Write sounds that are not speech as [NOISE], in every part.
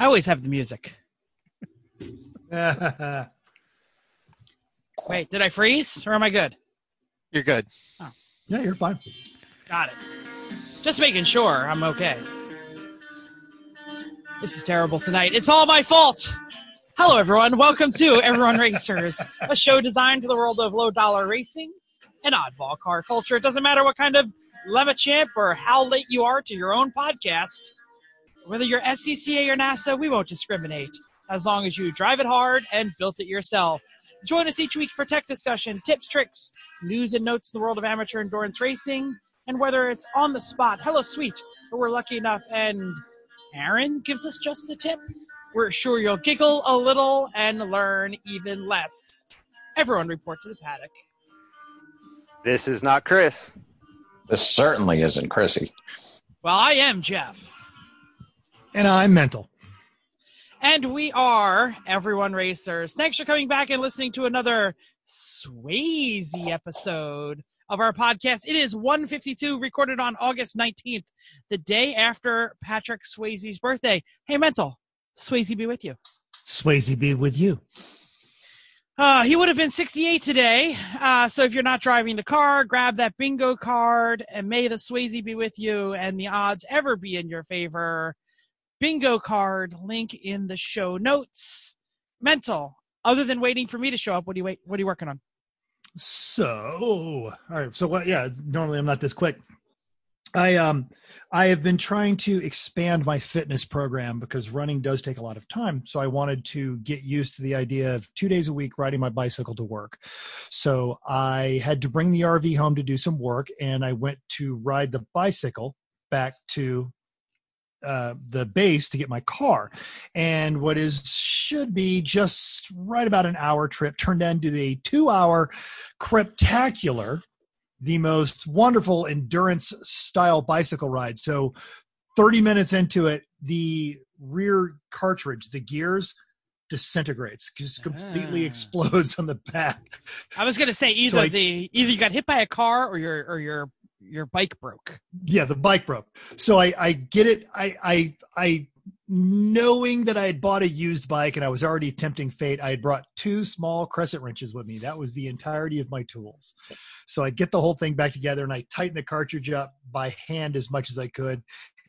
I always have the music. [LAUGHS] Wait, did I freeze or am I good? You're good. Oh. Yeah, you're fine. Got it. Just making sure I'm okay. This is terrible tonight. It's all my fault. Hello, everyone. Welcome to Everyone Racers, a show designed for the world of low dollar racing and oddball car culture. It doesn't matter what kind of Lemachamp or how late you are to your own podcast. Whether you're SCCA or NASA, we won't discriminate as long as you drive it hard and built it yourself. Join us each week for tech discussion, tips, tricks, news, and notes in the world of amateur endurance racing. And whether it's on the spot, hello, sweet, or we're lucky enough and Aaron gives us just the tip, we're sure you'll giggle a little and learn even less. Everyone report to the paddock. This is not Chris. This certainly isn't Chrissy. Well, I am Jeff. And I'm mental. And we are Everyone Racers. Thanks for coming back and listening to another Swayze episode of our podcast. It is 152, recorded on August 19th, the day after Patrick Swayze's birthday. Hey, Mental, Swayze be with you. Swayze be with you. Uh, he would have been 68 today. Uh, so if you're not driving the car, grab that bingo card and may the Swayze be with you and the odds ever be in your favor. Bingo card link in the show notes. Mental. Other than waiting for me to show up, what do you wait? What are you working on? So, all right. So, what? Yeah. Normally, I'm not this quick. I um, I have been trying to expand my fitness program because running does take a lot of time. So, I wanted to get used to the idea of two days a week riding my bicycle to work. So, I had to bring the RV home to do some work, and I went to ride the bicycle back to uh, the base to get my car. And what is should be just right about an hour trip turned into a two hour cryptacular, the most wonderful endurance style bicycle ride. So 30 minutes into it, the rear cartridge, the gears disintegrates, just completely Ah. explodes on the back. I was gonna say either I- the either you got hit by a car or your or your your bike broke. yeah the bike broke. So i i get it. I i i knowing that i had bought a used bike and i was already tempting fate i had brought two small crescent wrenches with me. That was the entirety of my tools. So i get the whole thing back together and i tighten the cartridge up by hand as much as i could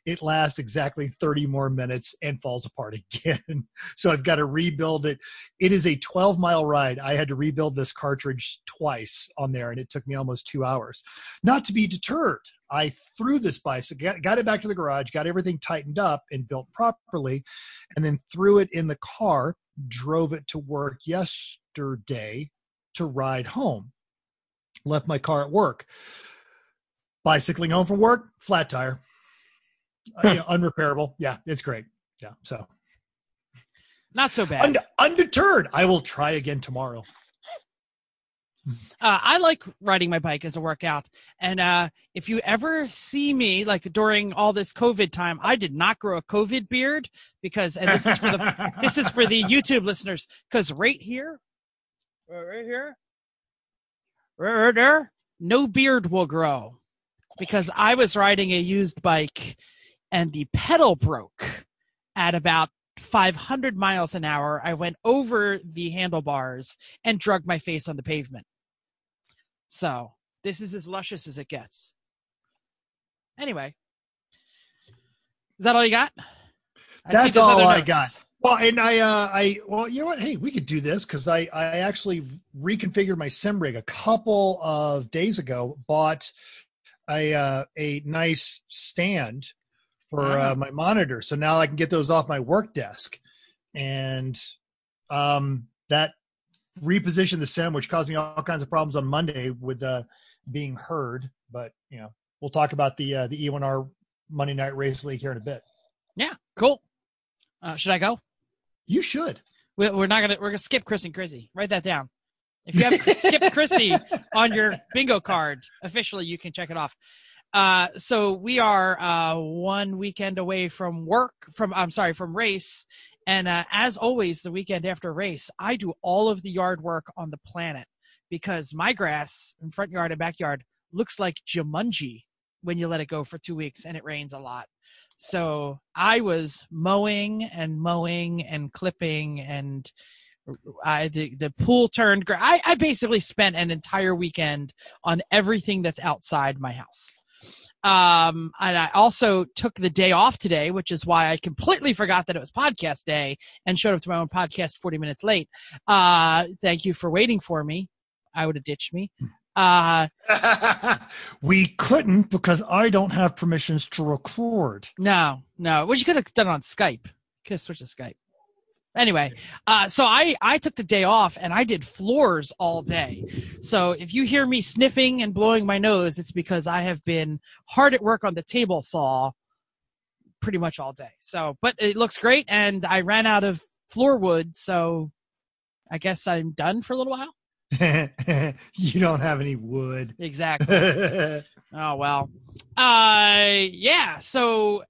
it lasts exactly 30 more minutes and falls apart [LAUGHS] again. So i've got to rebuild it. It is a 12 mile ride. I had to rebuild this cartridge twice on there and it took me almost two hours. Not to be deterred, I threw this bicycle, got, it back to the garage, got everything tightened up and built properly, and then threw it in the car, drove it to work yesterday to ride home. Left my car at work. Bicycling home from work, flat tire, Uh, you know, unrepairable. Yeah, it's great. Yeah, so Not so bad. und- undeterred, I will try again tomorrow. uh, I like riding my bike as a workout. And uh, if you ever see me, like during all this COVID time, I did not grow a COVID beard because, and this is for the [LAUGHS] this is for the YouTube listeners, because right here, right here, right there, no beard will grow because I was riding a used bike and the pedal broke at about 500 miles an hour. I went over the handlebars and drug my face on the pavement. So this is as luscious as it gets. Anyway, is that all you got? I That's all I notes. got. Well, and I, uh, I, well, you know what? Hey, we could do this because I, I actually reconfigured my sim rig a couple of days ago. Bought a, uh, a nice stand for Ah. uh, my monitor, so now I can get those off my work desk, and um, that repositioned the sim, which caused me all kinds of problems on Monday with uh, being heard. But you know, we'll talk about the uh, the E1R Monday Night Race League here in a bit. Yeah, cool. Uh, should I go? You should. We- We're not gonna. We're gonna skip Chris and Chrissy. Write that down. If you [LAUGHS] have skip Chrissy on your bingo card, officially, you can check it off. Uh, so we are uh, one weekend away from work. From I'm sorry, from race. And uh, as always, the weekend after race, I do all of the yard work on the planet because my grass in front yard and backyard looks like Jumanji when you let it go for two weeks and it rains a lot. So I was mowing and mowing and clipping and I the, the pool turned. I, I basically spent an entire weekend on everything that's outside my house. Um, and I also took the day off today, which is why I completely forgot that it was podcast day and showed up to my own podcast 40 minutes late. Uh, thank you for waiting for me. I would have ditched me. Uh, [LAUGHS] we couldn't because I don't have permissions to record. no, no. Well, you could have done it on Skype. Could have switched to Skype. Anyway, uh, so I, I took the day off and I did floors all day. So if you hear me sniffing and blowing my nose, it's because I have been hard at work on the table saw pretty much all day. So, but it looks great and I ran out of floor wood. So I guess I'm done for a little while. [LAUGHS] you don't have any wood. Exactly. [LAUGHS] Oh well. Uh yeah, so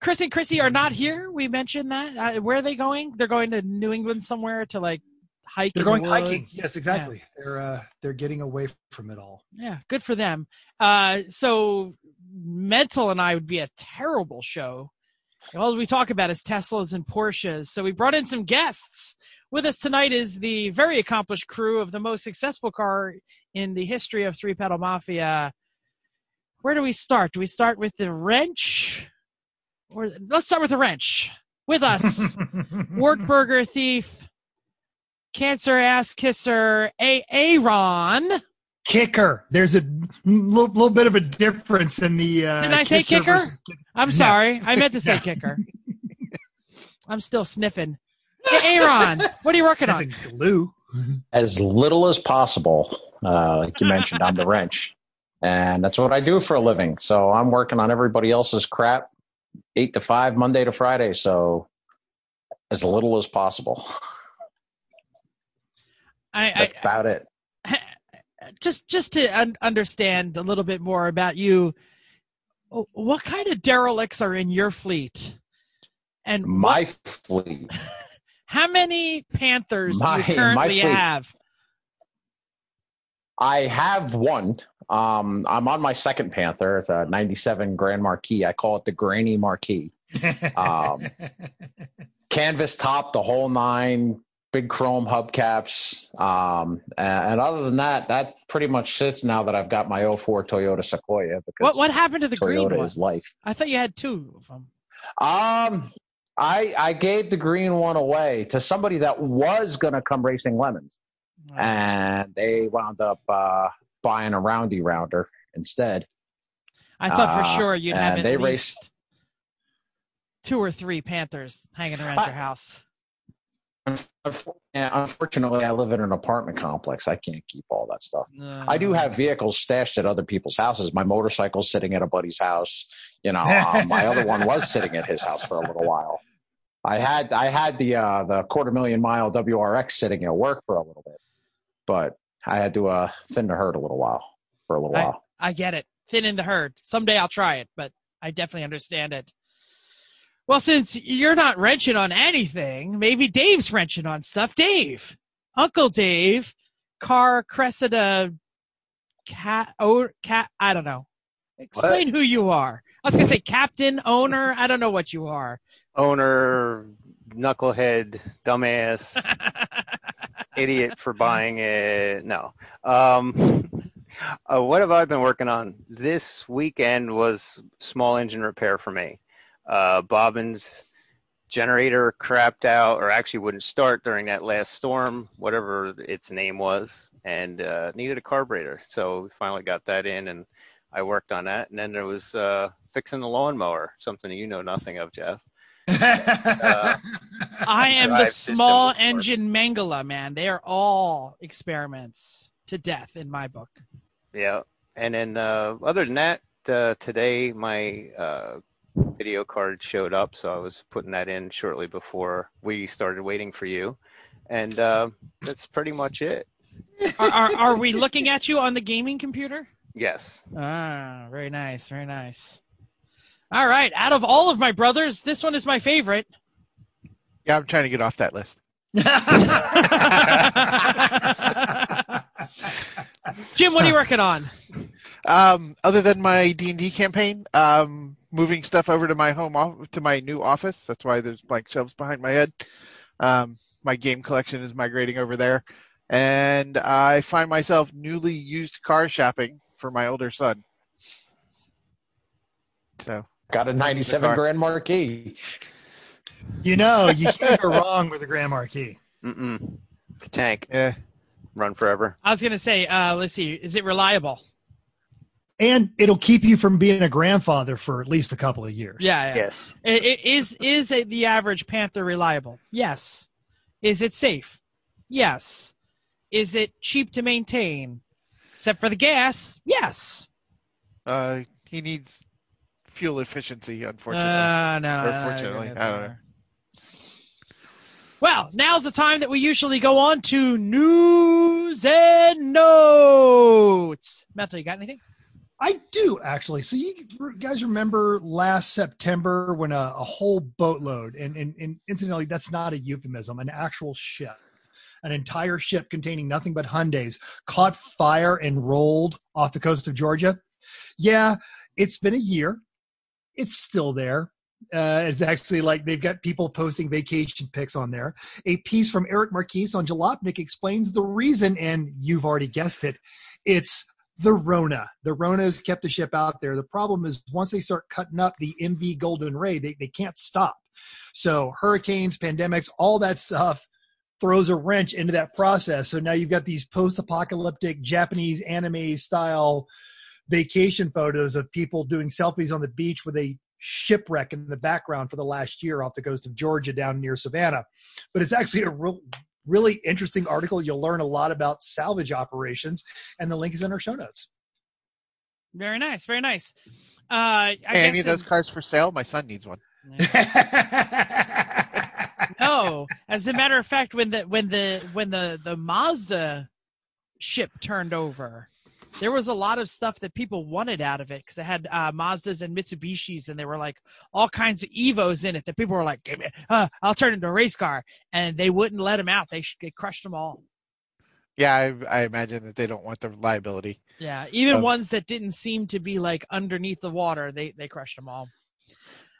Chris and Chrissy are not here. We mentioned that. Uh, where are they going? They're going to New England somewhere to like hike. They're in the going hiking. Yes, exactly. They're uh they're getting away from it all. Yeah. yeah, good for them. Uh so Mental and I would be a terrible show. All we talk about is Teslas and Porsches. So we brought in some guests. With us tonight is the very accomplished crew of the most successful car in the history of Three Pedal Mafia. Where do we start? Do we start with the wrench? Or let's start with the wrench. With us, [LAUGHS] Wartburger thief, cancer ass kisser, A Aaron. kicker. There's a little, little bit of a difference in the. Uh, Did I say kisser kicker? I'm No. sorry. I meant to say No. kicker. [LAUGHS] I'm still sniffing. Hey, Aaron, what are you working on? Glue. As little as possible. Uh, like you mentioned, I'm the wrench. And that's what I do for a living. So I'm working on everybody else's crap eight to five, Monday to Friday. So as little as possible. [LAUGHS] I, That's about it. [LAUGHS] Just just to un- understand a little bit more about you. What kind of derelicts are in your fleet? And what- My fleet. [LAUGHS] how many Panthers do you currently have? I have one. Um, I'm on my second Panther. It's a 97 Grand Marquis. I call it the Granny Marquis. Um, [LAUGHS] canvas top, the whole nine, big chrome hubcaps. Um, and, and other than that, that pretty much sits now that I've got my 04 Toyota Sequoia because What what happened to the green Toyota one? is life. I thought you had two of them. Um, I I gave the green one away to somebody that was gonna come racing lemons, and they wound up uh, buying a roundy rounder instead. I thought uh, for sure you'd have and at they least raced- two or three Panthers hanging around I- your house. Yeah, Unfortunately, I live in an apartment complex. I can't keep all that stuff. Uh, I do have vehicles stashed at other people's houses. My motorcycle's sitting at a buddy's house. You know, um, [LAUGHS] my other one was sitting at his house for a little while. I had I had the uh, the quarter million mile WRX sitting at work for a little bit, but I had to uh, thin the herd a little while for a little I- while. I get it. Thin in the herd. Someday I'll try it, but I definitely understand it. Well, since you're not wrenching on anything, maybe Dave's wrenching on stuff. Dave, Uncle Dave, car Cressida, cat, oh, cat. I don't know. Explain who you are. I was gonna say captain, owner. I don't know what you are. Owner, knucklehead, dumbass, [LAUGHS] idiot for buying it. No. Um, [LAUGHS] uh, what have I been working on? This weekend was small engine repair for me. Uh, Bobbin's generator crapped out, or actually wouldn't start during that last storm, whatever its name was, and uh, needed a carburetor. So we finally got that in, and I worked on that. And then there was uh, fixing the lawnmower, something you know nothing of, Jeff. [LAUGHS] I am the small engine Mangala man. They are all experiments to death in my book. Yeah, and then uh, other than that, uh, today my uh, video card showed up, so I was putting that in shortly before we started waiting for you, and uh, that's pretty much it. Are, are are we looking at you on the gaming computer? Yes. Ah, very nice, very nice. All right, out of all of my brothers, this one is my favorite. Yeah, I'm trying to get off that list. [LAUGHS] Jim, what are you working on? Um, other than my D and D campaign, um, moving stuff over to my home off- to my new office. That's why there's blank shelves behind my head. Um, my game collection is migrating over there, and I find myself newly used car shopping for my older son. So Got a 97. Grand Marquis. You know, you can't go wrong with a Grand Marquis. Mm-mm. The tank. yeah, Run forever. I was gonna say, uh, let's see, is it reliable? And it'll keep you from being a grandfather for at least a couple of years. Yeah, yeah. Yes. I- I- Is is the average Panther reliable? Yes. Is it safe? Yes. Is it cheap to maintain? Except for the gas? Yes. uh, he needs fuel efficiency, unfortunately. Uh, no, no, or no, no, no, no, I don't know. Well, now's the time that we usually go on to news and notes. Mental, you got anything? I do actually. So you guys remember last September when a, a whole boatload, and, and, and incidentally, that's not a euphemism, an actual ship, an entire ship containing nothing but Hyundais caught fire and rolled off the coast of Georgia. Yeah, it's been a year. It's still there. Uh, it's actually like they've got people posting vacation pics on there. A piece from Eric Marquise on Jalopnik explains the reason, and you've already guessed it. It's the Rona. The Rona has kept the ship out there. The problem is once they start cutting up the MV Golden Ray, they, they can't stop. So hurricanes, pandemics, all that stuff throws a wrench into that process. So now you've got these post-apocalyptic Japanese anime style vacation photos of people doing selfies on the beach with a shipwreck in the background for the last year off the coast of Georgia down near Savannah. But it's actually a real really interesting article. You'll learn a lot about salvage operations, and the link is in our show notes. Very nice, very nice. Uh, I Hey, any of those in- cars for sale? My son needs one. [LAUGHS] no, as a matter of fact, when the when the when the the Mazda ship turned over, there was a lot of stuff that people wanted out of it because it had uh, Mazdas and Mitsubishis, and there were like all kinds of Evos in it that people were like, "Give me, uh, I'll turn into a race car," and they wouldn't let them out. They they crushed them all. Yeah, I, I imagine that they don't want the liability. Yeah, even Um, ones that didn't seem to be like underneath the water, they they crushed them all.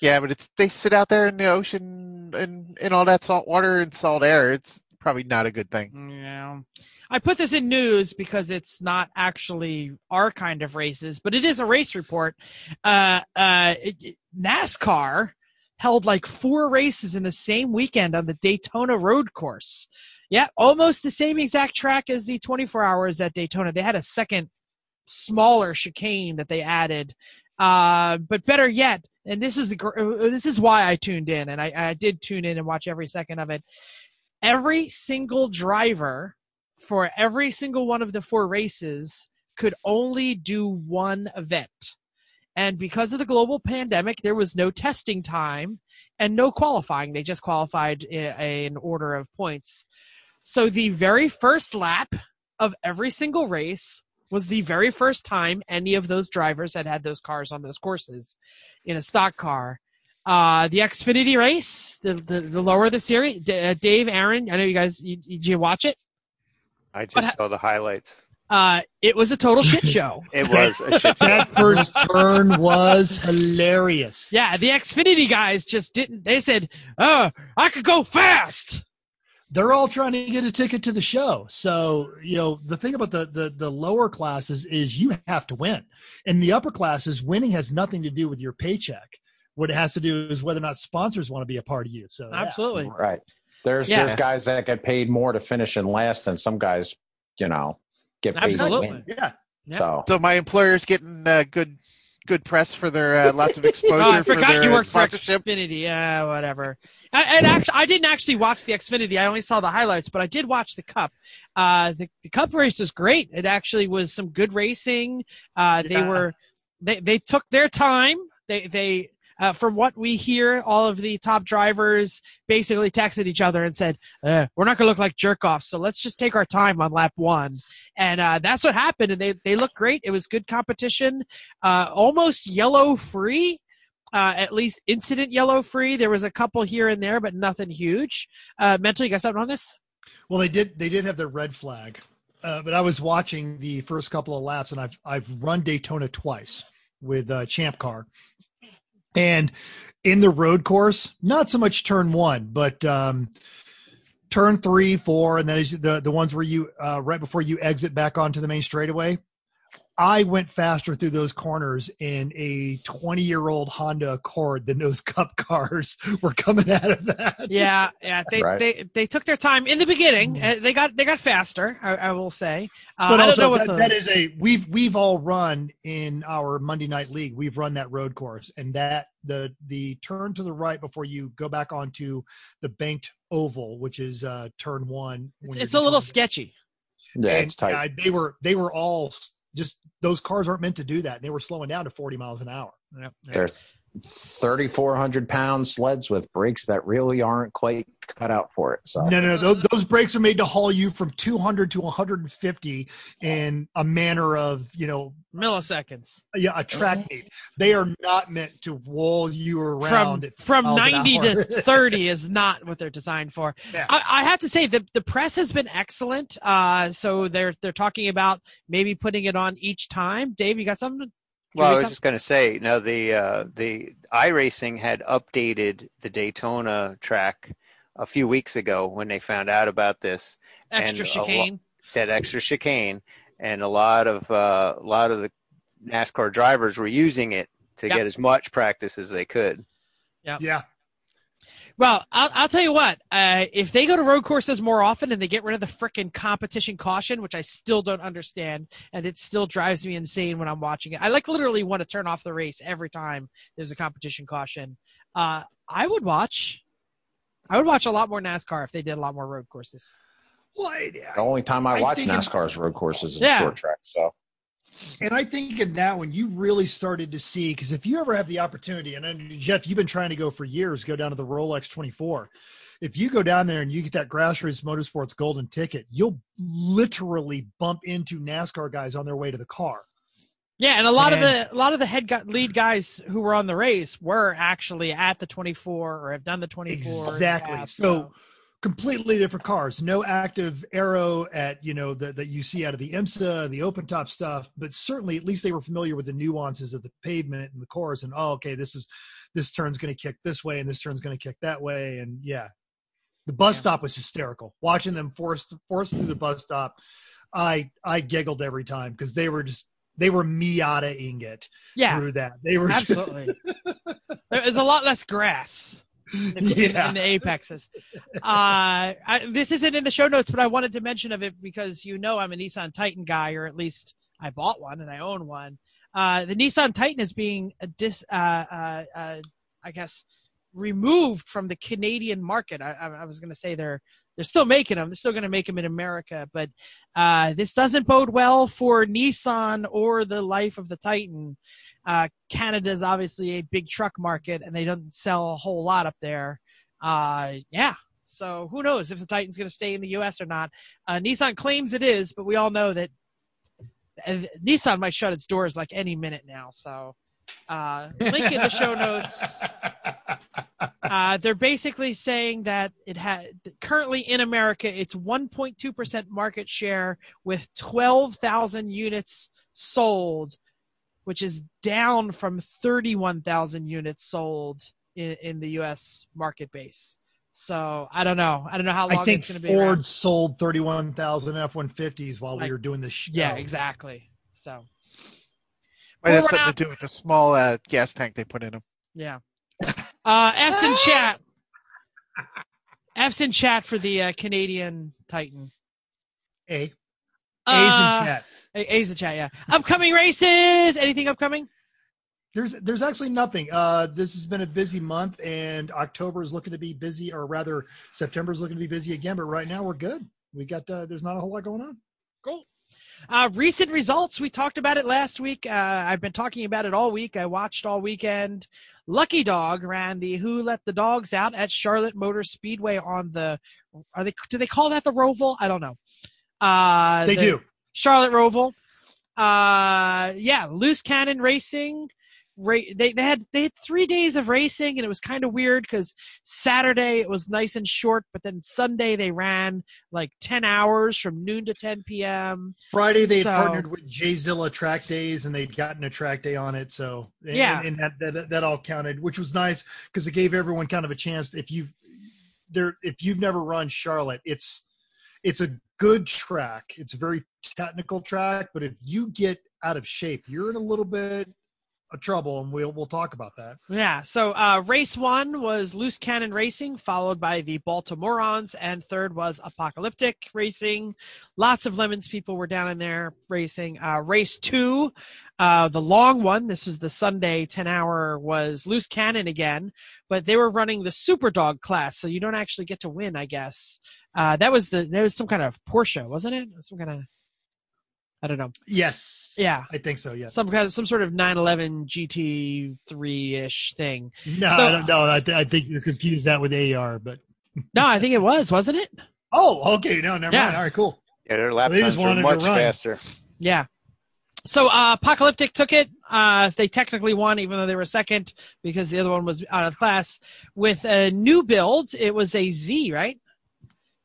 Yeah, but it's they sit out there in the ocean and in all that salt water and salt air. It's probably not a good thing. Yeah. I put this in news because it's not actually our kind of races, but it is a race report. Uh, uh, NASCAR held like four races in the same weekend on the Daytona road course. Yeah, almost the same exact track as the 24 hours at Daytona. They had a second smaller chicane that they added. Uh, but better yet, and this is the uh, this is why I tuned in, and I, I did tune in and watch every second of it every single driver for every single one of the four races could only do one event. And because of the global pandemic, there was no testing time and no qualifying. They just qualified in order of points. So the very first lap of every single race was the very first time any of those drivers had had those cars on those courses in a stock car. Uh, the Xfinity race, the, the, the lower the series, D- uh, Dave, Aaron, I know you guys, you, did you watch it? I What just saw the highlights. Uh, it was a total shit [LAUGHS] show. It was a shit show. that first turn was hilarious. Yeah, the Xfinity guys just didn't. They said, "Oh, I could go fast." They're all trying to get a ticket to the show. So, you know, the thing about the, the the lower classes is you have to win. In the upper classes, winning has nothing to do with your paycheck. What it has to do is whether or not sponsors want to be a part of you. So, yeah. Absolutely. Right. There's Yeah. there's guys that get paid more to finish in last, and some guys, you know, get paid Absolutely. Yeah. Yeah. So So my employer's getting uh, good good press for their uh, lots of [LAUGHS] exposure Oh, I for forgot their you worked for. Xfinity. Yeah, whatever. I, and actually, I didn't actually watch the Xfinity. I only saw the highlights, but I did watch the Cup. Uh, the, the Cup race was great. It actually was some good racing. Uh, they Yeah. were they they took their time. They they. Uh, from what we hear, all of the top drivers basically texted each other and said, uh, "We're not going to look like jerk offs, so let's just take our time on lap one." And uh, that's what happened. And they they looked great. It was good competition, uh, almost yellow free uh, at least incident yellow free. There was a couple here and there, but nothing huge. Uh, mental, you got something on this? Well, they did. They did have the red flag but I was watching the first couple of laps, and I've I've run Daytona twice with uh, Champ Car, and in the road course, not so much turn one, but um, turn three, four, and then is the the ones where you uh, right before you exit back onto the main straightaway. I went faster through those corners in a 20 year old Honda Accord than those [LAUGHS] Cup cars were coming out of that. Yeah, yeah. [LAUGHS] They Right. they they took their time in the beginning. Uh, they got they got faster. I, I will say. Uh, but I don't know also what that, the- that is a we've we've all run in our Monday night league. We've run that road course, and that the the turn to the right before you go back onto the banked oval, which is uh, turn one. when it's, it's a little sketchy. Yeah, and, it's tight. yeah, they were they were all just those cars aren't meant to do that. They were slowing down to 40 miles an hour. Yep. They're 3,400 pound sleds with brakes that really aren't quite cut out for it. So No, no, those, those brakes are made to haul you from 200 to 150 in a manner of you know Milliseconds yeah a track meet. They are not meant to wall you around at from ninety to [LAUGHS] thirty is not what they're designed for. Yeah. I, I have to say the the press has been excellent. Uh, so they're they're talking about maybe putting it on each time. Dave, you got something? Well, I was some- just going to say, no, the uh, the iRacing had updated the Daytona track a few weeks ago when they found out about this Extra And a lo- chicane. that extra chicane, and a lot of uh, a lot of the NASCAR drivers were using it to Yep. get as much practice as they could. Yeah, yeah. Well, I'll, I'll tell you what. Uh, if they go to road courses more often and they get rid of the frickin' competition caution, which I still don't understand, and it still drives me insane when I'm watching it. I like literally want to turn off the race every time there's a competition caution. Uh, I would watch. I would watch a lot more NASCAR if they did a lot more road courses. Well, I- the only time I I watch think in- NASCAR's road courses is Yeah. short track. So and I think in that one you really started to see because if you ever have the opportunity, and I know, Jeff, you've been trying to go for years, go down to the Rolex 24. If you go down there and you get that grassroots motorsports golden ticket, you'll literally bump into NASCAR guys on their way to the car. Yeah, and a lot of the a lot of the head lead guys who were on the race were actually at the 24 or have done the 24. in the Exactly. So completely different cars. No active aero at you know that that you see out of the IMSA the open top stuff, but certainly at least they were familiar with the nuances of the pavement and the course. And oh, okay, this is this turn's going to kick this way and this turn's going to kick that way. And yeah, the bus Yeah. stop was hysterical. Watching them force force through the bus stop, I I giggled every time because they were just they were Miata-ing it yeah, through that. They were absolutely. [LAUGHS] There's a lot less grass. [LAUGHS] Yeah. the apexes. Uh, I, this isn't in the show notes, but I wanted to mention of it because you know I'm a Nissan Titan guy, or at least I bought one and I own one. Uh, the Nissan Titan is being dis, uh, uh, uh, I guess, removed from the Canadian market. I, I, I was going to say they're they're still making them. They're still going to make them in America, but uh, this doesn't bode well for Nissan or the life of the Titan. Uh, Canada is obviously a big truck market, and they don't sell a whole lot up there. Uh, yeah. So who knows if the Titan's going to stay in the U.S. or not? Uh, Nissan claims it is, but we all know that uh, Nissan might shut its doors like any minute now. So uh, link in the show [LAUGHS] notes. [LAUGHS] Uh, they're basically saying that it had currently in America, it's 1.2 percent market share with 12,000 units sold, which is down from 31,000 units sold in, in the U.S. market base. So I don't know. I don't know how long I think it's going to be. Ford around. sold 31,000 F-150s while Like- we were doing this show. Yeah, exactly. So Might Well, have something not- to do with the small uh, gas tank they put in them. yeah. Uh, F's in chat. F's in chat for the uh, Canadian Titan. A. A's Uh, in chat. A- A's in chat. Yeah. Upcoming races. Anything upcoming? There's there's actually nothing. Uh, this has been a busy month, and October is looking to be busy, or rather, September is looking to be busy again. But right now, we're good. We got uh, there's not a whole lot going on. Cool. Uh, recent results. We talked about it last week. Uh, I've been talking about it all week. I watched all weekend. Lucky Dog ran the Who Let the Dogs Out at Charlotte Motor Speedway on the. Are they? Do they call that the Roval? I don't know. Uh, They the do. Charlotte Roval. Uh, yeah, Loose Cannon Racing they they had they had three days of racing, and it was kind of weird because Saturday it was nice and short, but then Sunday they ran like ten hours from noon to ten p.m. Friday they So- partnered with Jzilla Track Days and they'd gotten a track day on it. So and, Yeah. and that, that that all counted, which was nice because it gave everyone kind of a chance. If you've there, if you've never run Charlotte, it's it's a good track. It's a very technical track, but if you get out of shape, you're in a little bit trouble, and we'll we'll talk about that. Yeah. So uh, race one was Loose Cannon Racing, followed by the Baltimoreans, and third was Apocalyptic Racing. Lots of Lemons people were down in there racing. Uh, race two, uh, the long one, this was the Sunday 10 hour, was Loose Cannon again, but they were running the Super Dog class, so you don't actually get to win, I guess. Uh, that was the that was some kind of Porsche, wasn't it? Some kind of I don't know. Yes. Yeah. I think so. Yes. Some kind of some sort of 911 GT3 ish thing. No, So- I don't know. I, th- I think you confused that with AER, but [LAUGHS] No, I think it was, wasn't it? oh, okay. No, never Yeah. mind. All right, cool. Yeah, their lap So they just times were wanted to much faster. Yeah. So uh, Apocalyptic took it. Uh, they technically won, even though they were second because the other one was out of class. With a new build, it was a Z, right?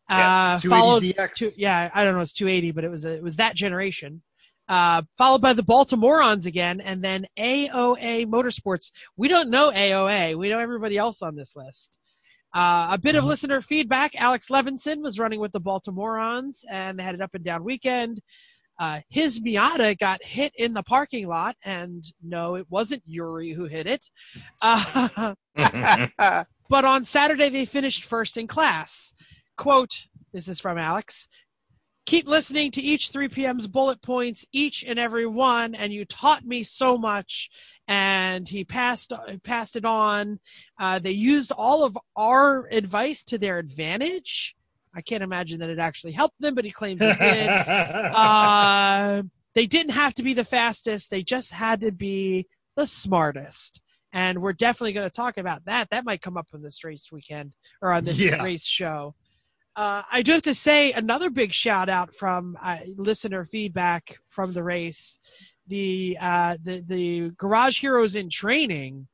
Uh, followed, two, yeah, I don't know, it's 280, but it was a, it was that generation. Uh, followed by the Baltimoreans again, and then AOA Motorsports. We don't know AOA. We know everybody else on this list. Uh, a bit of Mhm. listener feedback. Alex Levinson was running with the Baltimoreans, and they had an up and down weekend. Uh, his Miata got hit in the parking lot, and no, it wasn't Yuri who hit it. Uh, [LAUGHS] [LAUGHS] but on Saturday, they finished first in class. Quote, this is from Alex. Keep listening to each 3 p.m.'s bullet points, each and every one, and you taught me so much. And he passed passed it on. Uh, they used all of our advice to their advantage. I can't imagine that it actually helped them, but he claims it did. [LAUGHS] uh, they didn't have to be the fastest. They just had to be the smartest. And we're definitely going to talk about that. That might come up on this race weekend or on this Yeah. race show. Uh, I do have to say another big shout out from uh, listener feedback from the race. The uh, the the Garage Heroes in Training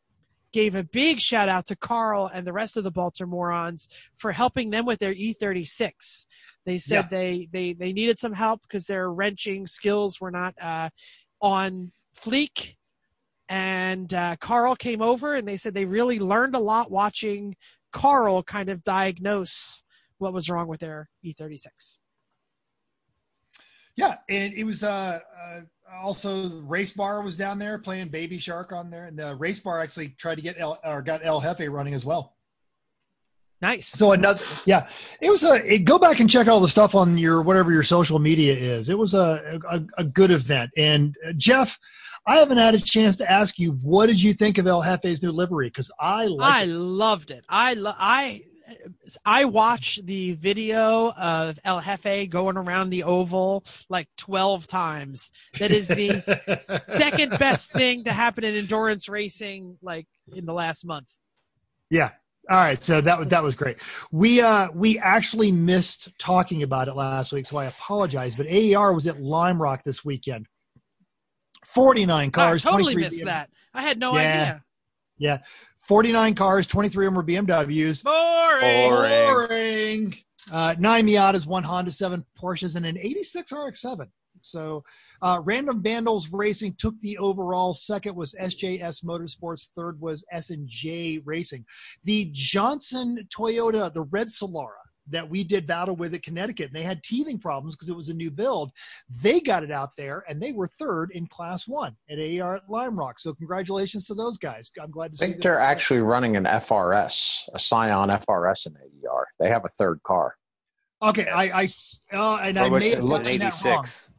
gave a big shout out to Carl and the rest of the Baltimoreans for helping them with their E36. They said Yeah. they, they they needed some help because their wrenching skills were not uh, on fleek. And uh, Carl came over and they said they really learned a lot watching Carl kind of diagnose what was wrong with their E E36. Yeah, and it was uh, uh also Race Bar was down there playing Baby Shark on there, and the Race Bar actually tried to get El, or got El Jefe running as well. Nice. So another, yeah, it was a. It, go back and check all the stuff on your whatever your social media is. It was a a, a good event, and uh, Jeff. I haven't had a chance to ask you what did you think of El Jefe's new livery because I I loved it. I lo- I I watched the video of El Jefe going around the oval like 12 times. That is the [LAUGHS] second best thing to happen in endurance racing like in the last month. Yeah. All right, so that that was great. We uh we actually missed talking about it last week, so I apologize. But AER was at Lime Rock this weekend. Forty nine cars. I totally missed that. I had no yeah. idea. Yeah. 49 cars, 23 of them were BMWs. Boring. Boring. Boring. Uh, nine Miatas, one Honda 7 Porsches, and an 86 RX 7. So, uh, Random Vandals Racing took the overall. Second was SJS Motorsports. Third was S and J Racing. The Johnson Toyota, the red Solara, that we did battle with at Connecticut, and they had teething problems because it was a new build. They got it out there, and they were third in Class One at AER at Lime Rock. So, congratulations to those guys. I'm glad to see I think they're actually running an FRS, a Scion FRS in AER. They have a third car. Okay, I, I uh, and I I wish may it have was gotten an that wrong. 86.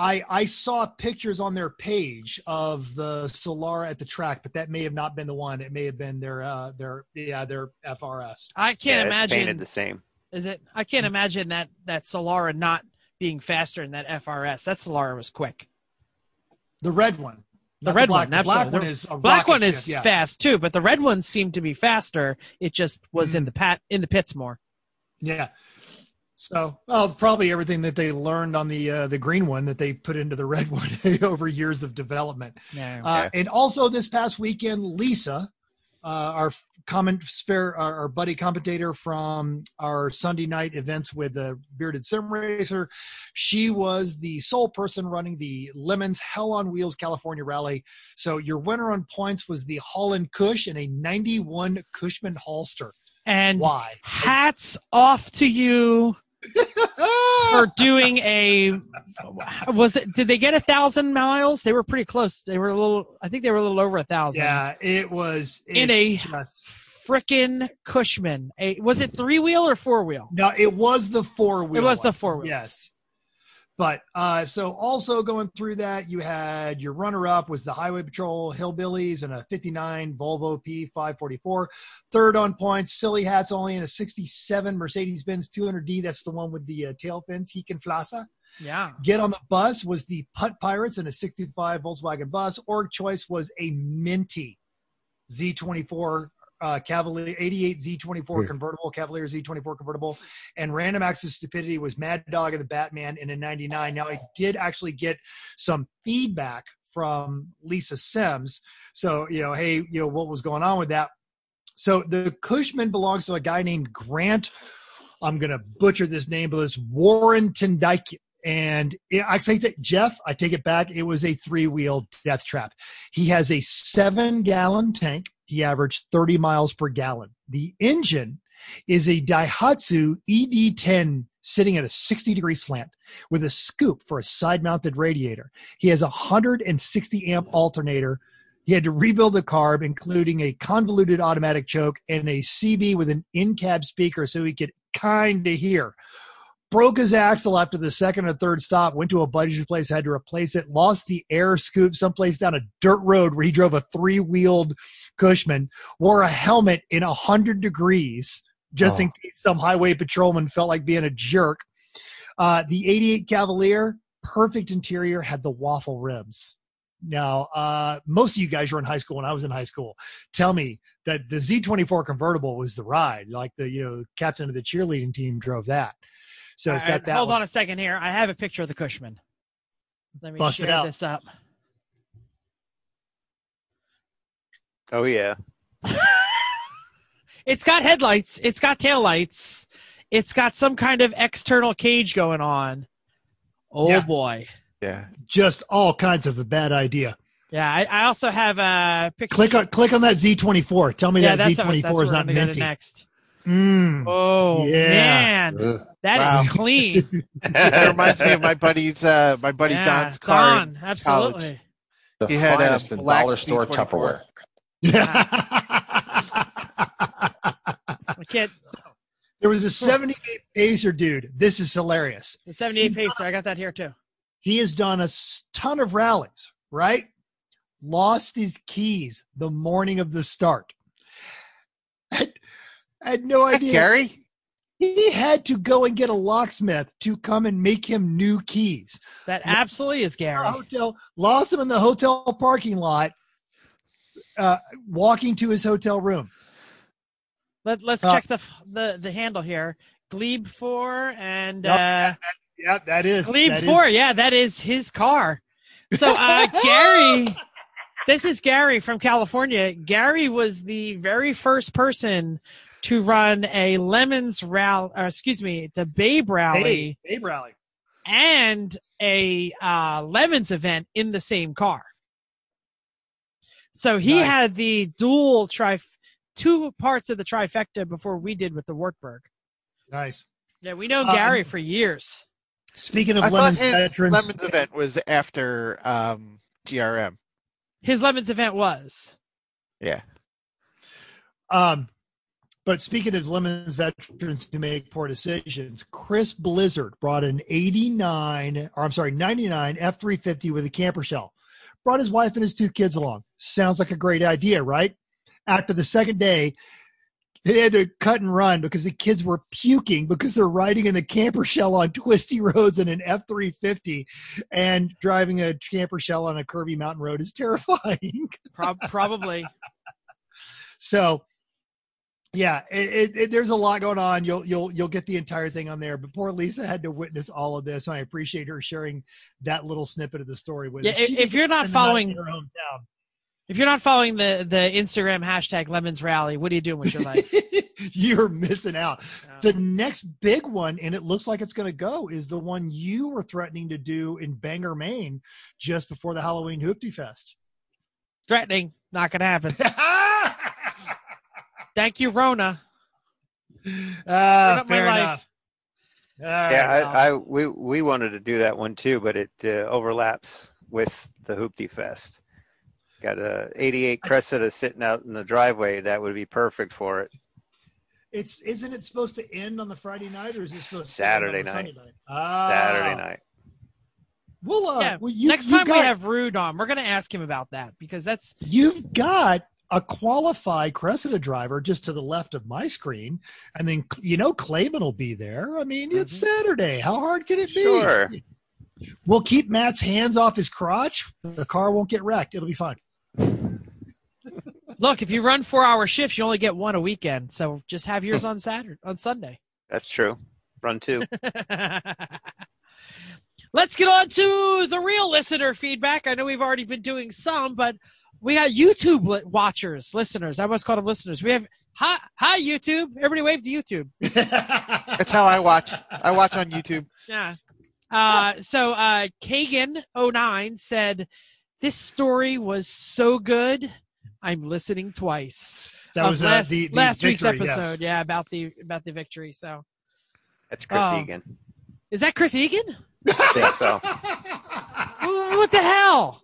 I I saw pictures on their page of the Solara at the track, but that may have not been the one. It may have been their uh their yeah their FRS. I can't yeah, it's painted the same. Is it I can't imagine that that Solara not being faster than that FRS. That Solara was quick. The red one, The not red black. one, The black absolutely. one is a Black one is ship, yeah. fast too, but the red one seemed to be faster. It just was Mm-hmm. in the pat in the pits more. Yeah. So, well, probably everything that they learned on the uh, the green one that they put into the red [LAUGHS] one over years of development. Yeah. Uh, and also this past weekend, Lisa, uh, our comment spare, our, our buddy commentator from our Sunday night events with the Bearded Sim Racer, she was the sole person running the Lemons Hell on Wheels California Rally. So your winner on points was the Holland Cush and a 91 Cushman Haulster. and Why? hats off to you [LAUGHS] for doing a was it did they get a thousand miles they were pretty close they were a little i think they were a little over a thousand yeah, it was In a- just frickin' cushman a was it three wheel or four wheel No, it was the four wheel. It was the four-wheel. Yes. But uh, so also going through that, you had your runner up was the Highway Patrol Hillbillies and a 59 Volvo P544. Third on points, Silly Hats only in a 67 Mercedes Benz 200D. That's the one with the uh, tail fins, Hekenflasa. yeah Get on the bus was the Putt Pirates in a 65 Volkswagen bus. Org choice was a Minty Z24 uh, Cavalier 88 Z24 Hmm. convertible, Cavalier Z24 convertible, and Random Acts of Stupidity was Mad Dog and the Batman in a 99. Now I did actually get some feedback from Lisa Sims. So you know, hey, you know what was going on with that? So the Cushman belongs to a guy named Grant. I'm gonna butcher this name, but it's Warren Tendike. And it, I say that Jeff, I take it back. It was a three wheel death trap. He has a seven gallon tank. He averaged 30 miles per gallon. The engine is a Daihatsu ED10 sitting at a 60 degree slant with a scoop for a side mounted radiator. He has a 160 amp alternator. He had to rebuild the carb, including a convoluted automatic choke and a CB with an in cab speaker so he could kind of hear broke his axle after the second or third stop, went to a buddy's place, had to replace it, lost the air scoop someplace down a dirt road where he drove a three wheeled Cushman, wore a helmet in a hundred degrees just in Oh. case some highway patrolman felt like being a jerk. Uh, the 88 Cavalier, perfect interior, had the waffle rims. Now, uh, most of you guys were in high school when I was in high school. Tell me that the Z24 convertible was the ride, like the you know captain of the cheerleading team drove that. So it's All got right, that. hold one. on a second here i have a picture of the cushman let me Bust it share out. this up Oh yeah. [LAUGHS] it's got headlights it's got taillights it's got some kind of external cage going on oh Yeah. boy Yeah. Just all kinds of a bad idea. yeah I, I also have a picture Click on click on that Z24. Tell me yeah that Z24 is not I'm gonna go to minty. next Mm. oh Yeah. man Ugh. that is Wow. clean [LAUGHS] It reminds me of my buddy's uh my buddy yeah, Don's car. Don, absolutely The He had a finest black dollar store Z24. Tupperware. [LAUGHS] can't. there was a 78 pacer dude. This is hilarious. the 78 pacer i got that here too He has done a ton of rallies, right? Lost his keys the morning of the start. Had, had no Hi, idea. Gary. He had to go and get a locksmith to come and make him new keys. that absolutely is gary hotel lost him in the hotel parking lot, uh, walking to his hotel room. Let, let's Uh, check the the the handle here glebe 4 and Yep. uh Yeah, that is Glebe that is- Four, yeah, that is his car. So uh, [LAUGHS] Gary, this is Gary from California. Gary was the very first person to run a Lemons rally, or excuse me, the Babe rally Hey, Babe rally. and a uh, Lemons event in the same car. So he Nice. had the dual tri, two parts of the trifecta before we did with the Wartburg. Nice. Yeah, we know Um, Gary for years. Speaking of I lemons his veterans, Lemons event was after um GRM. His Lemons event was. Yeah. Um, but speaking of lemons veterans who make poor decisions, Chris Blizzard brought an 89, or I'm sorry, 99 F350 with a camper shell. Brought his wife and his two kids along. Sounds like a great idea, right? After the second day, they had to cut and run because the kids were puking because they're riding in the camper shell on twisty roads in an F 350 and driving a camper shell on a curvy mountain road is [LAUGHS] terrifying. Prob- probably. So yeah, it, it, it, there's a lot going on. You'll you'll you'll get the entire thing on there. But poor Lisa had to witness all of this. I appreciate her sharing that little snippet of the story with Yeah, us. if- if you're not spend the night following- in her hometown. If you're not following the the Instagram hashtag Lemons Rally, what are you doing with your life? [LAUGHS] you're missing out. The next big one, and it looks like it's going to go, is the one you were threatening to do in Bangor, Maine, just before the Halloween Hoopty Fest. threatening, not gonna happen. [LAUGHS] Thank you, Rona. Up my fair life. enough. All right, yeah, well, I, I we we wanted to do that one too, but it uh, overlaps with the Hoopty Fest. Got a 88 Cressida sitting out in the driveway. That would be perfect for it. it's isn't it supposed to end on the Friday night, or is it supposed to end Saturday on the night. Sunday night? Ah, Saturday night. Well, uh, yeah. well, you, Next you time we got- have Rude on, we're gonna ask him about that because that's you've got a qualified Cressida driver just to the left of my screen, and then you know Clayman will be there. I mean, it's Mm-hmm. Saturday. How hard can it be? Sure. We'll keep Matt's hands off his crotch. The car won't get wrecked. It'll be fine. look. If you run four hour shifts, you only get one a weekend. So just have yours on Saturday on Sunday. That's true. Run two. [LAUGHS] Let's get on to the real listener feedback. I know we've already been doing some, but we got YouTube li- watchers, listeners. I almost called them listeners. We have hi, hi YouTube. Everybody wave to YouTube. [LAUGHS] That's how I watch. I watch on YouTube. Yeah. Uh, so uh, Kagan09 said, This story was so good. I'm listening twice. That Of was uh, last, the, the last week's victory, yes. episode. Yeah, about the about the victory. So That's Chris Oh. Egan. is that Chris Egan? I think so. [LAUGHS] What the hell?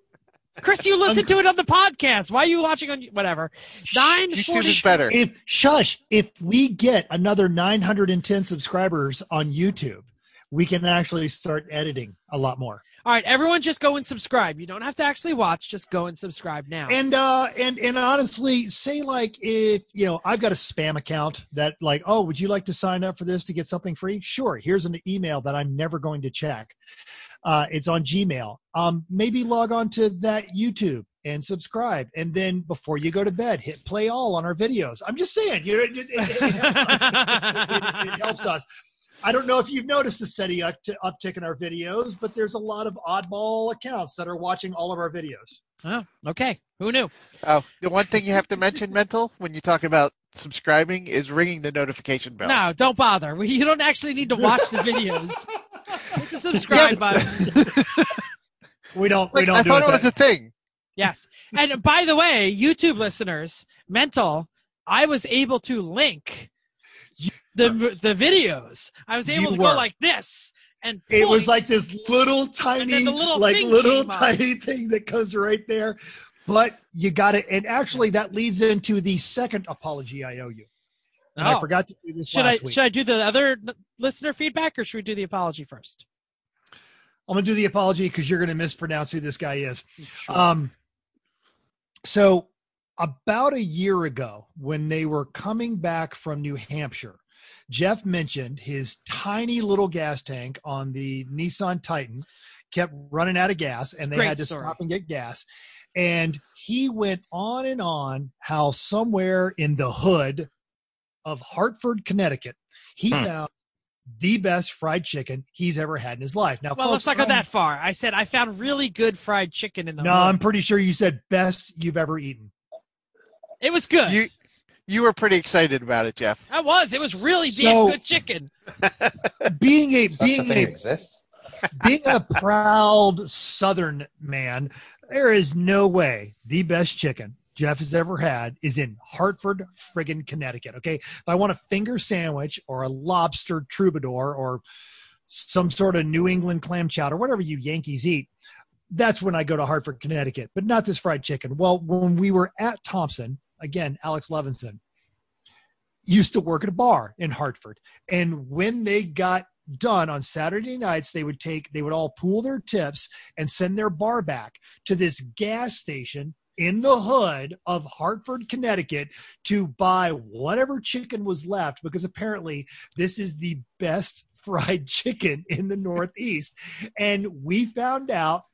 Chris, you listen to it on the podcast. Why are you watching on whatever? Nine YouTube is better. if shush, if we get another 910 subscribers on YouTube, we can actually start editing a lot more. All right, everyone, just go and subscribe. You don't have to actually watch. Just go and subscribe now. And uh and and honestly, say like if you know I've got a spam account that like, oh, would you like to sign up for this to get something free? Sure. Here's an email that I'm never going to check. Uh, it's on Gmail. Um, maybe log on to that YouTube and subscribe, and then before you go to bed, hit play all on our videos. I'm just saying, you know, it, it, it, it helps, it- it helps us. I don't know if you've noticed a steady uptick in our videos, but there's a lot of oddball accounts that are watching all of our videos. oh, okay. Who knew? Oh, the one thing you have to mention, mental, when you talk about subscribing, is ringing the notification bell. No, don't bother. You don't actually need to watch the videos. [LAUGHS] Hit the subscribe button. [LAUGHS] We don't. we Like, don't I do thought it. it was a thing. Yes. And by the way, YouTube listeners, mental, I was able to link the the videos. I was able You to go like this and it was like this little tiny, the little like little came up. tiny thing that goes right there. But you got it, and actually, that leads into the second apology I owe you. And I Oh. forgot to do this Should I last week. should I do the other listener feedback or should we do the apology first? I'm gonna do the apology because you're gonna mispronounce who this guy is. Um, so about a year ago, when they were coming back from New Hampshire, Jeff mentioned his tiny little gas tank on the Nissan Titan kept running out of gas, and they Great had to story. stop and get gas. And he went on and on how somewhere in the hood of Hartford, Connecticut, he Hmm. found the best fried chicken he's ever had in his life. Now, well, let's not go I'm- that far. I said I found really good fried chicken in the No, hood. I'm pretty sure you said best you've ever eaten. It was good. You you were pretty excited about it, Jeff. I was. It was really So- damn good chicken. [LAUGHS] Being a being a exists. [LAUGHS] being a proud Southern man, there is no way the best chicken Jeff has ever had is in Hartford, friggin' Connecticut. Okay, if I want a finger sandwich or a lobster troubadour or some sort of New England clam chowder, whatever you Yankees eat, that's when I go to Hartford, Connecticut. But not this fried chicken. Well, when we were at Thompson, again, Alex Levinson used to work at a bar in Hartford, and when they got done on Saturday nights, they would take, they would all pool their tips and send their bar back to this gas station in the hood of Hartford, Connecticut to buy whatever chicken was left because apparently this is the best [LAUGHS] fried chicken in the Northeast. And we found out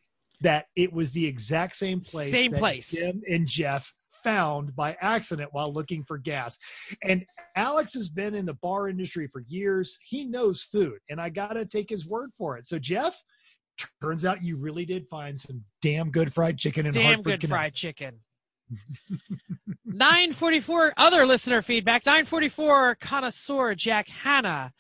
that it was the exact same place. Same that place. Jim and Jeff found by accident while looking for gas. And Alex has been in the bar industry for years. He knows food, and I got to take his word for it. So, Jeff, turns out you really did find some damn good fried chicken in Damn Hartford, good Connecticut. fried chicken. [LAUGHS] 944 other listener feedback. 944 connoisseur Jack Hanna.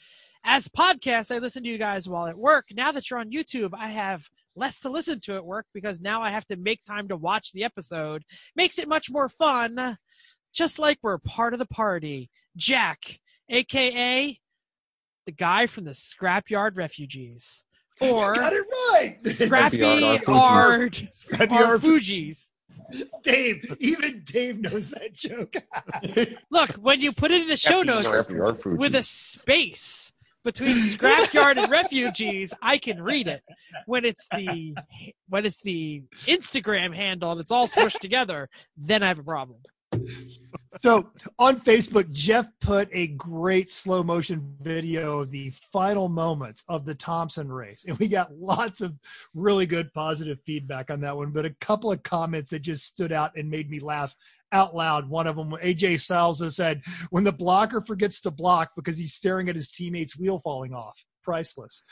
As podcasts, I listen to you guys while at work. Now that you're on YouTube, I have less to listen to at work because now I have to make time to watch the episode. Makes it much more fun. Just like we're part of the party. Jack, aka the guy from the Scrapyard Refugees. Or got it right. Scrappy Scrapyard Ard Scrappy Ard Ard- Fugees. Dave, even Dave knows that joke. [LAUGHS] Look, when you put it in the show notes Scrappy Yard Fuji. with a space between scrapyard and refugees, I can read it. When it's the when it's the Instagram handle and it's all smushed together, then I have a problem. So on Facebook, Jeff put a great slow motion video of the final moments of the Thompson race. And we got lots of really good positive feedback on that one, but a couple of comments that just stood out and made me laugh out loud. One of them, AJ Salza said, when the blocker forgets to block because he's staring at his teammate's wheel falling off. Priceless.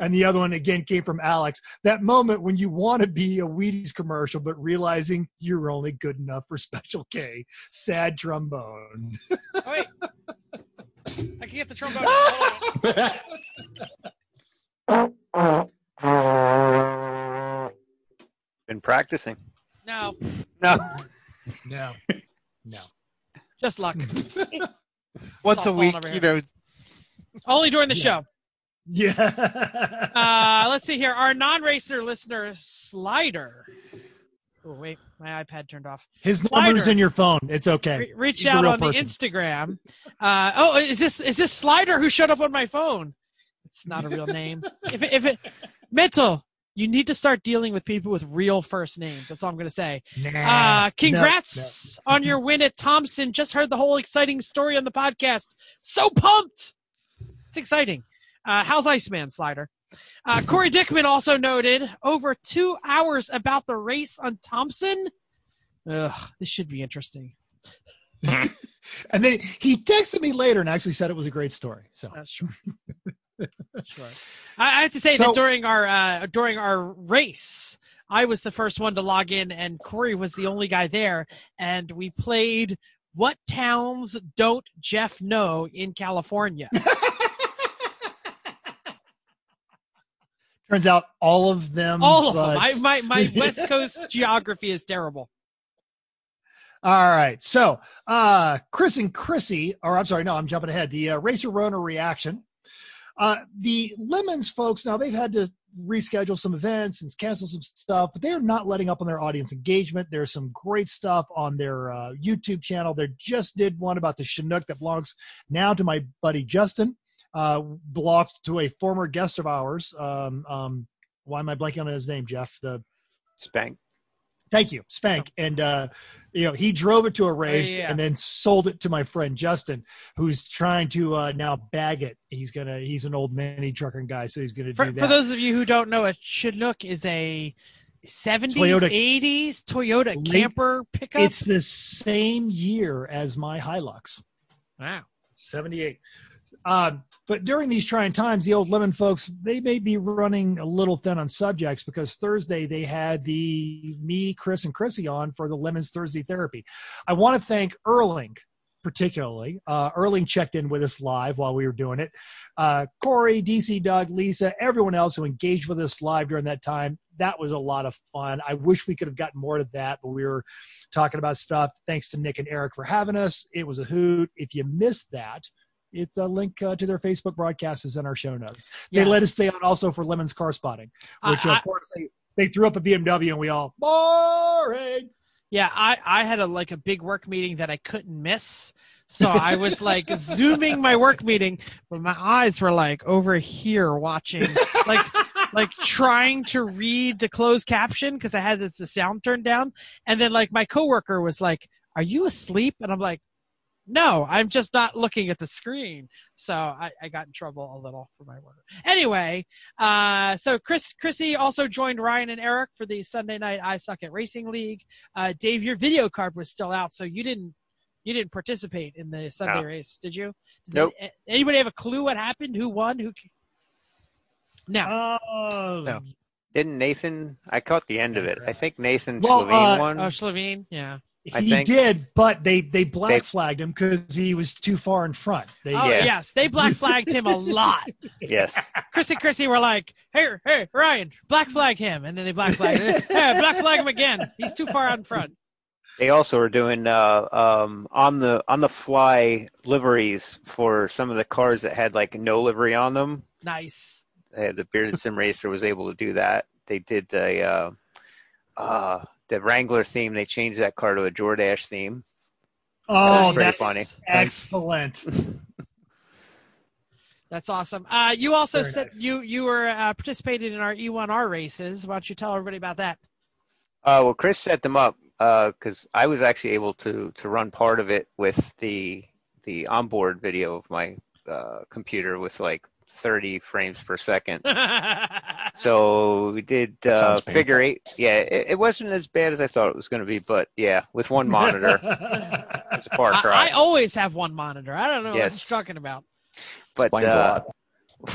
And the other one again came from Alex. That moment when you want to be a Wheaties commercial, but realizing you're only good enough for [LAUGHS] Special K. Sad trombone. Oh, wait. I can get the trombone. [LAUGHS] Been practicing. No, No. No. No. just luck. [LAUGHS] Once a week, you know. Only during the Yeah. show. Yeah. Uh, let's see here. Our non-racer listener, Slider. Oh, wait, my iPad turned off. His number's in your phone. It's okay. Re- reach He's out on person. the Instagram. Uh, oh, is this is this Slider who showed up on my phone? It's not a real name. if it, if it mental, you need to start dealing with people with real first names. That's all I'm going to say. Nah. Uh, congrats on your win at Thompson. Just heard the whole exciting story on the podcast. So pumped! It's exciting. Uh, how's Iceman Slider? Uh, Corey Dickman also noted over two hours about the race on Thompson. Ugh, this should be interesting. [LAUGHS] And then he texted me later and actually said it was a great story. So Uh, sure. sure. I, I have to say So- that during our uh, during our race, I was the first one to log in, and Corey was the only guy there, and we played "What Towns Don't Jeff Know in California." [LAUGHS] turns out all of them. All of but- them. I, my my [LAUGHS] West Coast geography is terrible. All right. So, uh, Chris and Chrissy, or I'm sorry, no, I'm jumping ahead. The uh, Racer Rona reaction. Uh, the Lemons folks, now they've had to reschedule some events and cancel some stuff, but they're not letting up on their audience engagement. There's some great stuff on their uh, YouTube channel. They just did one about the Chinook that belongs now to my buddy Justin, uh, belongs to a former guest of ours. Um, um, why am I blanking on his name, Jeff? The Spank. Thank you, Spank. And uh, you know, he drove it to a race yeah. and then sold it to my friend Justin, who's trying to uh, now bag it. He's gonna he's an old mini trucking guy, so he's gonna For, do that. for those of you who don't know, a Chinook is a 70s, Toyota- 80s Toyota Late- camper pickup. it's the same year as my Hilux. wow. 78. Um, but during these trying times, the old Lemon folks, they may be running a little thin on subjects because Thursday they had the me, Chris, and Chrissy on for the Lemons Thursday therapy. I want to thank Erling particularly. Uh, Erling checked in with us live while we were doing it. Uh, Corey, DC, Doug, Lisa, everyone else who engaged with us live during that time. That was a lot of fun. I wish we could have gotten more to that, but we were talking about stuff. Thanks to Nick and Eric for having us. It was a hoot. If you missed that, it the link uh, to their Facebook broadcast is in our show notes. Yeah. They let us stay on also for Lemon's car spotting, which I- of course they, they threw up a BMW and we all boring. Yeah, I, I had a like a big work meeting that I couldn't miss. So I was like [LAUGHS] zooming my work meeting, but my eyes were like over here watching, like like trying to read the closed caption because I had the sound turned down. And then like my coworker was like, "Are you asleep?" And I'm like, No, I'm just not looking at the screen. So I, I got in trouble a little for my word. Anyway, uh, so Chris, Chrissy also joined Ryan and Eric for the Sunday night I Suck at Racing League. Uh, Dave, your video card was still out, so you didn't you didn't participate in the Sunday No. race, did you? Does Nope. any- anybody have a clue what happened? Who won? Who? No. Oh, No. Didn't Nathan? I caught the end of it. I think Nathan Well, Slovene uh, won. Oh, Slovene. Yeah. I he think- did, but they they black They- flagged him because he was too far in front. They, Oh Yeah. yes, they black flagged him a lot. yes. Chris and Chrissy were like, "Hey, hey, Ryan, black flag him," and then they black flagged. him. [LAUGHS] hey, black flag him again. He's too far out in front. They also are doing uh, um, on the on the fly liveries for some of the cars that had like no livery on them. Nice. Uh, the Bearded Sim Racer was able to do that. They did a uh, uh, the Wrangler theme. They changed that car to a Jordache theme. Oh, Very that's funny. excellent. [LAUGHS] That's awesome. Uh, you also Very said nice. you you were uh, participated in our E1R races. Why don't you tell everybody about that? Uh, well, Chris set them up because I was actually able to to run part of it with the the onboard video of my uh, computer with like 30 frames per second. [LAUGHS] So we did uh, figure eight. Yeah, it, it wasn't as bad as I thought it was going to be, but yeah, with one monitor, [LAUGHS] it's a far I, cry. I always have one monitor. I don't know what Yes. you're talking about. but Explains a uh, lot. [LAUGHS]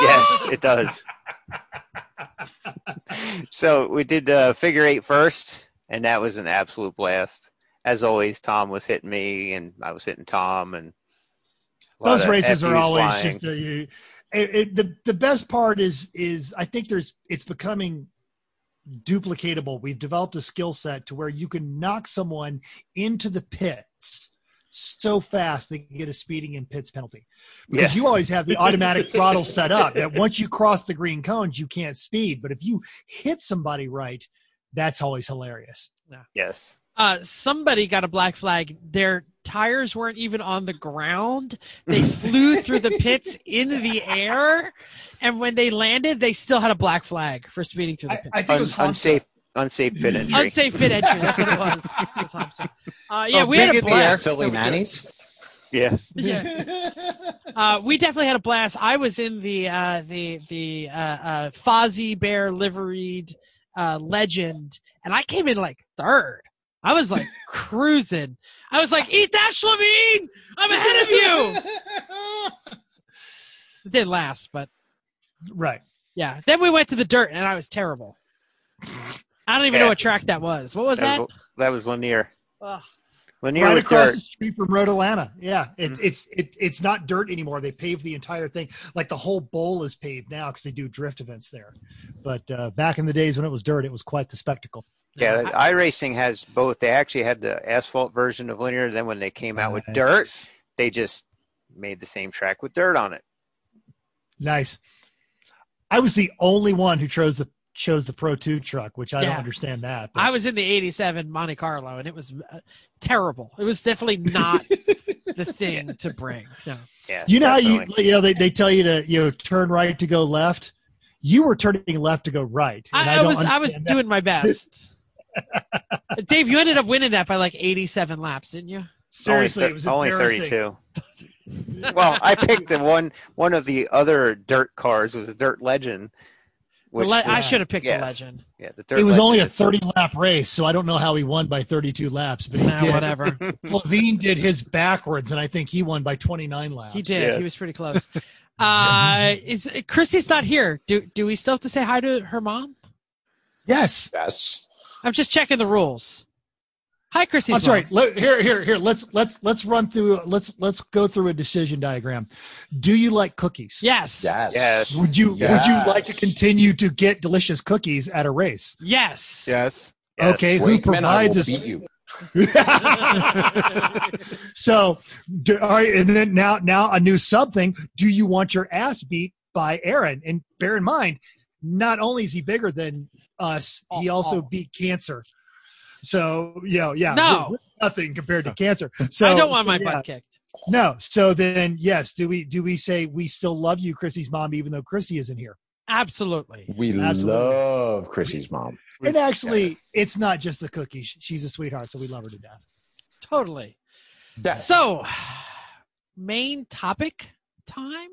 yes, it does. so we did uh, figure eight first, and that was an absolute blast. As always, Tom was hitting me, and I was hitting Tom, and a lot Those races are always flying. just a, you, it, it, the the best part is is I think there's it's becoming duplicatable. We've developed a skill set to where you can knock someone into the pits so fast they can get a speeding in pits penalty because Yes. you always have the automatic [LAUGHS] throttle set up that once you cross the green cones you can't speed but if you hit somebody right that's always hilarious yes. Uh, somebody got a black flag. Their tires weren't even on the ground. They [LAUGHS] flew through the pits in the air, and when they landed, they still had a black flag for speeding through the I, pits. I think it was Hamza. unsafe, unsafe pit entry. Unsafe fit entry. That's what it [LAUGHS] was. It was Uh, yeah, Oh, we had a in air, blast. Silly nannies. yeah. Yeah. [LAUGHS] Uh, we definitely had a blast. I was in the uh, the the uh, uh, Fozzie Bear liveried uh, legend, and I came in like third. I was like cruising. I was like, "Eat that, Slavine! I'm ahead of you." [LAUGHS] It didn't last, but right yeah. Then we went to the dirt, and I was terrible. I don't even know what track that was. What was That that? was, that was Lanier. Ugh. Lanier right across dirt. the street from Road Atlanta. Yeah, it's Mm-hmm. it's it, it's not dirt anymore. They paved the entire thing. Like the whole bowl is paved now because they do drift events there. But uh, back in the days when it was dirt, it was quite the spectacle. Yeah, I- iRacing has both. They actually had the asphalt version of Lanier. Then when they came out with dirt, they just made the same track with dirt on it. Nice. I was the only one who chose the chose the Pro Two truck, which I Yeah. don't understand that. but- I was in the '87 Monte Carlo, and it was uh, terrible. It was definitely not [LAUGHS] the thing to bring. No. Yeah, you know how you you know they, they tell you to you know turn right to go left. You were turning left to go right. and I, I was I was that. doing my best. [LAUGHS] Dave, you ended up winning that by like 87 laps, didn't you? seriously. only, it was only 32. [LAUGHS] well, I picked the one. One of the other dirt cars was a dirt legend. Which, le- I should have picked Yes. the legend. yeah, the dirt It was Legend only a 30 lap race, so I don't know how he won by 32 laps, but he Nah, did. whatever. [LAUGHS] Levine did his backwards, and I think he won by 29 laps. He did. Yes. He was pretty close. Uh, is Chrissy's not here? Do do we still have to say hi to her mom? Yes. Yes. I'm just checking the rules. Hi, Chrissy's I'm sorry. Let, here, here, here. Let's let's let's run through. Let's let's go through a decision diagram. Do you like cookies? Yes. Yes. Yes. Would you Would you like to continue to get delicious cookies at a race? Yes. Yes. Yes. Okay. Who Wakeman, provides us? beat you. [LAUGHS] so, do, all right, and then now, now a new something. Do you want your ass beat by Aaron? And bear in mind, not only is he bigger than us, he Oh, also oh. beat cancer. So, you know, yeah, No. we're- we're nothing compared to cancer. So I don't want my yeah, butt kicked. No. So then, yes. Do we do we say we still love you, Chrissy's mom, even though Chrissy isn't here? Absolutely. We Absolutely. love Chrissy's mom. And actually, it's not just the cookies. She's a sweetheart, so we love her to death. Totally. Yeah. So, main topic time.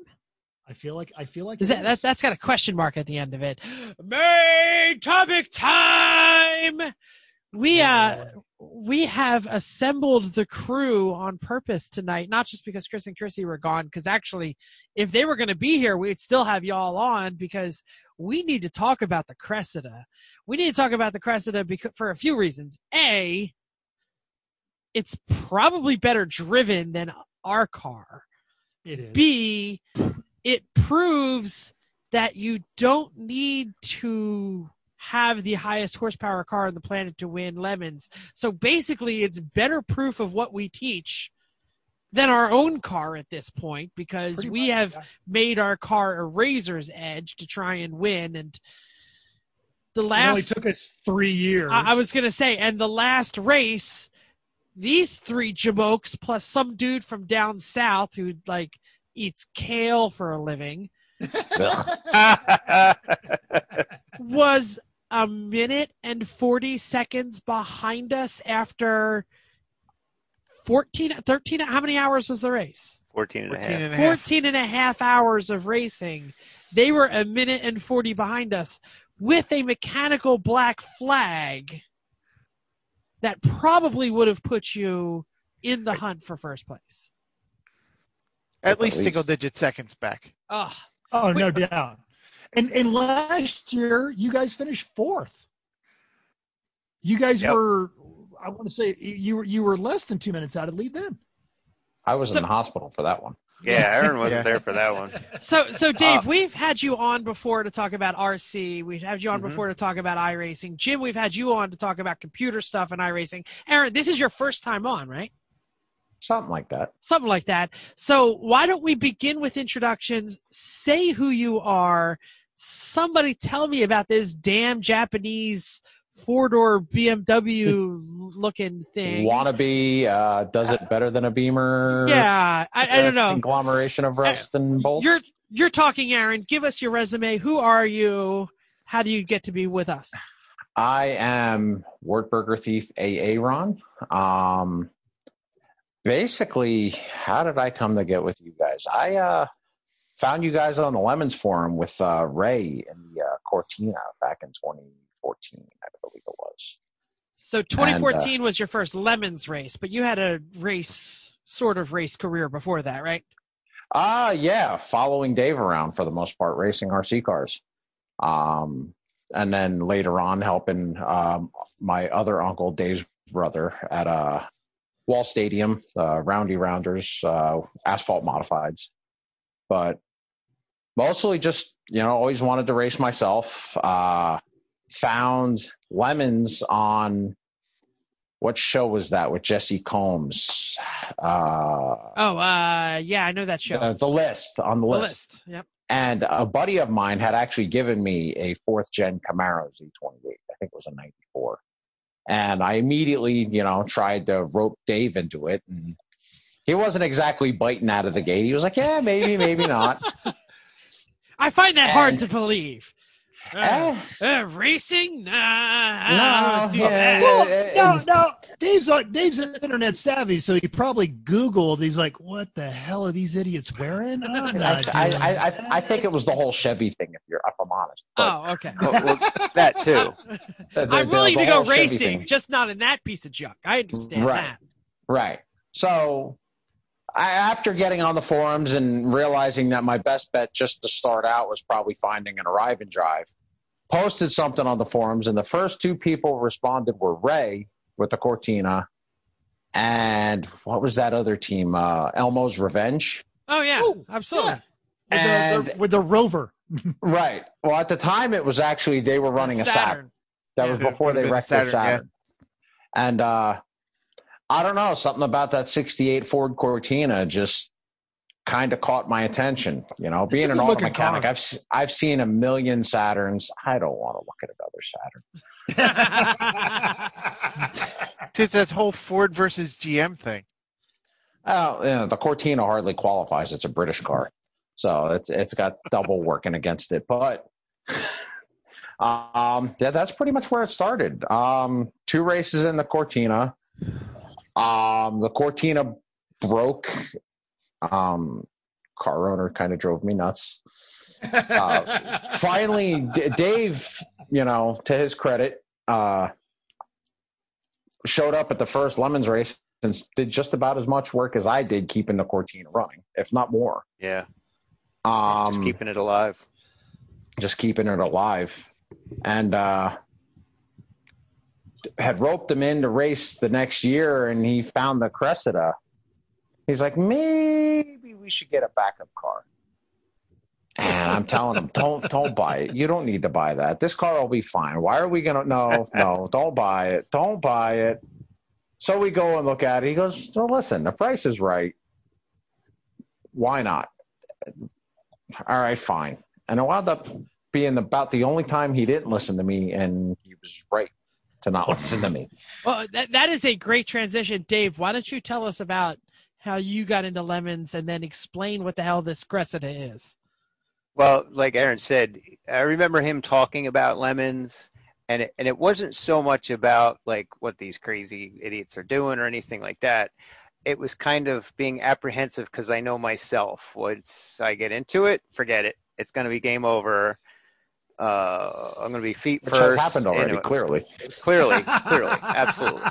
I feel like I feel like Is that, that that's got a question mark at the end of it? Main topic time. We uh we have assembled the crew on purpose tonight, not just because Chris and Chrissy were gone, because actually, if they were going to be here, we'd still have y'all on because we need to talk about the Cressida. We need to talk about the Cressida because, for a few reasons. A, it's probably better driven than our car. it is. B, it proves that you don't need to have the highest horsepower car on the planet to win lemons. So basically, it's better proof of what we teach than our own car at this point because Pretty we much, have yeah. made our car a razor's edge to try and win. And the last It only took us three years. I, I was gonna say, and the last race, these three jamokes plus some dude from down south who like eats kale for a living [LAUGHS] was a minute and 40 seconds behind us after 14 13 how many hours was the race? 14 and 14 and a half. 14 and a half hours of racing. They were a minute and 40 behind us with a mechanical black flag that probably would have put you in the hunt for first place At At least least. single digit seconds back. oh oh no doubt. And and last year you guys finished fourth. You guys Yep. were I want to say you were you were less than two minutes out of lead then. I was So- in the hospital for that one. Yeah, [LAUGHS] Aaron wasn't Yeah. there for that one. So, so Dave, Uh, we've had you on before to talk about RC. We've had you on Mhm. before to talk about iRacing. Jim, we've had you on to talk about computer stuff and iRacing. Aaron, this is your first time on, right? Something like that. Something like that. So, why don't we begin with introductions? Say who you are. Somebody tell me about this damn Japanese four door BMW [LAUGHS] looking thing. Wannabe uh, does it better than a Beamer. Yeah, I, I don't know. Conglomeration of rust and bolts. You're you're talking, Aaron. Give us your resume. Who are you? How do you get to be with us? I am Wartburger Thief AA Ron. Um, basically, how did I come to get with you guys? I uh, found you guys on the Lemons Forum with uh, Ray in the uh, Cortina back in 2014, I believe it was. So 2014 was your first Lemons race, but you had a race, sort of race career before that, right? Ah, yeah, following Dave around for the most part, racing RC cars. Um, and then later on, helping um, my other uncle, Dave's brother, at uh, Wall Stadium, uh, Roundy Rounders, uh, asphalt modifieds. But mostly just, you know, always wanted to race myself. Uh, found Lemons on what show was that with Jessi Combs? Uh, Oh, uh, yeah, I know that show. the, the list on the the list. list. Yep. And a buddy of mine had actually given me a fourth gen Camaro Z28. I think it was a 94. And I immediately, you know, tried to rope Dave into it. And he wasn't exactly biting out of the gate. He was like, yeah, maybe, maybe not. [LAUGHS] I find that hard to believe. Uh, Eh, uh, racing? Nah, I No, don't do yeah, that. Well, no, no. Dave's on, Dave's internet savvy, so he probably Googled. He's like, "What the hell are these idiots wearing?" I'm [LAUGHS] I, not I, I, I, that." I think it was the whole Chevy thing, if you're, if I'm honest. But Oh, okay. Well, well, that too. [LAUGHS] the- the- I'm willing the to go racing, just not in that piece of junk. I understand Right. that. Right. So I, after getting on the forums and realizing that my best bet just to start out was probably finding an arrive and drive, posted something on the forums, and the first two people responded were Ray with the Cortina and what was that other team? Uh, Elmo's Revenge. Oh yeah, Oh, absolutely. With, the, And- the, with the rover. [LAUGHS] Right. Well, at the time, it was actually they were running a Saturn. That was Yeah, it before they been wrecked their Saturn, yeah. And uh, I don't know, something about that 68 Ford Cortina just kind of caught my attention. You know, being an auto mechanic, car. I've s- I've seen a million Saturns. I don't want to look at another Saturn. It's that whole Ford versus GM thing. Oh, yeah, the Cortina hardly qualifies. It's a British car, so it's it's got double working against it. But um, yeah, that's pretty much where it started. Um, two races in the Cortina. Um, the Cortina broke. Um, car owner kind of drove me nuts. Uh, finally, D- Dave, you know, to his credit, uh, showed up at the first Lemons race and did just about as much work as I did keeping the Cortina running, if not more. Yeah, Um, just keeping it alive. just keeping it alive. And uh, had roped him in to race the next year, and he found the Cressida. He's like, maybe we should get a backup car. And I'm telling him, don't don't buy it. You don't need to buy that. This car will be fine. Why are we gonna? No, no, don't buy it. Don't buy it. So we go and look at it. He goes, so listen, the price is right. Why not? All right, fine. And it wound up being about the only time he didn't listen to me, and he was right to not listen to me. Well, that that is a great transition, Dave. Why don't you tell us about how you got into lemons and then explain what the hell this Cressida is? Well, like Aaron said, I remember him talking about lemons, and it, and it wasn't so much about like what these crazy idiots are doing or anything like that. It was kind of being apprehensive because I know myself. Once I get into it, forget it. It's going to be game over. Uh, I'm going to be feet Which first. has happened already, it. clearly. clearly clearly [LAUGHS] absolutely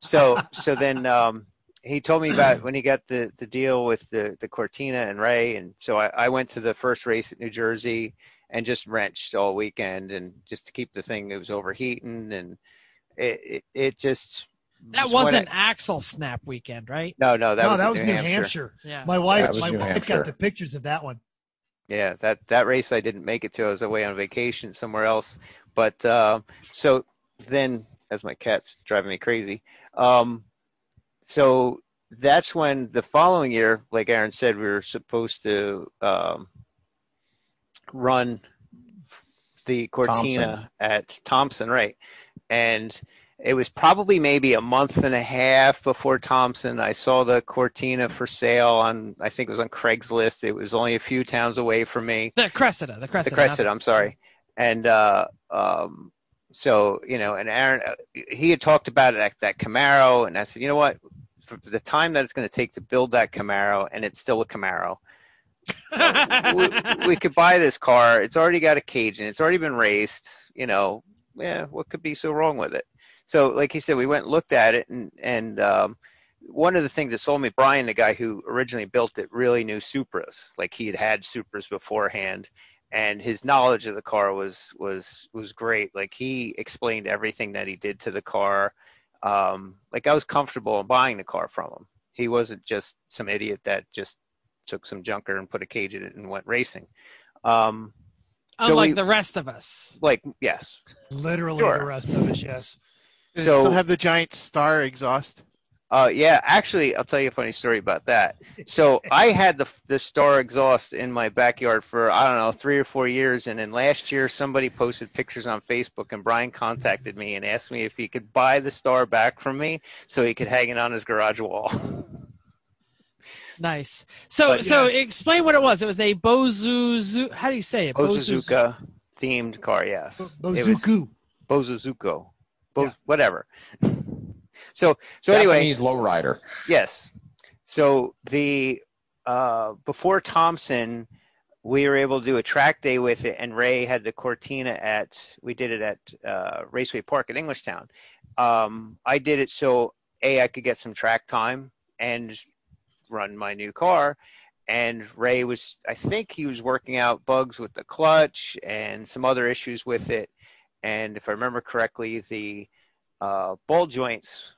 so so then um he told me about [CLEARS THROAT] when he got the the deal with the the cortina and ray and so I, I went to the first race at new jersey and just wrenched all weekend and just to keep the thing it was overheating and it it, it just That was when wasn't I- Axle Snap weekend, right? no no that no, was that in was new, New hampshire. Hampshire. Yeah. My wife, That my New wife Hampshire. got the pictures of that one. Yeah, that that race I didn't make it to. I was away on vacation somewhere else. But uh, so then, as my cat's driving me crazy, um, so that's when the following year, like Aaron said, we were supposed to um, run the Cortina Thompson. at Thompson, right? And it was probably maybe a month and a half before Thompson. I saw the Cortina for sale on, I think it was on Craigslist. It was only a few towns away from me. The Cressida, the Cressida. The Cressida. I'm sorry. And uh, um, so, you know, and Aaron, uh, he had talked about it at that Camaro, and I said, you know what? For the time that it's going to take to build that Camaro, and it's still a Camaro, [LAUGHS] we, we could buy this car. It's already got a cage and. It's already been raced. You know, yeah, what could be so wrong with it? So, like he said, we went and looked at it, and and um, one of the things that sold me, Brian, the guy who originally built it, really knew Supras. Like he had had Supras beforehand, and his knowledge of the car was was was great. Like he explained everything that he did to the car. Um, like I was comfortable in buying the car from him. He wasn't just some idiot that just took some junker and put a cage in it and went racing. Um, so Unlike we- the rest of us. like yes, Literally Sure. the rest of us, yes. Does it So- still have the giant star exhaust? Uh, yeah, actually, I'll tell you a funny story about that. So I had the the Star exhaust in my backyard for I don't know three or four years, and then last year somebody posted pictures on Facebook, and Brian contacted me and asked me if he could buy the Star back from me so he could hang it on his garage wall. Nice. So, But so yes. explain what it was. It was a Bozuzu. How do you say it? Bozuzuka themed car, yes. It was Bozuku. Bozuzuko, Bo- Yeah. whatever. So so anyway, Japanese lowrider. Yes. So the uh, before Thompson, we were able to do a track day with it, and Ray had the Cortina at. We did it at uh, Raceway Park at Englishtown. Um, I did it so a I could get some track time and run my new car. And Ray was, I think he was working out bugs with the clutch and some other issues with it. And if I remember correctly, the uh, ball joints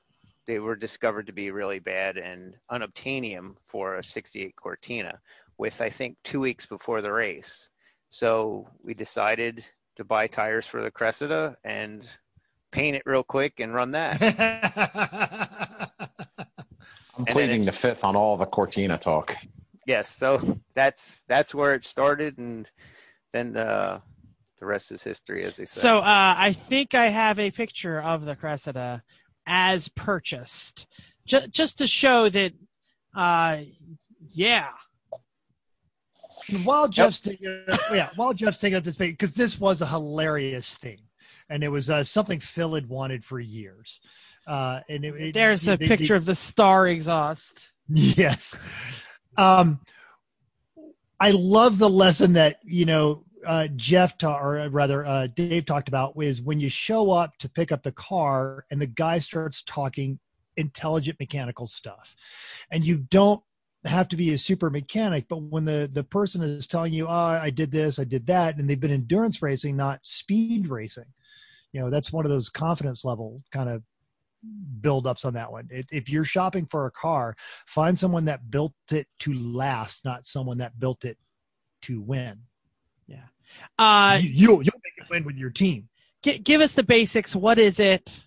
they were discovered to be really bad and unobtainium for a 68 Cortina with I think two weeks before the race. So we decided to buy tires for the Cressida and paint it real quick and run that. [LAUGHS] I'm then pleading the fifth on all the Cortina talk. yes, so that's that's where it started and then the the rest is history as they say. So, uh, I think I have a picture of the Cressida as purchased, just just to show that. Uh, yeah. And while Jeff's taking, yeah, while Jeff's taking up this page, because this was a hilarious thing, and it was uh, something Phil had wanted for years. Uh, and it, it- There's a they- they- picture of the star exhaust. Yes. Um, I love the lesson that you know uh, Jeff ta- or rather uh, Dave talked about was when you show up to pick up the car and the guy starts talking intelligent mechanical stuff, and you don't have to be a super mechanic, but when the the person is telling you, "Oh, I did this, I did that," and they've been endurance racing, not speed racing, you know, that's one of those confidence level kind of build-ups on that one. If you're shopping for a car, find someone that built it to last, not someone that built it to win. Uh, you, you'll you'll make it win with your team. gi- give us the basics. What is it?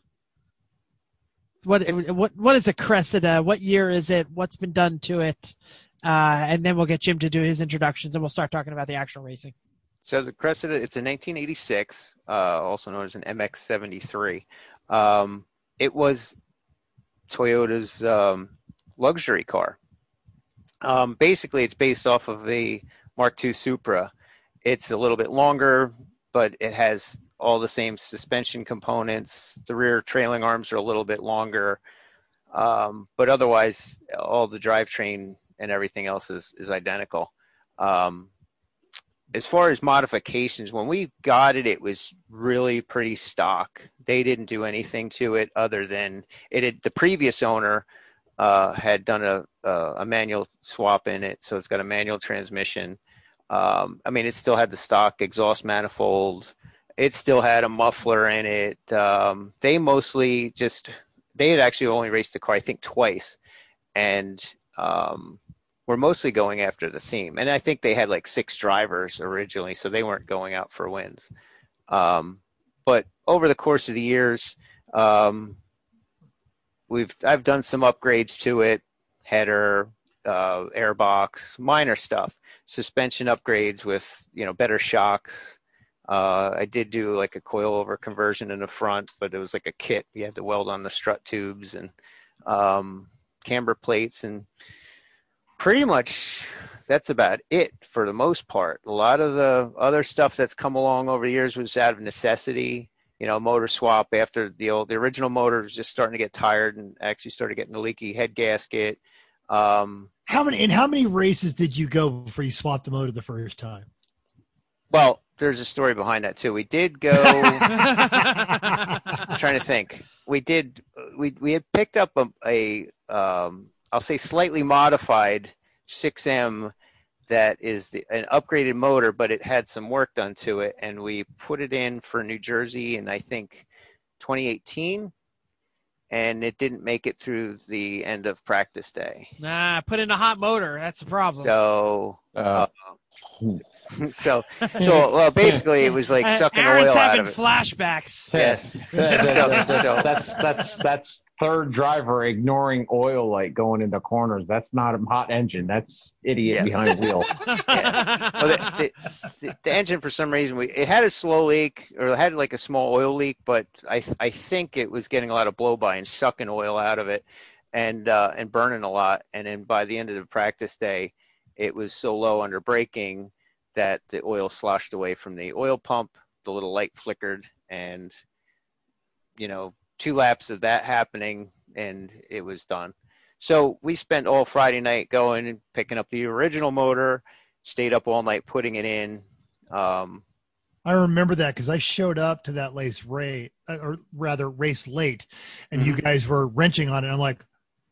What what what is a Cressida? What year is it? What's been done to it? Uh, and then we'll get Jim to do his introductions, and we'll start talking about the actual racing. So the Cressida, it's a 1986, uh, also known as an MX-73. Um, it was Toyota's um, luxury car. Um, basically, it's based off of the Mark II Supra. It's a little bit longer, but it has all the same suspension components. The rear trailing arms are a little bit longer, um, but otherwise, all the drivetrain and everything else is is identical. Um, as far as modifications, when we got it, it was really pretty stock. They didn't do anything to it other than it had the previous owner uh, had done a, a a manual swap in it, so it's got a manual transmission. Um, I mean, it still had the stock exhaust manifold. It still had a muffler in it. Um, they mostly just they had actually only raced the car I think twice, and um, were mostly going after the theme. And I think they had like six drivers originally, so they weren't going out for wins. Um, but over the course of the years, um, we've I've done some upgrades to it, header, uh, airbox, minor stuff, suspension upgrades with you know better shocks. Uh, I did do like a coilover conversion in the front, but it was like a kit. You had to weld on the strut tubes and um, camber plates and pretty much that's about it for the most part. A lot of the other stuff that's come along over the years was out of necessity. You know, motor swap after the old, the original motor was just starting to get tired and actually started getting the leaky head gasket. Um, How many and how many races did you go before you swapped the motor the first time? well, there's a story behind that too. We did go. [LAUGHS] I'm trying to think. We did. We we had picked up a, a um, I'll say slightly modified 6M that is the, an upgraded motor, but it had some work done to it, and we put it in for New Jersey in I think 2018, and it didn't make it through the end of practice day. Nah, put in a hot motor. That's the problem. So. Uh, [LAUGHS] so, [LAUGHS] so well, basically, it was like sucking Aaron's oil out of it. flashbacks. [LAUGHS] Yes. that- that- that- that's that's that's third driver ignoring oil light going into corners. That's not a hot engine. That's idiot Yes. behind wheel. Well, the, the, the, the engine, for some reason, we it had a slow leak or it had like a small oil leak, but I I think it was getting a lot of blow by and sucking oil out of it, and uh, and burning a lot. And then by the end of the practice day, it was so low under braking that the oil sloshed away from the oil pump. The little light flickered, and you know, two laps of that happening, and it was done. So we spent all Friday night going and picking up the original motor, stayed up all night putting it in. Um, I remember that because I showed up to that race rate, or rather race late, and you guys were wrenching on it. I'm like,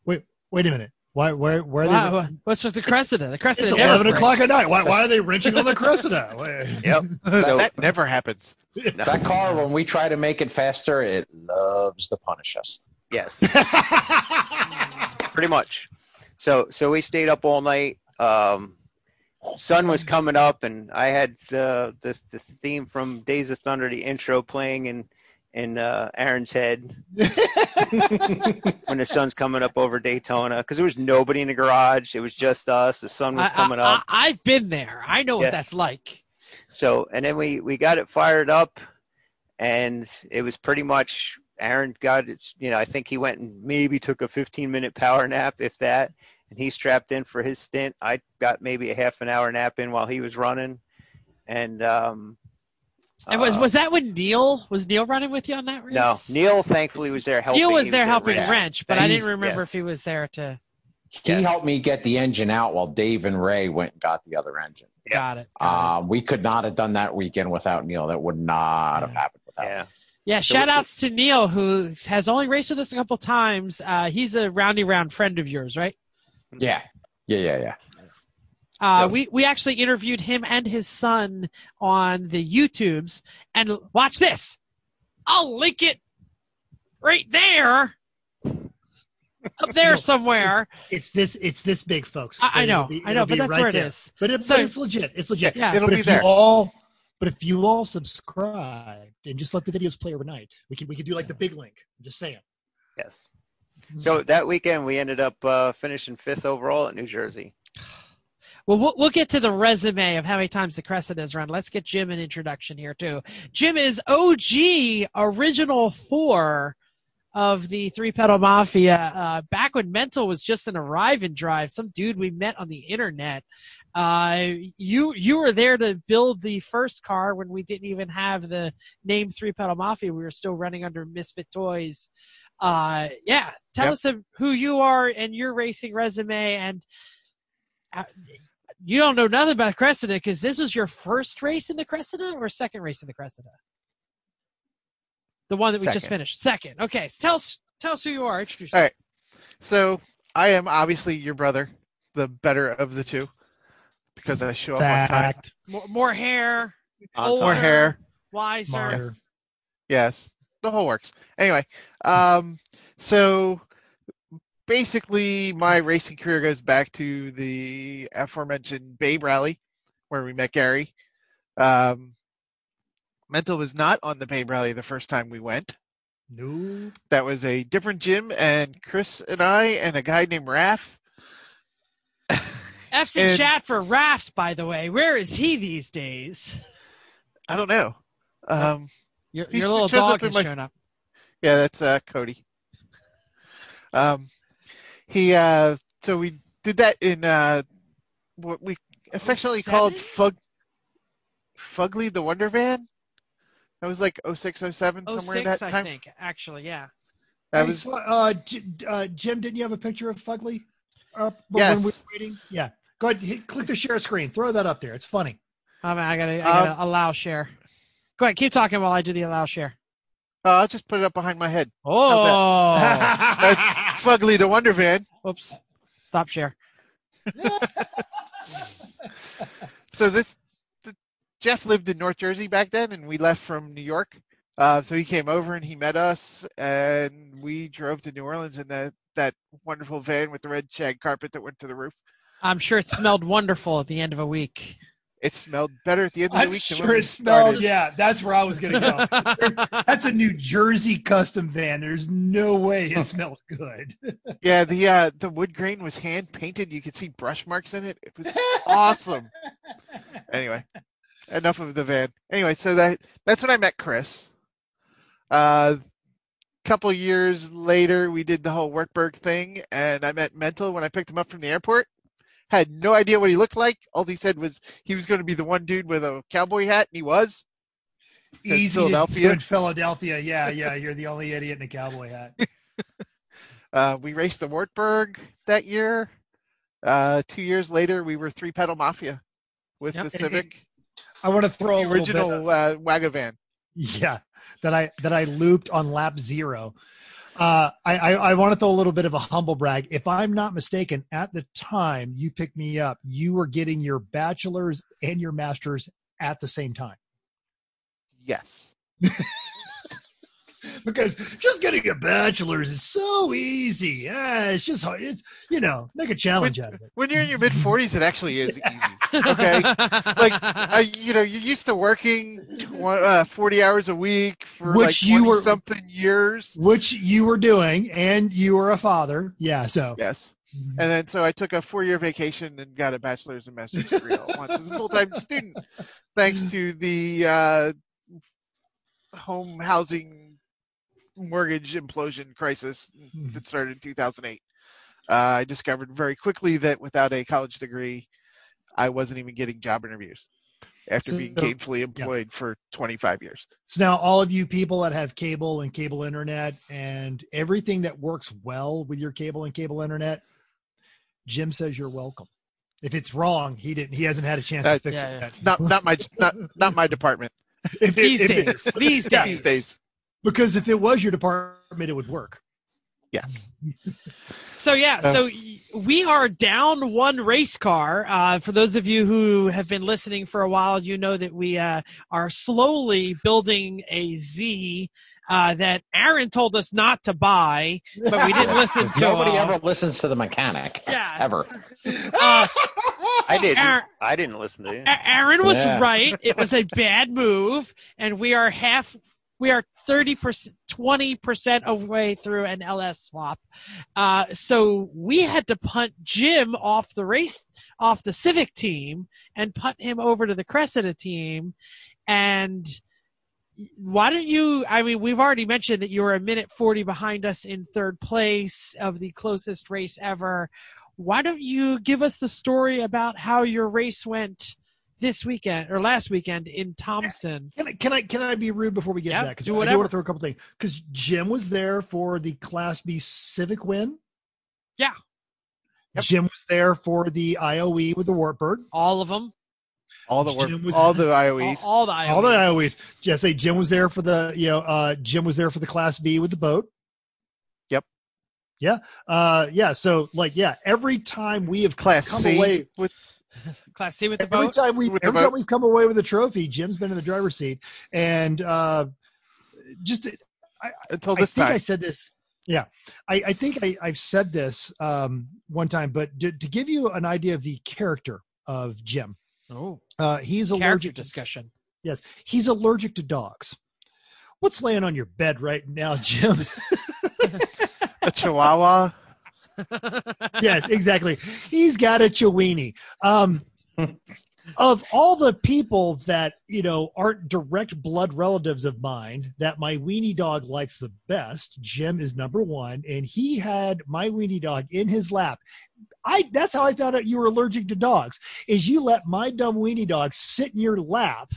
wait, wait a minute. Why, where, where are Wow, they? what's with the Cressida? The Cressida It's never 11 o'clock at night. Why, why are they wrenching on the Cressida? [LAUGHS] yep. So that never happens. That car, when we try to make it faster, it loves to punish us. yes, [LAUGHS] pretty much. So so we stayed up all night. Um, sun was coming up, and I had the the, the theme from Days of Thunder, the intro playing in in uh, Aaron's head [LAUGHS] when the sun's coming up over Daytona because there was nobody in the garage. It was just us. The sun was I, coming up. I, have been there. I know what that's like. So and then we we got it fired up, and it was pretty much Aaron got it. You know, I think he went and maybe took a 15 minute power nap, if that, and he strapped in for his stint. I got maybe a half an hour nap in while he was running, and um. And was uh, was that when Neil was Neil running with you on that race? no Neil thankfully was there helping. Neil was He there at helping wrench. wrench, but I didn't remember Yes. if he was there to. He Yes. helped me get the engine out while Dave and Ray went and got the other engine. Yeah. Got it. got it. Um, we could not have done that weekend without Neil. That would not have happened without him. Yeah. Yeah, So shout outs to Neil, who has only raced with us a couple times. Uh, he's a roundy round friend of yours, right? Yeah. Yeah, yeah, yeah. Uh, So- we we actually interviewed him and his son on the YouTubes, and watch this. I'll link it right there, up [LAUGHS] there somewhere. It's this. It's this big, folks. I, I know, be- I know, but that's right where it there. is. But, it, So- but it's legit. It's legit. Yeah, It'll but be if there. you all, but if you all subscribe and just let the videos play overnight, we can we can do like the big link. I'm just saying. Yes. So that weekend we ended up uh, finishing fifth overall at New Jersey. [SIGHS] [SIGHS] [SIGHS] Well, well, we'll get to the resume of how many times the Cressida has run. Let's get Jim an introduction here too. Jim is OG original four of the Three Pedal Mafia. Uh, back when Mental was just an arrive and drive, some dude we met on the internet. Uh, you you were there to build the first car when we didn't even have the name Three Pedal Mafia. We were still running under Misfit Toys. Uh, yeah, tell Yep. us who you are and your racing resume and. You don't know nothing about Cressida because this was your first race in the Cressida or second race in the Cressida? The one that we just finished. Second. Okay. So tell us tell us who you are. Introduce All yourself. right. So I am obviously your brother, the better of the two, because I show up on time. Fact. More, more hair, On older, More hair. wiser. Smarter. Yes, the whole works. Anyway, um, so basically, my racing career goes back to the aforementioned Babe Rally, where we met Gary. Um, Mental was not on the Babe Rally the first time we went. No. That was a different gym, and Chris and I and a guy named Raph. [LAUGHS] F's in And- chat for Rafts, by the way. Where is he these days? I don't know. Um, Your, your little shows up dog in has my- shown up. Yeah, that's uh, Cody. Um, he uh, so we did that in uh, what we affectionately called 07? Fug, Fugly the Wonder Van. That was like 06, 07, Oh somewhere in six, that I time. think. Actually, yeah. That was so, uh, J- uh, Jim, didn't you have a picture of Fugly? Uh, Yes. When we were waiting? Yeah. Go ahead. Hit, click the share screen. Throw that up there. It's funny. I, mean, I gotta, I Um, gotta allow share. Go ahead, keep talking while I do the allow share. uh, I'll just put it up behind my head. Oh, [LAUGHS] That's Fugly the Wonder Van. oops! Stop share. [LAUGHS] So this th- Jeff lived in North Jersey back then, and we left from New York. Uh, so he came over and he met us, and we drove to New Orleans in that that wonderful van with the red shag carpet that went to the roof. I'm sure it smelled wonderful at the end of a week. It smelled better at the end of the I'm week sure it smelled. started. Yeah, that's where I was going to go. That's a New Jersey custom van. There's no way it smelled good. [LAUGHS] Yeah, the uh, the wood grain was hand painted. You could see brush marks in it. It was awesome. [LAUGHS] Anyway, enough of the van. Anyway, so that that's when I met Chris. Uh, couple years later, we did the whole Wartburg thing, and I met Mental when I picked him up from the airport. Had no idea what he looked like. All he said was he was going to be the one dude with a cowboy hat, and he was. Easy to Philadelphia. good Philadelphia. Yeah, yeah. You're the only idiot in a cowboy hat. [LAUGHS] Uh, we raced the Wartburg that year. Uh, two years later, we were three pedal mafia with Yep. the Civic, I want to throw the a little bit original of- uh, Wagovan. Yeah, that I that I looped on lap zero. Uh, I, I I want to throw a little bit of a humble brag. If I'm not mistaken, at the time you picked me up, you were getting your bachelor's and your master's at the same time. Yes. [LAUGHS] Because just getting a bachelor's is so easy. Yeah, it's just hard. It's you know make a challenge out of it. When you're in your mid 40s, it actually is [LAUGHS] easy. Okay. Like, uh, you know, you're used to working tw- uh, 40 hours a week for Which like you 20 were- something years. Which you were doing, and you were a father. Yeah, so Yes. And then so I took a four year vacation and got a bachelor's and master's degree all at once as a full time student, thanks to the uh, home housing mortgage implosion crisis that started in 2008. Uh, I discovered very quickly that without a college degree, I wasn't even getting job interviews after So- being gainfully employed for 25 years. So now all of you people that have cable and cable internet and everything that works well with your cable and cable internet, Jim says you're welcome. If it's wrong, he didn't. He hasn't had a chance to Uh, fix yeah, it. yeah. not not my not not my department If it- These if it- days, these [LAUGHS] days, these days. Because if it was your department, it would work. Yes. [LAUGHS] So yeah, Uh, so we are down one race car. Uh, for those of you who have been listening for a while, you know that we uh, are slowly building a Z uh, that Aaron told us not to buy, but we didn't listen [LAUGHS] to. Nobody uh, ever listens to the mechanic. Yeah. Ever. Uh, [LAUGHS] I didn't. Aaron, I didn't listen to you. Aaron was Yeah. right. It was a bad move, and we are half. We are thirty percent, twenty percent away through an LS swap. Uh, so we had to punt Jim off the race, off the Civic team, and punt him over to the Cressida team. And why don't you? I mean, we've already mentioned that you were a minute forty behind us in third place of the closest race ever. Why don't you give us the story about how your race went? This weekend or last weekend in Thompson. Can I, can I can I be rude before we get Yeah, to that? Because I whatever. want to throw a couple things. Because Jim was there for the Class B Civic win. Yeah. Yep. Jim was there for the IOE with the Wartburg. All of them. All the work, Jim was- all the All, IOEs. all the IOEs. All the IOEs. Just say Jim was there for the you know uh, Jim was there for the Class B with the boat. Yep. Yeah. Uh, yeah. So like yeah, every time we have Class come C away with [LAUGHS] Class C with the every boat. time we With the every time boat. we've come away with a trophy, Jim's been in the driver's seat, and uh, just until I this think time. I said this. Yeah, I, I think I, I've said this um, one time, but to, to give you an idea of the character of Jim, Oh, uh, he's character allergic. To, discussion. yes, he's allergic to dogs. What's laying on your bed right now, Jim? [LAUGHS] a Chihuahua. Yes, exactly. He's got a Chiweenie. Um, of all the people that you know aren't direct blood relatives of mine, that my weenie dog likes the best, Jim is number one, and he had my weenie dog in his lap. I that's how I found out you were allergic to dogs. Is you let my dumb weenie dog sit in your lap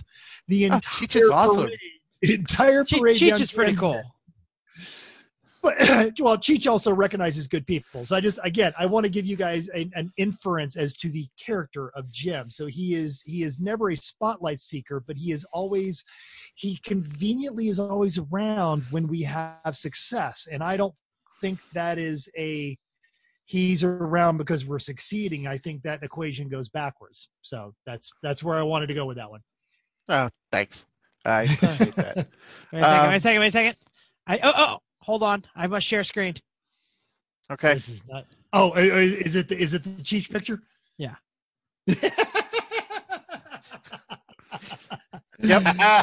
the Oh, entire Cheech is awesome. parade, entire parade. Cheech down is pretty to- cool. But [CLEARS THROAT] well, Cheech also recognizes good people. So I just again, I want to give you guys a, an inference as to the character of Jim. So he is he is never a spotlight seeker, but he is always he conveniently is always around when we have success. And I don't think that is a he's around because we're succeeding. I think that equation goes backwards. So that's that's where I wanted to go with that one. Oh, thanks. I appreciate that. [LAUGHS] Wait a second. Um, wait a second. Wait a second. I oh oh hold on. I must share screen. Okay. This is not. Oh, is it the, is it the Cheech picture? Yeah. [LAUGHS] Yep.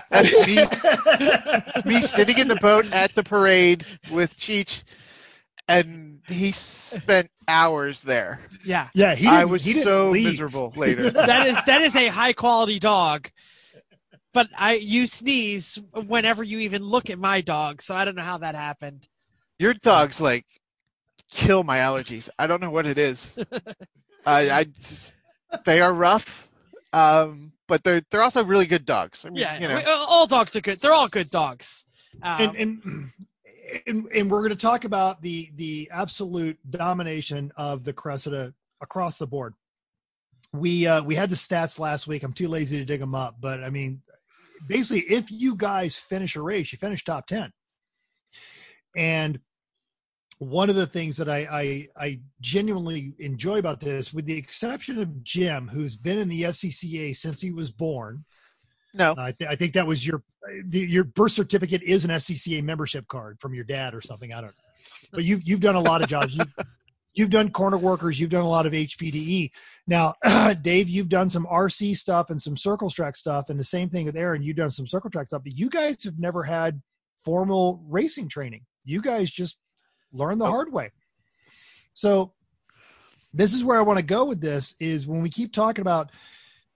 That's me, me sitting in the boat at the parade with Cheech, and he spent hours there. Yeah. Yeah, he. I was he so leave. miserable later. [LAUGHS] That is that is a high quality dog. But I you sneeze whenever you even look at my dog, so I don't know how that happened. Your dogs like kill my allergies. I don't know what it is. [LAUGHS] I, I just, they are rough, um, but they're they're also really good dogs. I mean, Yeah, you know. we- all dogs are good. They're all good dogs. Um, and and and, and we're going to talk about the the absolute domination of the Cressida across the board. We uh, we had the stats last week. I'm too lazy to dig them up, but I mean, basically, if you guys finish a race, you finish top ten. And one of the things that I, I I genuinely enjoy about this, with the exception of Jim, who's been in the SCCA since he was born, no, uh, I, th- I think that was your the- your birth certificate is an SCCA membership card from your dad or something. I don't know, but you've you've done a lot of jobs. You've, you've done corner workers. You've done a lot of HPDE. Now, [CLEARS THROAT] Dave, you've done some RC stuff and some circle track stuff, and the same thing with Aaron. You've done some circle track stuff, but you guys have never had formal racing training. You guys just learn the Nope. hard way. So this is where I want to go with this is when we keep talking about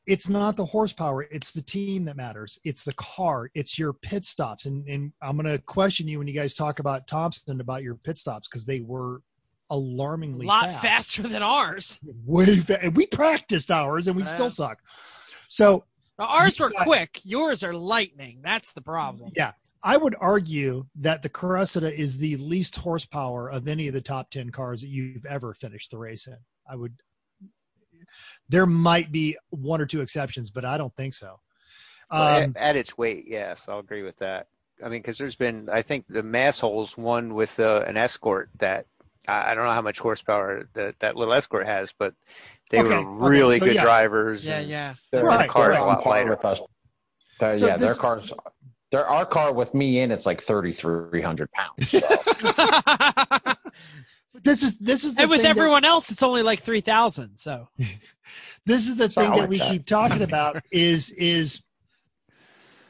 it's not the horsepower, it's the team that matters. It's the car, it's your pit stops. And and I'm gonna question you when you guys talk about Thompson about your pit stops because they were a alarmingly lot fast. faster than ours. Way fa- and we practiced ours and we Yeah. still suck. So Now, ours were got- quick. Yours are lightning. That's the problem. Yeah, I would argue that the Cressida is the least horsepower of any of the top ten cars that you've ever finished the race in. I would. There might be one or two exceptions, but I don't think so. Well, Um, at, at its weight, yes, I'll agree with that. I mean, because there's been, I think the mass holes one with uh, an escort that I I don't know how much horsepower that that little escort has, but they Okay, were okay, really so good yeah. drivers. Yeah, yeah. Their Right, car's right. a lot lighter with with us. So yeah, their cars. Their our car with me in it's like thirty three hundred pounds. [LAUGHS] So. this is this is the and with thing that- everyone else, it's only like three thousand. So this is the It's not thing that we that. keep talking about [LAUGHS] is is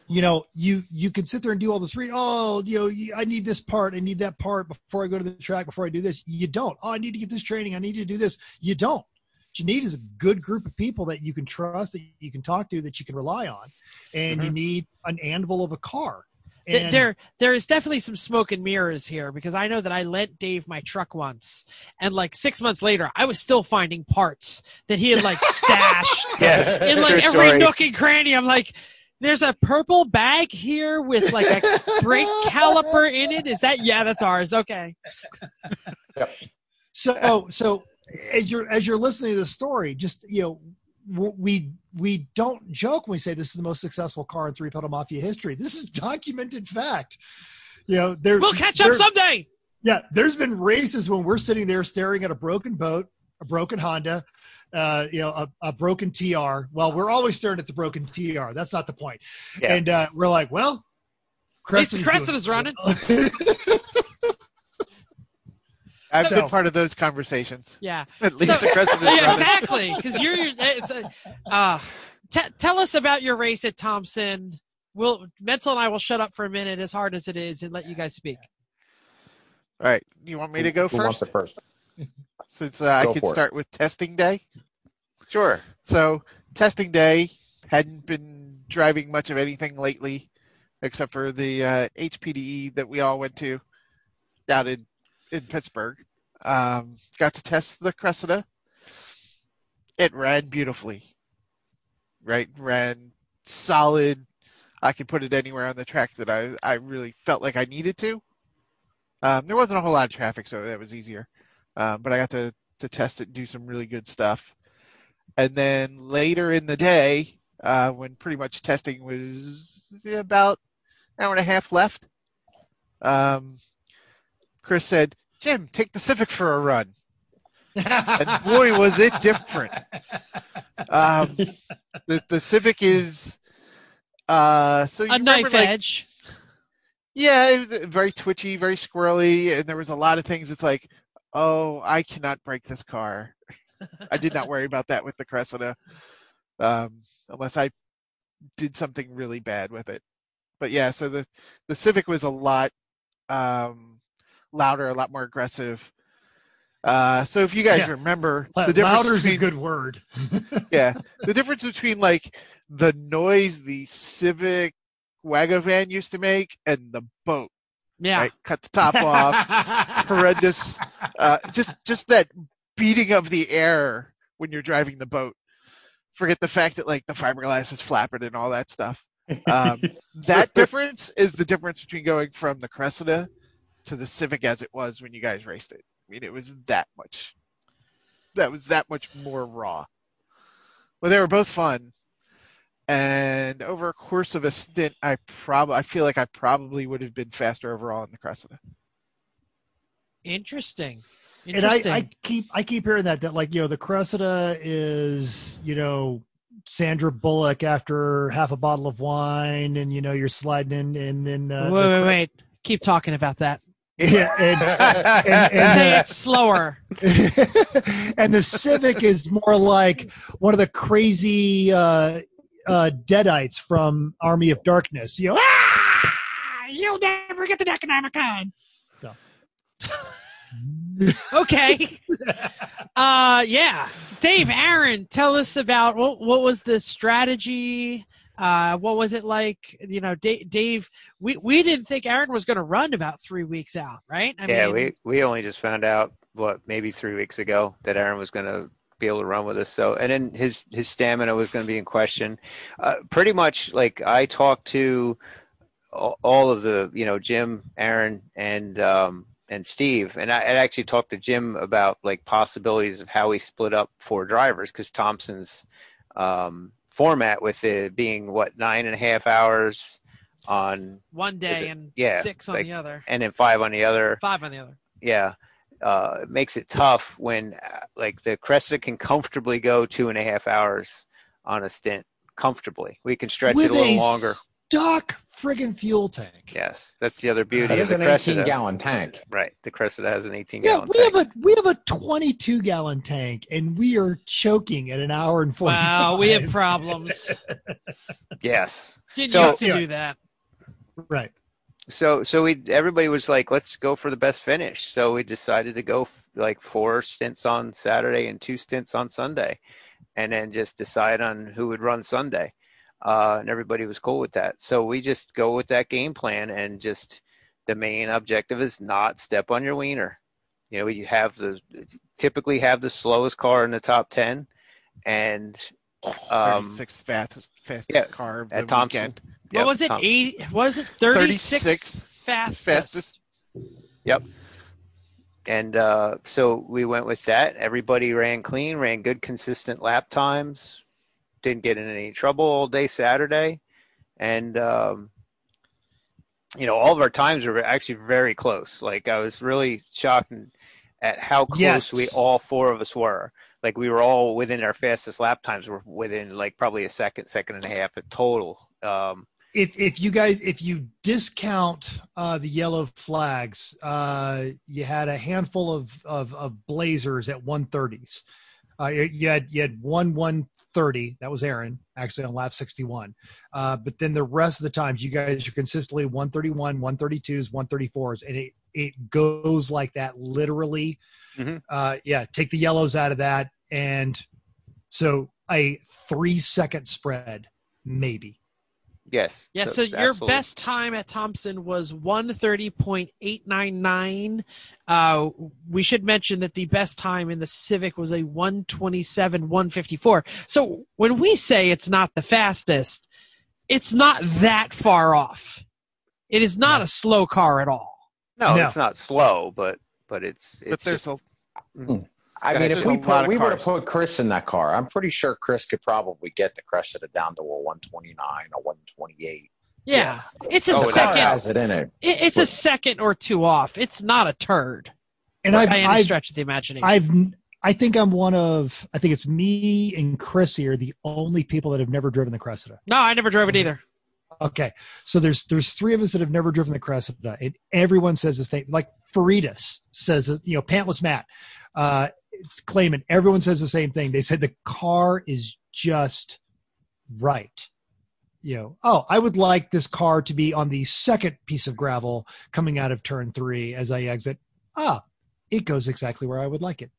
you know you you can sit there and do all this read oh you know you- i need this part i need that part before i go to the track before i do this. You don't. Oh i need to get this training i need to do this. You don't. What you need is a good group of people that you can trust that you can talk to that you can rely on. And you mm-hmm. need an anvil of a car. And there there is definitely some smoke and mirrors here because I know that I lent Dave my truck once, and like six months later, I was still finding parts that he had like stashed [LAUGHS] Yes, in like every story. nook and cranny. I'm like, there's a purple bag here with like a brake [LAUGHS] caliper in it. Is that yeah? That's ours. Okay. so so as you're as you're listening to the story just you know we we don't joke when we say this is the most successful car in three pedal mafia history this is documented fact you know there We'll catch up there- someday. yeah there's been races when we're sitting there staring at a broken boat a broken honda uh, you know, a, a broken TR. Well, we're always staring at the broken TR. That's not the point. Yeah. And uh, we're like, well, At least the Cressida's doing- Cressida's running. [LAUGHS] I've So- been part of those conversations. Yeah. [LAUGHS] At least So- the president. yeah, exactly. Because you're, [LAUGHS] it's a, uh, t- tell us about your race at Thompson. We'll Mental and I will shut up for a minute, as hard as it is, and let you guys speak. All right, you want me to go Who wants first? it first? Since uh, I Go could for it. start with testing day. Sure. So testing day hadn't been driving much of anything lately, except for the uh, HPDE that we all went to down in in Pittsburgh. Um, got to test the Cressida. It ran beautifully. Right, ran solid. I could put it anywhere on the track that I I really felt like I needed to. Um, there wasn't a whole lot of traffic, so that was easier. Um, but I got to to test it and do some really good stuff. And then later in the day, uh, when pretty much testing was about an hour and a half left, um, Chris said, "Jim, take the Civic for a run." And boy, was it different. Um, the the Civic is uh, so you A remember, knife like, edge. yeah, it was very twitchy, very squirrely, and there was a lot of things. It's like, oh, I cannot break this car. I did not worry about that with the Cressida, um, unless I did something really bad with it. But yeah, so the the Civic was a lot um, louder, a lot more aggressive. Uh, so if you guys Yeah. remember, the difference Louder is a good word. [LAUGHS] yeah, the difference between like the noise the Civic Wagovan used to make and the boat, Yeah. right? Cut the top off, [LAUGHS] horrendous. Uh, just just that beating of the air when you're driving the boat. Forget the fact that like the fiberglass is flapping and all that stuff. Um, [LAUGHS] that difference is the difference between going from the Cressida to the Civic as it was when you guys raced it. I mean, it was that much. That was that much more raw. Well, they were both fun, and over a course of a stint, I probably I feel like I probably would have been faster overall in the Cressida. Interesting. and I, I keep I keep hearing that that like you know the Cressida is you know Sandra Bullock after half a bottle of wine and you know you're sliding in and then uh, wait, the wait, Cress- wait. Keep talking about that. yeah and and, [LAUGHS] Say and, it slower. [LAUGHS] and the Civic is more like one of the crazy uh, uh, deadites from Army of Darkness. You know, ah, you'll never get the Necronomicon. So. [LAUGHS] Okay. Uh, yeah. Dave, Aaron, tell us about what what was the strategy? Uh, what was it like? You know, Dave. Dave we we didn't think Aaron was going to run about three weeks out, right? I yeah, mean, we we only just found out what maybe three weeks ago that Aaron was going to be able to run with us. So, and then his his stamina was going to be in question. Uh, pretty much, like I talked to all of the you know Jim, Aaron, and um, and Steve, and I had actually talked to Jim about like possibilities of how we split up four drivers because Thompson's um, format with it being what nine and a half hours on One day it- and yeah, six on like- the other. and then five on the other. Five on the other. Yeah, uh, it makes it tough when uh, like the Cressida can comfortably go two and a half hours on a stint comfortably. We can stretch With it a little a longer. stock friggin' fuel tank. Yes, that's the other beauty That of is the an 18 gallon tank. Right, the Cressida has an 18 Yeah, gallon we tank. have a we have a 22 gallon tank, and we are choking at an hour and 45. Wow, we have [LAUGHS] problems. yes. Didn't So- used to Yeah. do that. right. So so we everybody was like, let's go for the best finish. So we decided to go f- like four stints on Saturday and two stints on Sunday, and then just decide on who would run Sunday. Uh, and everybody was cool with that. So we just go with that game plan, and just the main objective is not step on your wiener. You know, you have the typically have the slowest car in the top ten, and um, 36 fast, fastest yeah, car of at the Thompson. weekend. What Yep, was it? Tom- Eight? Was it thirty six 36 fastest? fastest. And uh, so we went with that. Everybody ran clean, ran good, consistent lap times. Didn't get in any trouble all day Saturday, and um, you know all of our times were actually very close. Like I was really shocked at how close Yes. we all four of us were. Like we were all within our fastest lap times. Were within like probably a second, second and a half at total. Um, If if you guys if you discount uh, the yellow flags, uh, you had a handful of of, of blazers at 130s. Uh, you had you had one 130. That was Aaron actually on lap 61. Uh, but then the rest of the times, you guys are consistently 131, 132s, 134s, and it it goes like that literally. Mhm. Uh, yeah, take the yellows out of that, and so a three second spread maybe. Yes. Yeah, so your absolutely. best time at Thompson was 130.899. Uh, we should mention that the best time in the Civic was a 127 154. So when we say it's not the fastest, it's not that far off. It is not a slow car at all. No, No. it's not slow, but but it's it's But there's just, a I mean, if we a lot put, we would have put Chris in that car, I'm pretty sure Chris could probably get the Cressida down to a 129 or 128. Yeah, it's a Oh, The second. doubt. has it in it. It, it's a second or two off. It's not a turd And I've, by any I've stretch of the imagination. I've I think I'm one of I think it's me and Chris here the only people that have never driven the Cressida. no, I never drove it either. Okay, so there's there's three of us that have never driven the Cressida, and everyone says this thing. Like Faridas says, you know, Pantless Matt, uh, it's claiming everyone says the same thing. They said the car is just right. You know, oh, I would like this car to be on the second piece of gravel coming out of turn three as I exit. Ah, it goes exactly where I would like it.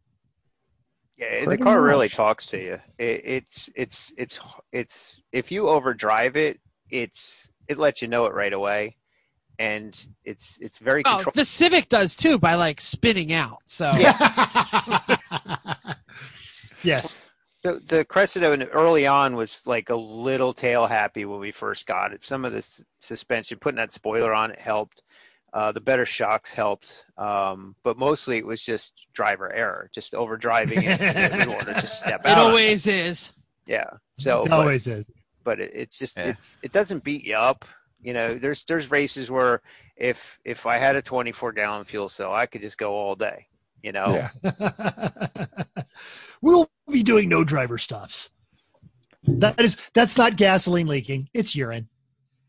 Yeah, the Pretty car really talks to you. It, it's it's it's it's if you overdrive it, it's it lets you know it right away, and it's it's very Oh, controlled. the Civic does too by like spinning out. So [LAUGHS] yes. The, the Cressida early on was like a little tail happy when we first got it. Some of the s- suspension, putting that spoiler on it helped. Uh, the better shocks helped, um, but mostly it was just driver error, just overdriving it. [LAUGHS] we want to step it out. on always is. yeah. So, It but- always is. but it, it's just Yeah. it's it doesn't beat you up. You know, there's there's races where if if I had a 24 gallon fuel cell, I could just go all day. You know, Yeah. [LAUGHS] we'll be doing no driver stops. That is that's not gasoline leaking. It's urine.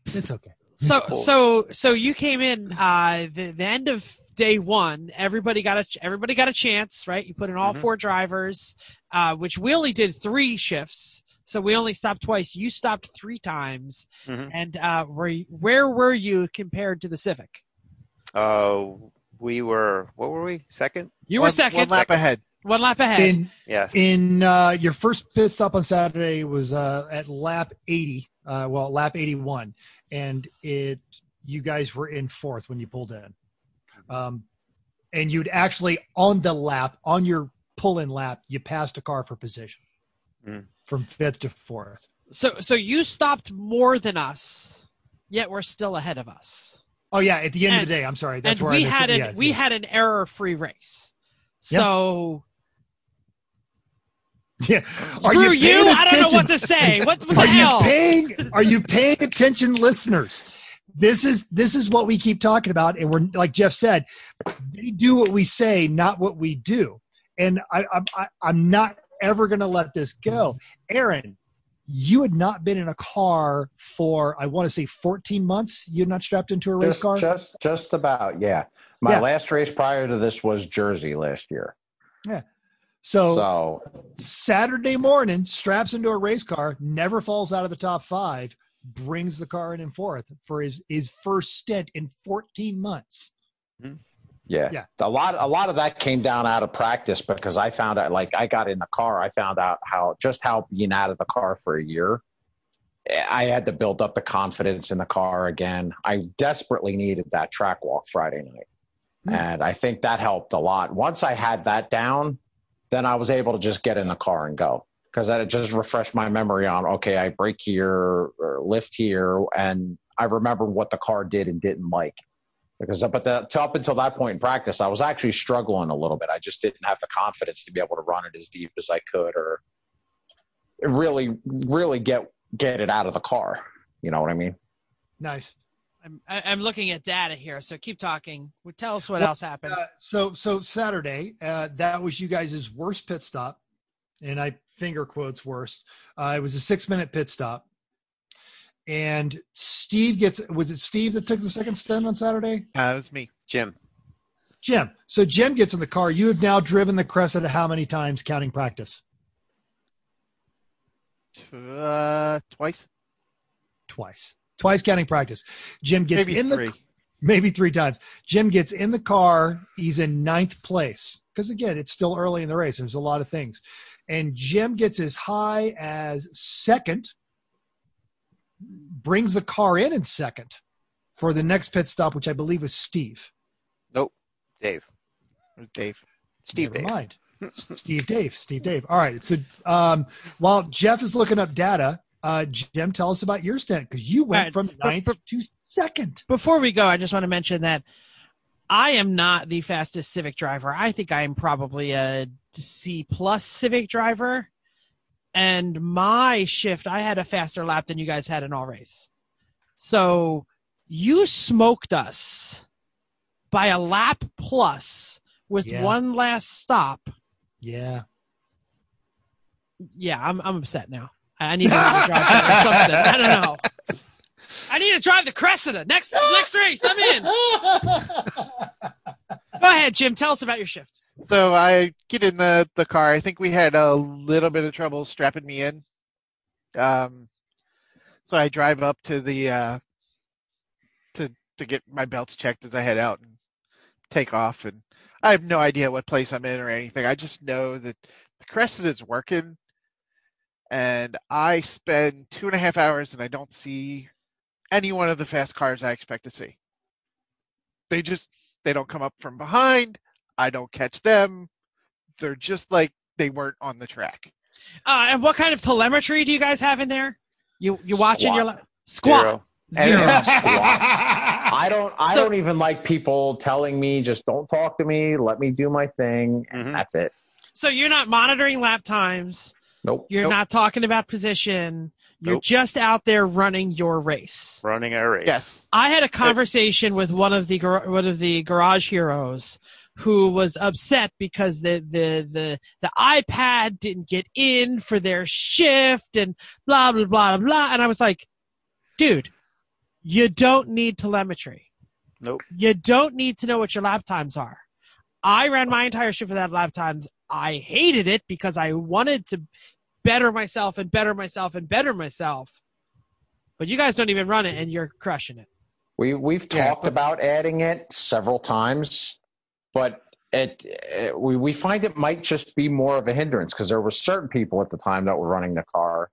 It's okay. So Cool. so so you came in uh the, the end of day one. Everybody got a everybody got a chance, right? You put in all Mhm. four drivers, uh, which we only did three shifts. So we only stopped twice. You stopped three times, Mhm. and uh, were you, where were you compared to the Civic? uh, we were what were we second? You one, were second, One lap ahead. one lap ahead. In Yes. in uh, your first pit stop on Saturday was uh, at lap 80. Uh, well, lap 81, and it you guys were in fourth when you pulled in. Um, and you'd actually on the lap on your pull in lap, you passed a car for position Mm. From fifth to fourth. So so you stopped more than us, yet we're still ahead of us. Oh yeah, at the end of the day, I'm sorry. That's and where we I had an we yeah. had an error-free race. Yeah. So [LAUGHS] Yeah. Are screw you, you! I don't know what to say. [LAUGHS] What, Are you paying? Are you paying attention, listeners? This is this is what we keep talking about, and we're like Jeff said, we do what we say, not what we do. And I, I'm I, I'm not ever going to let this go. Mm-hmm. Aaron, you had not been in a car for I want to say 14 months. You had not strapped into a race Just, car. just, just about. Yeah. My Yeah. last race prior to this was Jersey last year. Yeah. So So Saturday morning, straps into a race car, never falls out of the top five, brings the car in and forth for his his first stint in 14 months. Mm-hmm. Yeah. Yeah. A lot a lot of that came down out of practice because I found out like I got in the car, I found out how just how being out of the car for a year. I had to build up the confidence in the car again. I desperately needed that track walk Friday night. Hmm. And I think that helped a lot. Once I had that down, then I was able to just get in the car and go. Because that just refreshed my memory on okay, I break here or lift here, and I remember what the car did and didn't like because up at that up until that point in practice, I was actually struggling a little bit. I just didn't have the confidence to be able to run it as deep as I could, or really, really get get it out of the car. You know what I mean? Nice. I'm, I- I'm looking at data here, so keep talking. Well, Tell us what Well, else happened. Uh, so so Saturday, uh, that was you guys' worst pit stop, and I finger quotes worst. Uh, it was a six minute pit stop, and Steve gets was it Steve that took the second stint on Saturday? Uh, it was me. Jim. Jim. So Jim gets in the car. You have now driven the Cressida how many times counting practice? Uh, twice, Twice. Twice counting practice. Jim gets maybe in the three. maybe three times. Jim gets in the car. He's in ninth place because again, it's still early in the race. There's a lot of things, and Jim gets as high as second. Brings the car in in second for the next pit stop, which I believe was Steve. Nope, Dave. Dave. Steve Never Dave. mind. [LAUGHS] Steve Dave. Steve Dave. All right. So um, while Jeff is looking up data, uh, Jim, tell us about your stint because you went All right. from ninth but- to second. Before we go, I just want to mention that I am not the fastest Civic driver. I think I am probably a C plus Civic driver. And my shift, I had a faster lap than you guys had in all race. So you smoked us by a lap plus with Yeah. one last stop. Yeah. Yeah, I'm I'm upset now. I need to drive or something. I don't know. [LAUGHS] I need to drive the Cressida next next race. I'm in. [LAUGHS] Go ahead, Jim. Tell us about your shift. So I get in the, the car. I think we had a little bit of trouble strapping me in. Um, so I drive up to the uh, to to get my belts checked as I head out and take off. And I have no idea what place I'm in or anything. I just know that the Cressida is working, and I spend two and a half hours and I don't see any one of the fast cars I expect to see. They just they don't come up from behind. I don't catch them. They're just like they weren't on the track. Uh, and what kind of telemetry do you guys have in there? You you watching your Squat. la- squat Zero. zero. And- [LAUGHS] I don't. I So- don't even like people telling me just don't talk to me. Let me do my thing, and Mhm. that's it. So you're not monitoring lap times. Nope. You're Nope. not talking about position. You're Nope. just out there running your race. Running a race. Yes. I had a conversation with one of the one of the garage heroes who was upset because the the the the iPad didn't get in for their shift and blah blah blah blah and I was like, dude, you don't need telemetry. Nope. You don't need to know what your lap times are. I ran my entire shift without lap times. I hated it because I wanted to better myself and better myself and better myself. But you guys don't even run it and you're crushing it. We we've Yeah, talked but- about adding it several times, but it, it we we find it might just be more of a hindrance because there were certain people at the time that were running the car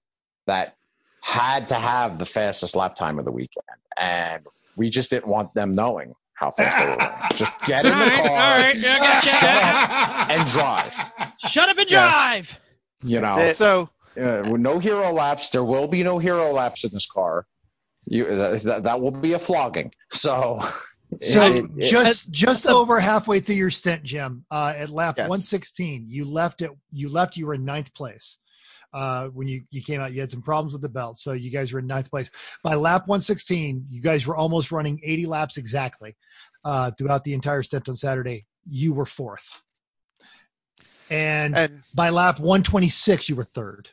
that had to have the fastest lap time of the weekend, and we just didn't want them knowing how fast they were running. [LAUGHS] Just get in the All right, car all right, yeah, I shut up and drive. Shut up and Yeah. drive. You know, So uh, no hero laps. There will be no hero laps in this car. You that, that will be a flogging. So, So it- it- just just the- over halfway through your stint, Jim, uh, at lap Yes. 116, you left it. You left. You were in ninth place uh, when you you came out. You had some problems with the belt, so you guys were in ninth place. By lap 116, you guys were almost running 80 laps exactly uh, throughout the entire stint on Saturday. You were fourth, and And by lap 126, you were third.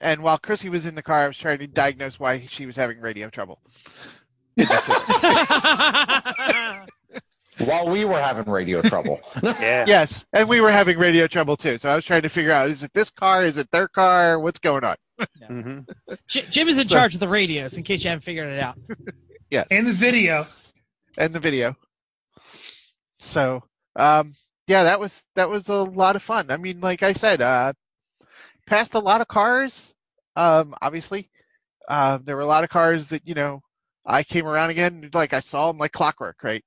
and while Chrissy was in the car, I was trying to diagnose why she was having radio trouble. In the city. while we were having radio trouble. [LAUGHS] Yeah. yes, and we were having radio trouble too. So I was trying to figure out: is it this car? Is it their car? What's going on? [LAUGHS] hmm J- Jim is in So- charge of the radios, in case you haven't figured it out. [LAUGHS] yeah, And the video. And the video. So, um, yeah, that was that was a lot of fun. I mean, like I said, uh, passed a lot of cars. Um, obviously, um, there were a lot of cars that you know I came around again. Like I saw them like clockwork, right?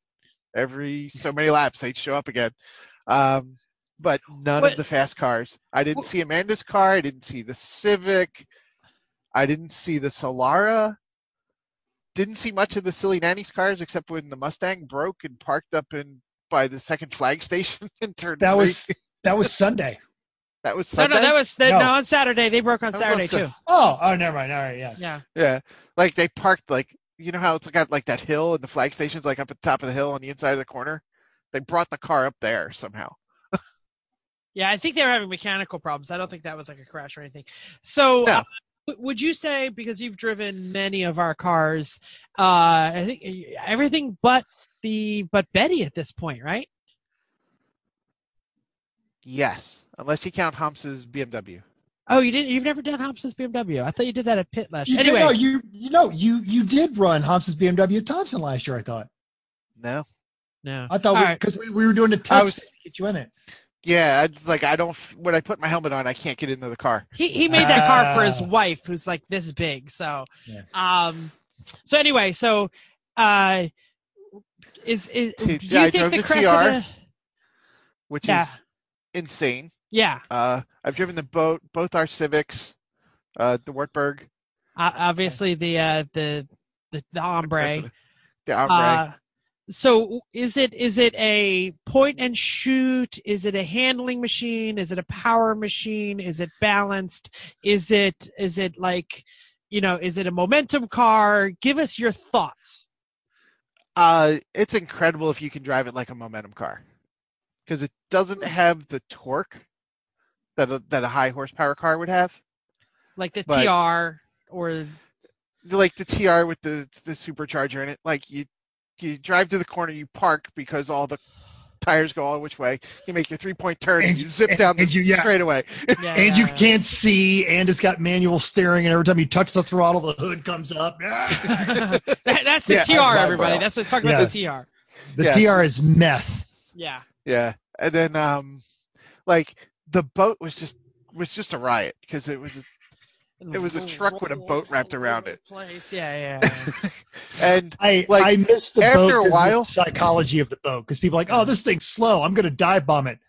Every so many laps they'd show up again. Um, but none What- of the fast cars. I didn't Wh- see Amanda's car. I didn't see the Civic. I didn't see the Solara. Didn't see much of the silly nanny's cars except when the Mustang broke and parked up in by the second flag [LAUGHS] station and turned. That three. was [LAUGHS] that was Sunday. that was No, Sunday. no, that was that, No. no. on Saturday. They broke on That was on Saturday too. Oh, oh, never mind. All right, yeah. Yeah. Yeah, like they parked like you know how it's got like that hill and the flag station's like up at the top of the hill on the inside of the corner. They brought the car up there somehow. [LAUGHS] Yeah, I think they were having mechanical problems. I don't think that was like a crash or anything. So, No. uh, would you say because you've driven many of our cars, uh, I think everything but the but Betty at this point, right? Yes, unless you count Humps's BMW. Oh, you didn't. You've never done Hobson's BMW. I thought you did that at Pit last. You year. did, Anyway, no, you you know you you did run Hampson's BMW at Thompson last year. I thought. No. no. I thought All right. because we, we, were doing a I test was- to get you in it. Yeah, it's like I don't. When I put my helmet on, I can't get into the car. He he made that car for his Ah. wife, who's like this big. So, Yeah. um, so anyway, so uh, is is do you Yeah, I think drove the the Cressida? which Yeah. is insane. Yeah, Uh, I've driven the boat, both our Civics, uh, the Wartburg, uh, obviously the uh the the, the ombre. the Ombre. Uh, so is it is it a point and shoot? Is it a handling machine? Is it a power machine? Is it balanced? Is it is it like you know? Is it a momentum car? Give us your thoughts. Uh, it's incredible if you can drive it like a momentum car, because it doesn't have the torque that a, that a high horsepower car would have. Like the But- TR or Like the TR with the the supercharger in it. Like you you drive to the corner, you park because all the tires go all which way. You make your three point turn and, And- you zip and- down the and you- yeah. straightaway. [LAUGHS] yeah, and yeah, you can't see, and it's got manual steering, and every time you touch the throttle, the hood comes up. [LAUGHS] [LAUGHS] that, that's the Yeah, TR, my everybody. bro. That's what's talking about the TR. the Yes. TR is meth. Yeah. Yeah, and then um, like the boat was just was just a riot because it was It was a truck with a boat wrapped around it. Place. Yeah, yeah. yeah. [LAUGHS] and I Like, I miss the after boat a 'cause of the while- psychology of the boat because people are like, oh, this thing's slow. I'm going to dive bomb it.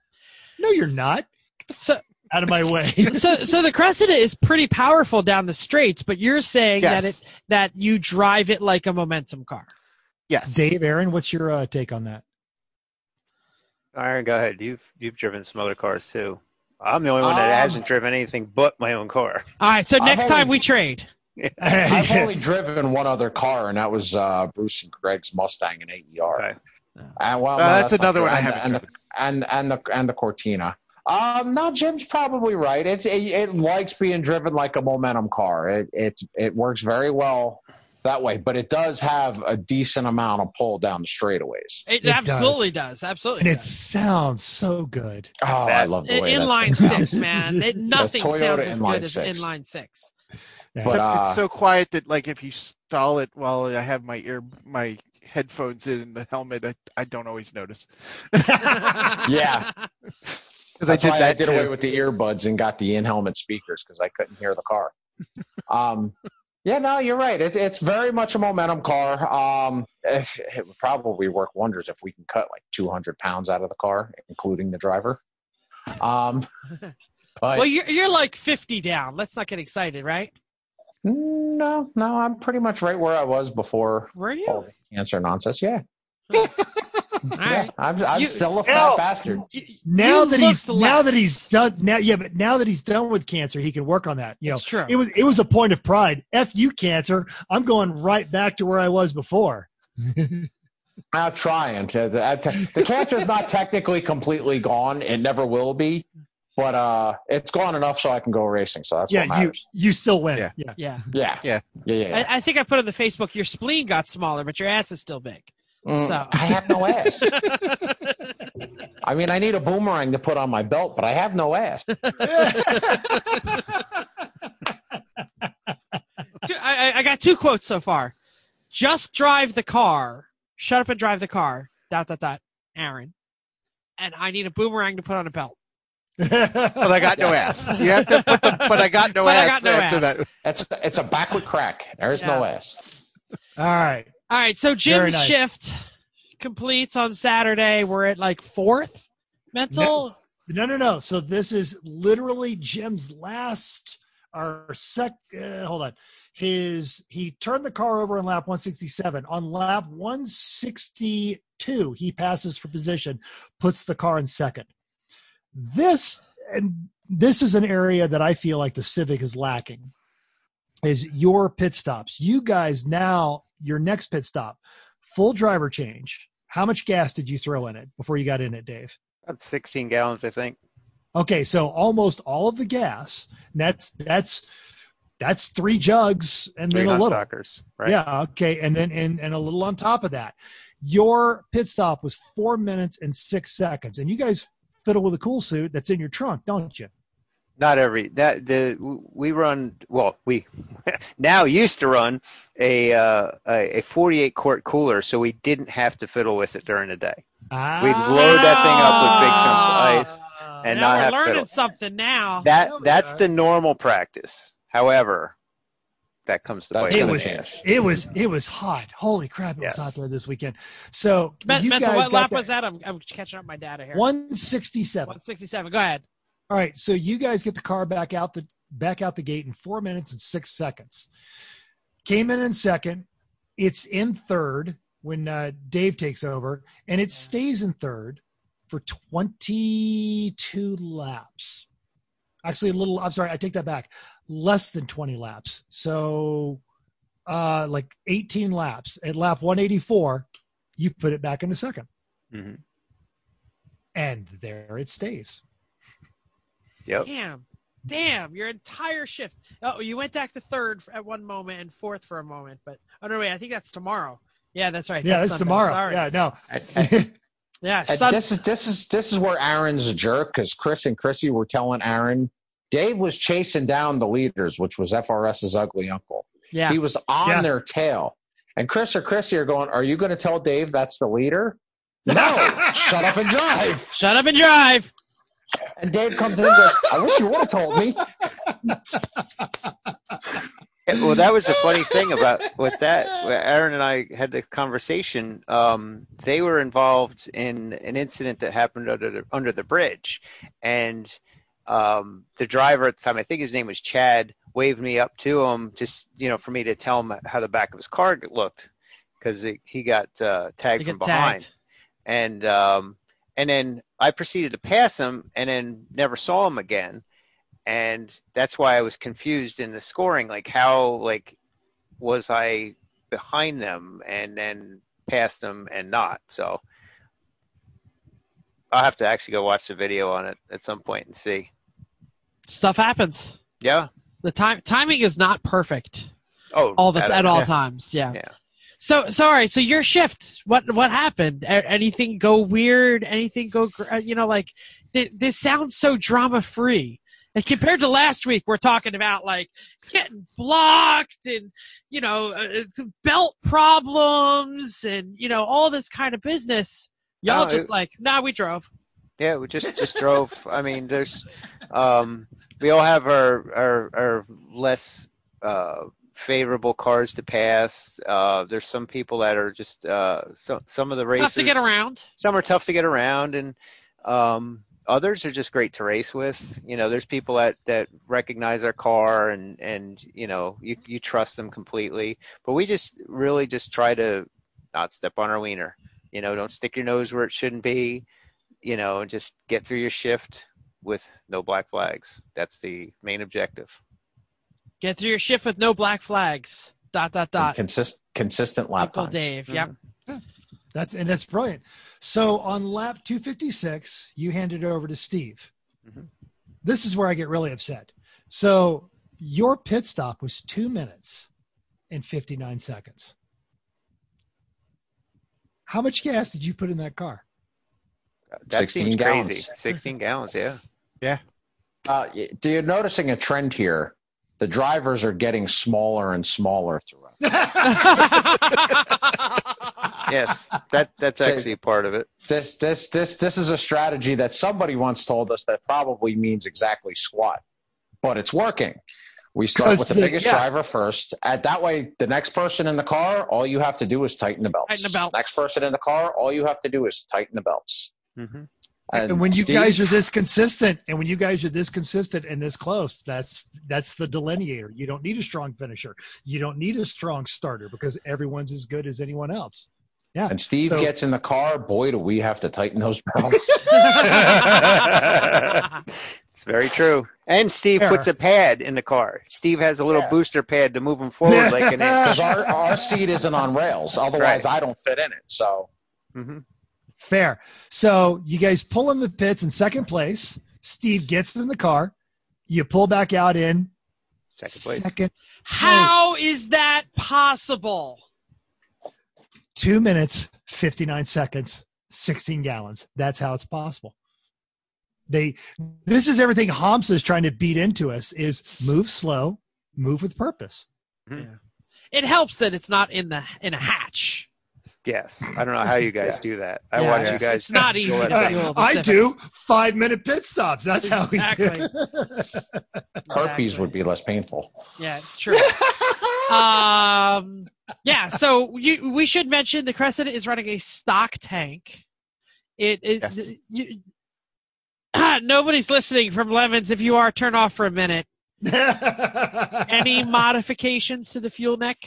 No, you're not. so, Out of my way. [LAUGHS] so, so the Cressida is pretty powerful down the straits, but you're saying that it that you drive it like a momentum car. yes, Dave, Aaron, what's your uh, take on that? Aaron, go ahead. You've you've driven some other cars too. I'm the only one that Um, hasn't driven anything but my own car. All right. So I've next only- time we trade. I've [LAUGHS] only driven one other car, and that was uh, Bruce and Greg's Mustang in AER. Okay. And, well, Uh, no, that's not another one I and, haven't and, driven. and and the and the Cortina. Um, no, Jim's probably right. It's it, it likes being driven like a momentum car. It it it works very well that way, but it does have a decent amount of pull down the straightaways. It, It absolutely does. Absolutely. and it sounds so good. Oh, I love the way that inline six, man. It, [LAUGHS] nothing sounds as inline good as inline six. Yeah. But, Except uh, it's so quiet that like if you stall it while I have my ear my headphones in and the helmet, I, I don't always notice [LAUGHS] Yeah. [LAUGHS] because I did why that I did too. away with the earbuds and got the in-helmet speakers because I couldn't hear the car. um, yeah, no, you're right. It, it's very much a momentum car. Um, it, it would probably work wonders if we can cut like 200 pounds out of the car, including the driver. Um, [LAUGHS] but well, you're you're like fifty down. Let's not get excited, right? No, no, I'm pretty much right where I was before Were you? all the cancer nonsense. Yeah, [LAUGHS] yeah. [LAUGHS] I'm, I'm You- still a fat bastard. You- now that he's looked now that he's done now yeah but now that he's done with cancer he can work on that you know true. it was it was a point of pride f you cancer i'm going right back to where i was before [LAUGHS] I'm trying. To, the, the cancer's not technically completely gone. It never will be, but uh, it's gone enough so I can go racing. So that's what yeah you you still win Yeah. yeah yeah. Yeah, Yeah. yeah, yeah. yeah. I, I think I put on the Facebook. Your spleen got smaller, but your ass is still big. Mm, so- I have no ass. [LAUGHS] I mean, I need a boomerang to put on my belt, but I have no ass. [LAUGHS] I, I- I got two quotes so far. Just drive the car. Shut up and drive the car. Dot dot dot. Aaron. And I need a boomerang to put on a belt. But I got no ass. You have to put the, but I got no But I ass got no after ass. that. It's it's a backward crack. There is no ass. all right All right, so Jim's nice. shift completes on Saturday. We're at like fourth mental. no no no so this is literally jim's last or sec uh, hold on his he turned the car over on lap 167 on lap 162 he passes for position puts the car in second this and this is an area that i feel like the civic is lacking is your pit stops you guys now your next pit stop full driver change how much gas did you throw in it before you got in it dave About 16 gallons, I think. Okay, so almost all of the gas. That's that's that's three jugs and Three then a little. Hunsuckers, right? Yeah, okay, and then and, and a little on top of that. Your pit stop was four minutes and six seconds, and you guys fiddle with a cool suit that's in your trunk, don't you? Not every that the we run well we [LAUGHS] now used to run a uh, a, a 48 quart cooler, so we didn't have to fiddle with it during the day. We'd load that thing up with big chunks of ice and now not we're have learning fiddle. something now. That that's the normal practice. However, that comes to That's bite It was the it was it was hot. Holy crap! It Yes. was hot there this weekend. So Ben, you Benson, guys what got lap that- was that? I'm, I'm catching up my data here. One sixty seven. 167. Go ahead. All right, so you guys get the car back out the back out the gate in four minutes and six seconds. Came in in second. It's in third when uh, Dave takes over, and it stays in third for twenty two laps. Actually, a little. I'm sorry, I take that back. Less than twenty laps. So, uh, like eighteen laps. At lap one eighty four, you put it back into second, Mhm. and there it stays. Yep. Damn. Damn. Your entire shift. Oh, you went back to third at one moment and fourth for a moment. But, oh, no, wait. I think that's tomorrow. Yeah, that's right. Yeah, that's that's tomorrow. Sorry. Yeah, no. And- [LAUGHS] and- Yeah. and Sun- this is this is this is where Aaron's a jerk because Chris and Chrissy were telling Aaron Dave was chasing down the leaders, which was FRS's ugly uncle. yeah. He was on Yeah. their tail. And Chris or Chrissy are going, Are you going to tell Dave that's the leader? [LAUGHS] No, shut up and drive. Shut up and drive. And Dave comes in and goes, I wish you would have told me. Well, that was the funny thing about with that. Aaron and I had the conversation. Um, they were involved in an incident that happened under the under the bridge, and um, the driver at the time, I think his name was Chad, waved me up to him, just you know, for me to tell him how the back of his car looked, because he got uh, tagged You from get behind tagged. and um, and then I proceeded to pass him, and then never saw him again, and that's why I was confused in the scoring. Like how like was I behind them and then passed them and not? So I'll have to actually go watch the video on it at some point and see. Stuff happens. Yeah. The time timing is not perfect Oh, all the that- at all yeah. times. Yeah. Yeah. So sorry. So your shift. What what happened? A- anything go weird? Anything go? gr- uh, You know, like th- this sounds so drama free. And compared to last week, we're talking about like getting blocked and you know uh, uh, belt problems and you know all this kind of business. Y'all No, just it- like, nah, we drove. Yeah, we just just drove. I mean, there's um, we all have our our, our less uh, favorable cars to pass. Uh, there's some people that are just uh, some some of the racers. Tough to get around. Some are tough to get around, and um, others are just great to race with. You know, there's people that that recognize their car and and you know you you trust them completely. But we just really just try to not step on our wiener. You know, don't stick your nose where it shouldn't be. You know, and just get through your shift with no black flags. That's the main objective. Get through your shift with no black flags. Dot dot dot. Consist, consistent lap Uncle times. Dave. Yep. That's and that's brilliant. So on lap 256, you hand it over to Steve. Mhm. This is where I get really upset. So your pit stop was two minutes and 59 seconds. How much gas did you put in that car? That 16 seems gallons. crazy. 16 gallons, yeah. Uh, y- you're noticing a trend here. The drivers are getting smaller and smaller throughout. [LAUGHS] Yes, that that's So- actually part of it. This this this this is a strategy that somebody once told us that probably means exactly squat, but it's working. We start with the the- biggest yeah. driver first. At that way, the next person in the car, all you have to do is tighten the belts. Tighten the belts. Next person in the car, all you have to do is tighten the belts. hmm and when you Steve- guys are this consistent and when you guys are this consistent and this close that's that's the delineator you don't need a strong finisher you don't need a strong starter because everyone's as good as anyone else yeah and Steve So- gets in the car, boy, do we have to tighten those belts. [LAUGHS] It's very true. And Steve Fair. puts a pad in the car. Steve has a little Yeah. booster pad to move him forward like an [LAUGHS] inch. Because our, our seat isn't on rails. Otherwise, Right. I don't fit in it. So hmm fair so you guys pull in the pits in second place steve gets in the car you pull back out in Second place. second How is that possible? two minutes 59 seconds 16 gallons that's how it's possible they this is everything hamsa is trying to beat into us is move slow move with purpose mm-hmm. Yeah. It helps that it's not in the in a hatch. Yes. I don't know how you [LAUGHS] guys Yeah. do that. I Yeah, watch it's- you guys. it's not easy to do. All I do five minute pit stops. That's how we do. [LAUGHS] herpes Exactly. would be less painful. Yeah, it's true. um, yeah. So you, we should mention the Cressida is running a stock tank. It, it Yes. you, [CLEARS THROAT] nobody's listening from Lemons. If you are, turn off for a minute. [LAUGHS] Any modifications to the fuel neck?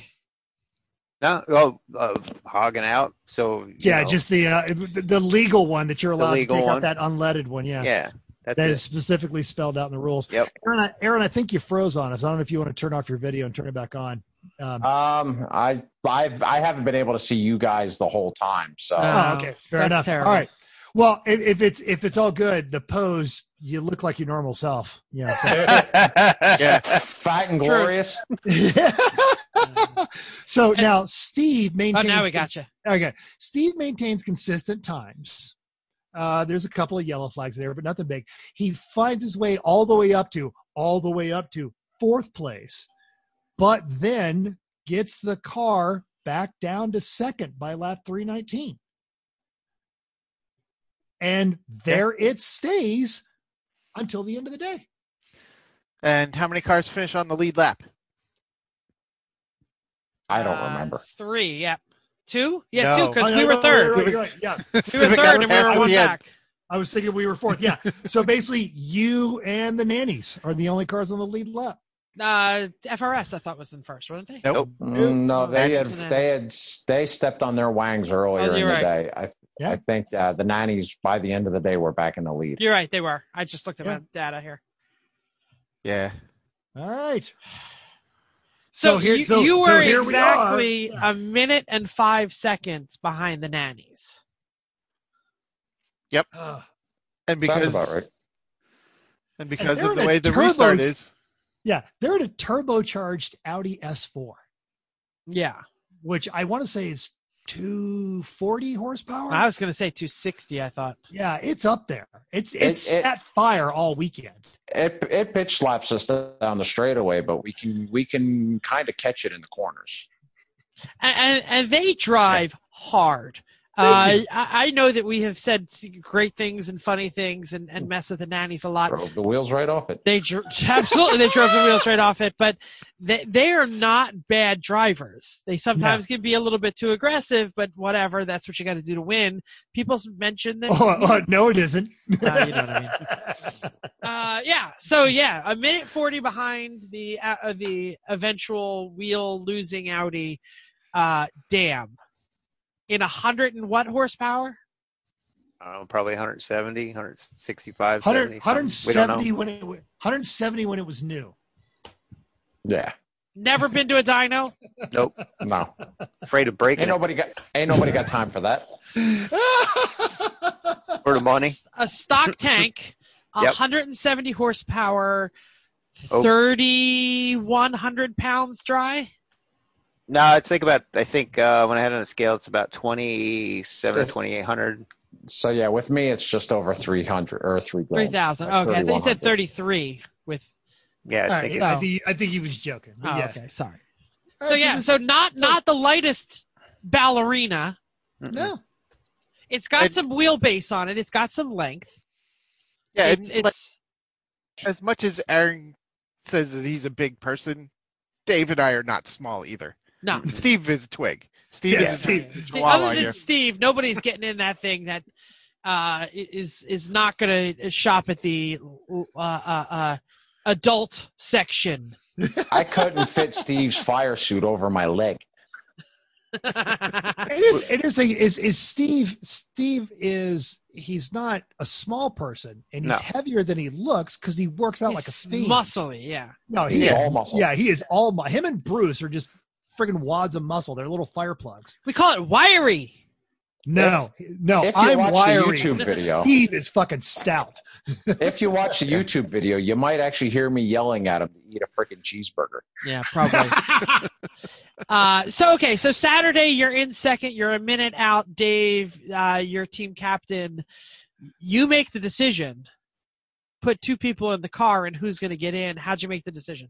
No, oh, uh, hogging out. So yeah, know, just the, uh, the the legal one that you're allowed to take one. out that unleaded one. Yeah, yeah. That's that it. is specifically spelled out in the rules. Yep. Aaron, I, Aaron, I think you froze on us. I don't know if you want to turn off your video and turn it back on. Um, Um, I I've I haven't been able to see you guys the whole time. So Uh, oh, okay, fair that's enough. terrible. All right. Well, if, if it's if it's all good, the pose you look like your normal self. Yeah. so- [LAUGHS] [LAUGHS] yeah. fat and True. glorious. [LAUGHS] [LAUGHS] so And- now Steve maintains. Oh, maintains. now we got you. Okay, Steve maintains consistent times. Uh, there's a couple of yellow flags there, but nothing big. He finds his way all the way up to all the way up to fourth place, but then gets the car back down to second by lap 319. And there it stays until the end of the day. And how many cars finish on the lead lap? I don't Uh, remember. Three. yeah. Two. Yeah, No. two because Oh, we no, were no, third. right, right, right, Yeah, [LAUGHS] We were third, and we were one the end. back. I was thinking we were fourth. Yeah. so basically, you and the nannies are the only cars on the lead lap. Uh, FRS, I thought was in first, weren't they? Nope. Mm, no, they had Nannies. they had they stepped on their wangs earlier Oh, in you're the right. day. I Yeah. I think uh, the nannies by the end of the day were back in the lead. You're right. They were. I just looked at Yeah. my data here. Yeah. All right. So, So here- you, so- you so were here exactly Yeah. a minute and five seconds behind the nannies. Uh, And because about right. and because they're of the way the turbo- restart is, yeah, they're in a turbocharged Audi S4, Yeah. which I want to say is 240 horsepower. I was going to say 260, I thought. yeah, it's up there. It's it's it- at fire all weekend. It it pitch slaps us down the straightaway, but we can we can kind of catch it in the corners. And, and, and they drive hard. Uh. I, I know that we have said great things and funny things and, and mess with the nannies a lot. Drove the wheels right off it. They dr- absolutely they drove the wheels right off it, but they they are not bad drivers. They sometimes can be a little bit too aggressive, but whatever. That's what you got to do to win. People mention that. [LAUGHS] Oh, oh, no, it isn't. No, you know what I mean. [LAUGHS] Uh, yeah. So yeah, a minute forty behind the uh, uh, the eventual wheel losing Audi. Uh, damn. In a hundred and what horsepower? I don't know, probably 170, 165, 100, 70, something. We don't know. 170 when it 170 when it was new. Yeah. Never been to a dyno. Nope. No. Afraid of breaking Ain't it nobody got ain't nobody got time for that. [LAUGHS] for the money. A stock tank, [LAUGHS] Yep. 170 horsepower, Oh. 3,100 pounds dry. No, it's think about. I think uh, when I had it on a scale, it's about 27 or If- 2800. So yeah, with me it's just over three hundred or three grand. 3,000. Like Okay, I thought you said 33 with. Yeah, I think right, it- I, think, I think he was joking. Oh, yes. okay, sorry. All So right, yeah, this- so not not the lightest ballerina. mm-mm. no. It's got And- some wheelbase on it. It's got some length. Yeah, it's and, like, it's as much as Aaron says that he's a big person, Dave and I are not small either. No. [LAUGHS] Steve is a twig. Steve Yeah, is Steve- a Steve- other than here. Steve, nobody's getting in that thing that uh, is is not going to shop at the uh, uh, uh, adult section. I couldn't fit Steve's fire suit over my leg. [LAUGHS] It is. It is. A, is is Steve? Steve is. He's not a small person, and he's No. heavier than he looks because he works out like a He's fiend. muscly, yeah. No, he He's is. all muscle. Yeah, he is all. mu- Him and Bruce are just friggin' wads of muscle. They're little fire plugs. We call it wiry. No, no, If you I'm watch wiry. the YouTube video, Steve is fucking stout. [LAUGHS] if you watch the YouTube video, you might actually hear me yelling at him to eat a freaking cheeseburger. Yeah, probably. [LAUGHS] uh, so okay, so Saturday you're in second. You're a minute out. Dave, uh, your team captain. You make the decision. Put two people in the car, and who's going to get in? How'd you make the decision?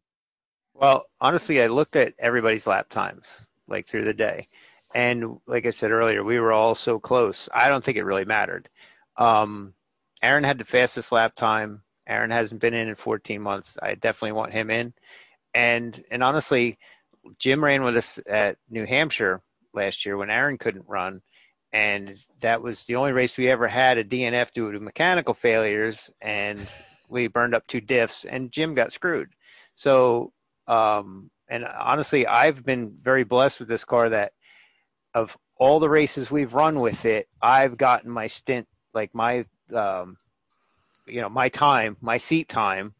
Well, honestly, I looked at everybody's lap times like through the day, and like I said earlier, we were all so close. I don't think it really mattered. Um, Aaron had the fastest lap time. Aaron hasn't been in in 14 months. I definitely want him in, and and honestly, Jim ran with us at New Hampshire last year when Aaron couldn't run, and that was the only race we ever had a DNF due to mechanical failures, and we burned up two diffs, and Jim got screwed. So um, and honestly, I've been very blessed with this car that of all the races we've run with it, I've gotten my stint, like my, um, you know, my time, my seat time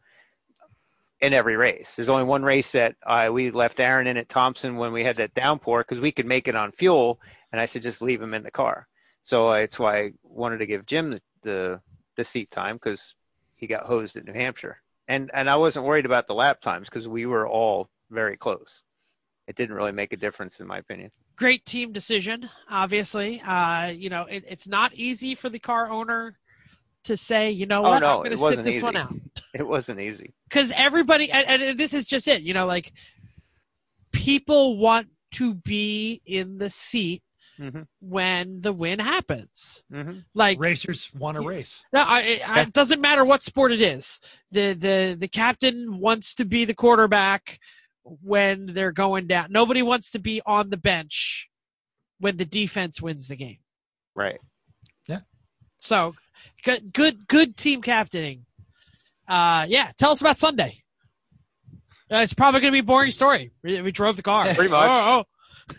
in every race. There's only one race that I, we left Aaron in at Thompson when we had that downpour because we could make it on fuel. And I said, just leave him in the car. So it's why I wanted to give Jim the, the, the seat time because he got hosed at New Hampshire and and I wasn't worried about the lap times because we were all very close. It didn't really make a difference in my opinion. Great team decision, obviously. Uh, you know, it, it's not easy for the car owner to say, you know what, Oh, what, no, I'm going to sit this one easy. out. [LAUGHS] It wasn't easy. because everybody and, and this is just it you know like people want to be in the seat hmm when the win happens hmm like Racers want to race. no, I, I, Yeah. it doesn't matter what sport it is the the the captain wants to be the quarterback when they're going down nobody wants to be on the bench when the defense wins the game Right. Yeah. So good good good team captaining uh yeah tell us about sunday uh, it's probably going to be a boring story we, we drove the car Pretty much. oh, oh.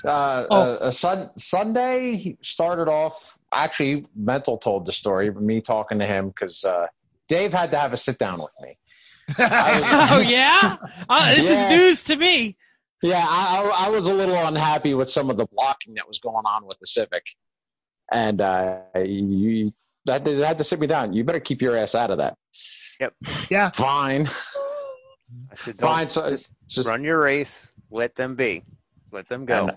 Uh, Oh. uh, uh, sun, Sunday started off. Actually, Mental told the story. Me talking to him because uh, Dave had to have a sit down with me. [LAUGHS] oh yeah uh, this is news to me Yeah, I, I, I was a little unhappy with some of the blocking that was going on with the Civic, and uh, you had to, had to sit me down. You better keep your ass out of that. Yep. Yeah. Fine, I said, don't fine. So, just just run your race. Let them be. Let them go.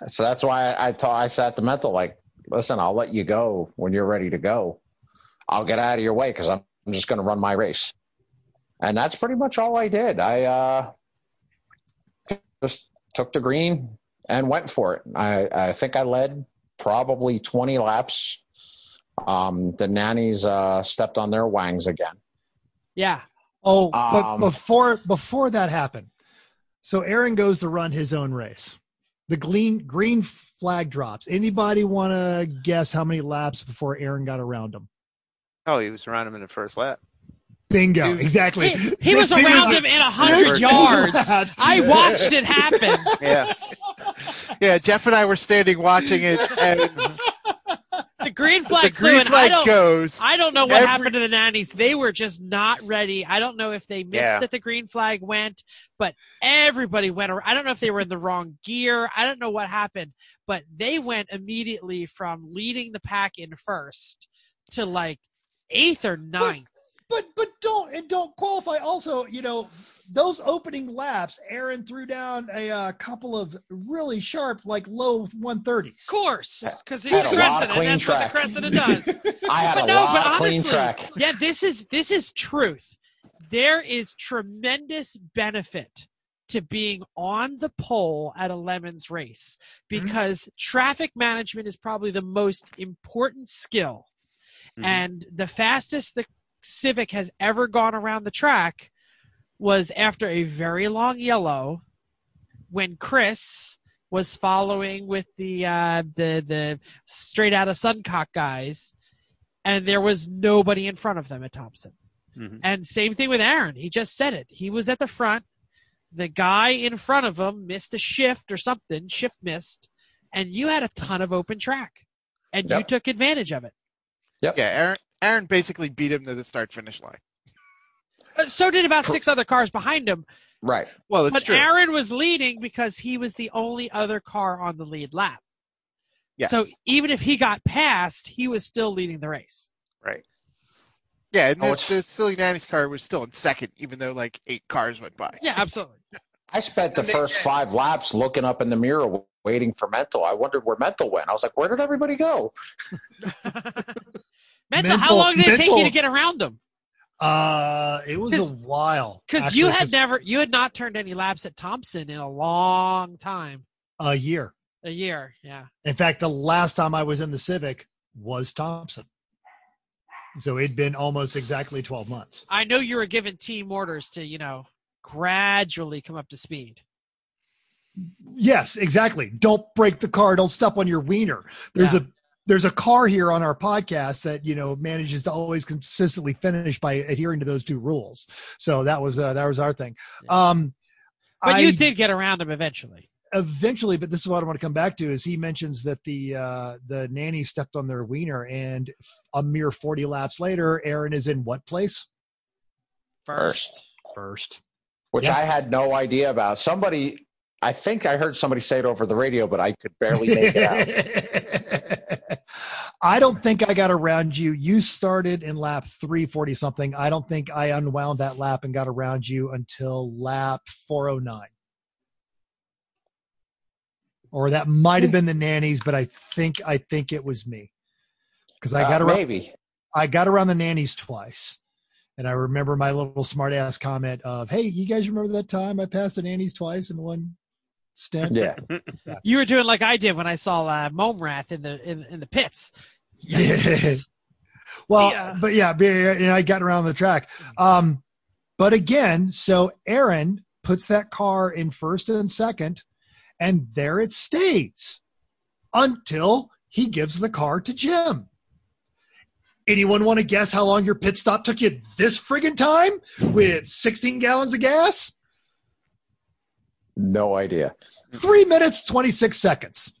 And so that's why I, I, ta- I sat the mental like, listen, I'll let you go when you're ready to go. I'll get out of your way because I'm, I'm just going to run my race. And that's pretty much all I did. I uh, just took the green and went for it. I, I think I led probably 20 laps. Um, the nannies uh, stepped on their wangs again. Yeah. Oh, but Um, before before that happened, so Aaron goes to run his own race. The green green flag drops. Anybody want to guess how many laps before Aaron got around him? Oh, he was around him in the first lap. Bingo, Dude, exactly. He, he was [LAUGHS] This around is- him in a hundred yards. laps. I watched it happen. [LAUGHS] Yeah. [LAUGHS] Yeah, Jeff and I were standing watching it, and The green [LAUGHS] the flag flew, green and I don't. goes. I don't know what Every- happened to the nannies. They were just not ready. I don't know if they missed Yeah. that the green flag went, but everybody went around. I don't know if they were in the wrong gear. I don't know what happened, but they went immediately from leading the pack in first to like eighth or ninth. but but don't and don't qualify. Also, you know, those opening laps, Aaron threw down a uh, couple of really sharp, like low one thirties. Of course, because he's [LAUGHS] Had a a Cressida, and that's track. what the Cressida does. I had But a no, lot but of clean honestly- track. yeah this is this is truth there is tremendous benefit to being on the pole at a lemons race Mm-hmm. because traffic management is probably the most important skill Mhm. and the fastest the civic has ever gone around the track was after a very long yellow when chris was following with the uh the the straight out of Suncook guys and there was nobody in front of them at thompson Mhm. and same thing with aaron he just said it he was at the front the guy in front of him missed a shift or something shift missed and you had a ton of open track and you took advantage of it yeah, Aaron. Aaron basically beat him to the start finish line. But so did about six other cars behind him. Right. Well, it's but true. Aaron was leading because he was the only other car on the lead lap. Yes. So even if he got passed, he was still leading the race. Right. yeah, and Oh, the, it's- the silly nanny's car was still in second, even though like eight cars went by. Yeah, absolutely. [LAUGHS] I spent the first five laps looking up in the mirror waiting for Mental. I wondered where Mental went. I was like, where did everybody go? [LAUGHS] Mental, how long did it take you to get around him? Uh, it was a while Because you had never, you had not turned any laps at Thompson in a long time, a year. a year. Yeah. In fact, the last time I was in the Civic was Thompson. So it'd been almost exactly 12 months. I know you were given team orders to, you know, gradually come up to speed. Yes, exactly. Don't break the car. Don't step on your wiener. There's Yeah. a there's a car here on our podcast that you know manages to always consistently finish by adhering to those two rules. So that was uh, that was our thing. Um, But I you did get around him eventually. eventually, but this is what I want to come back to. Is he mentions that the uh, the nanny stepped on their wiener, and a mere 40 laps later, Aaron is in what place? First. First. Which Yeah. I had no idea about. Somebody, I think I heard somebody say it over the radio, but I could barely make it out. [LAUGHS] I don't think I got around you. You started in lap 340 something. I don't think I unwound that lap and got around you until lap 409. Or that might have been the nannies, but I think I think it was me. Cuz I Uh, got around maybe. I got around the nannies twice. And I remember my little smart ass comment of, "Hey, you guys remember that time I passed the nannies twice in one stint?" [LAUGHS] Yeah. You were doing like I did when I saw uh, Momrath in the in, in the pits. Yeah. [LAUGHS] Well, Yeah. but yeah, but, yeah, and I got around the track. Um, but again, so Aaron puts that car in first and second, and there it stays until he gives the car to Jim. Anyone want to guess how long your pit stop took you this friggin' time with 16 gallons of gas? No idea. Three minutes, 26 seconds.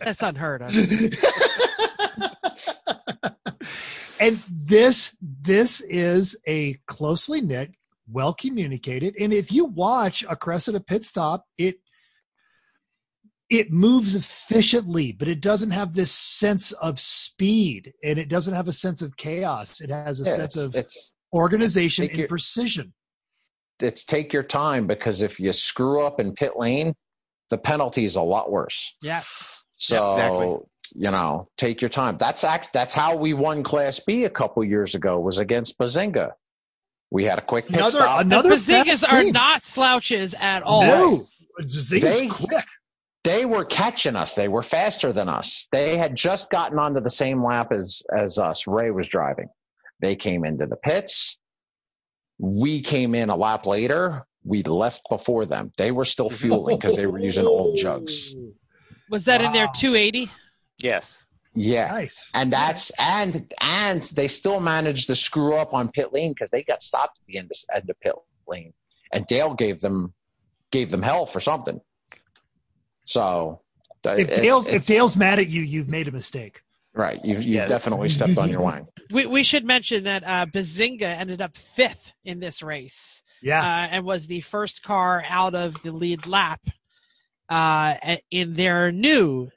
That's unheard of. [LAUGHS] and this this is a closely knit well communicated and if you watch a cressida pit stop it it moves efficiently but it doesn't have this sense of speed and it doesn't have a sense of chaos it has a Yeah, sense it's, of it's organization Take and your- precision it's take your time because if you screw up in pit lane, the penalty is a lot worse. Yes. So exactly. you know, take your time. That's act. That's how we won Class B a couple years ago. Was against Bazinga. We had a quick pit Another- stop. another- the Bazingas are team. not slouches at all. no Zinga's They- quick they were catching us. They were faster than us. They had just gotten onto the same lap as as us. Ray was driving. They came into the pits. We came in a lap later. We left before them. They were still fueling because they were using old jugs. [LAUGHS] Was that in their 280? Yes. Yeah. Nice. And that's and and they still managed to screw up on pit lane because they got stopped at the end of, end of pit lane, and Dale gave them gave them hell for something. So If Dale's if Dale's mad at you, you've made a mistake. right, you you Yes. definitely stepped on your [LAUGHS] wang. We, we should mention that uh, Bazinga ended up fifth in this race Yeah. uh, and was the first car out of the lead lap uh, in their new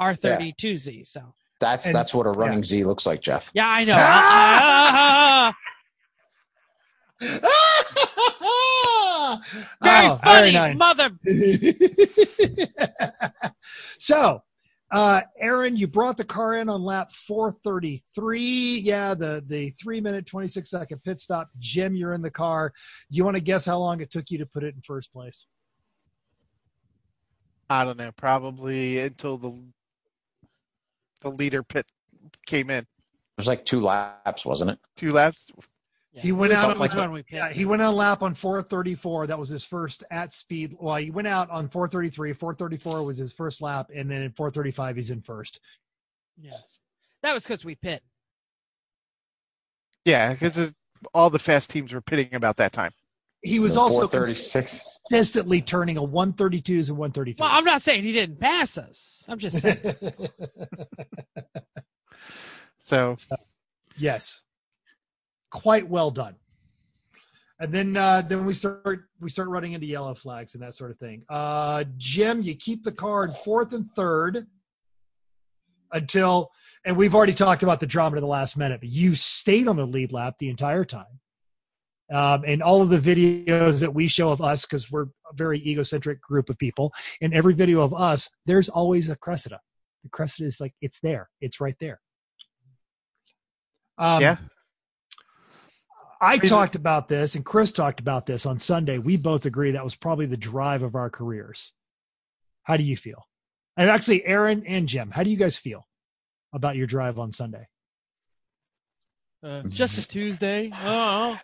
R32Z. So, That's And- that's what a running Z looks like, Jeff. yeah, I know. Ah! [LAUGHS] very Oh, funny, nice. mother. [LAUGHS] so, uh, Aaron, you brought the car in on lap 433. Yeah, the the three minute 26 second pit stop. Jim, you're in the car. You want to guess how long it took you to put it in first place? I don't know. Probably until the the leader pit came in. It was like two laps, wasn't it? Two laps. Yeah, He went out it was like- when we picked. Yeah, he went on a lap on 434. That was his first at speed. Well, he went out on 433. 434 was his first lap, and then in 435 he's in first. Yeah. That was because we pit. Yeah, because all the fast teams were pitting about that time. He was The also 436. consistently turning a 132s and 133s. Well, I'm not saying he didn't pass us. I'm just saying. [LAUGHS] So yes, quite well done. And then uh, then we start we start running into yellow flags and that sort of thing. Uh, Jim, you keep the car in fourth and third until, and we've already talked about the drama to the last minute, but you stayed on the lead lap the entire time. Um, and all of the videos that we show of us, because we're a very egocentric group of people, in every video of us, there's always a Cressida. The Cressida is like it's there, it's right there. Um, yeah, I Is talked about this, and Chris talked about this on Sunday. We both agree that was probably the drive of our careers. How do you feel? And actually, Aaron and Jim, how do you guys feel about your drive on Sunday? Uh, just a Tuesday. [LAUGHS] Oh,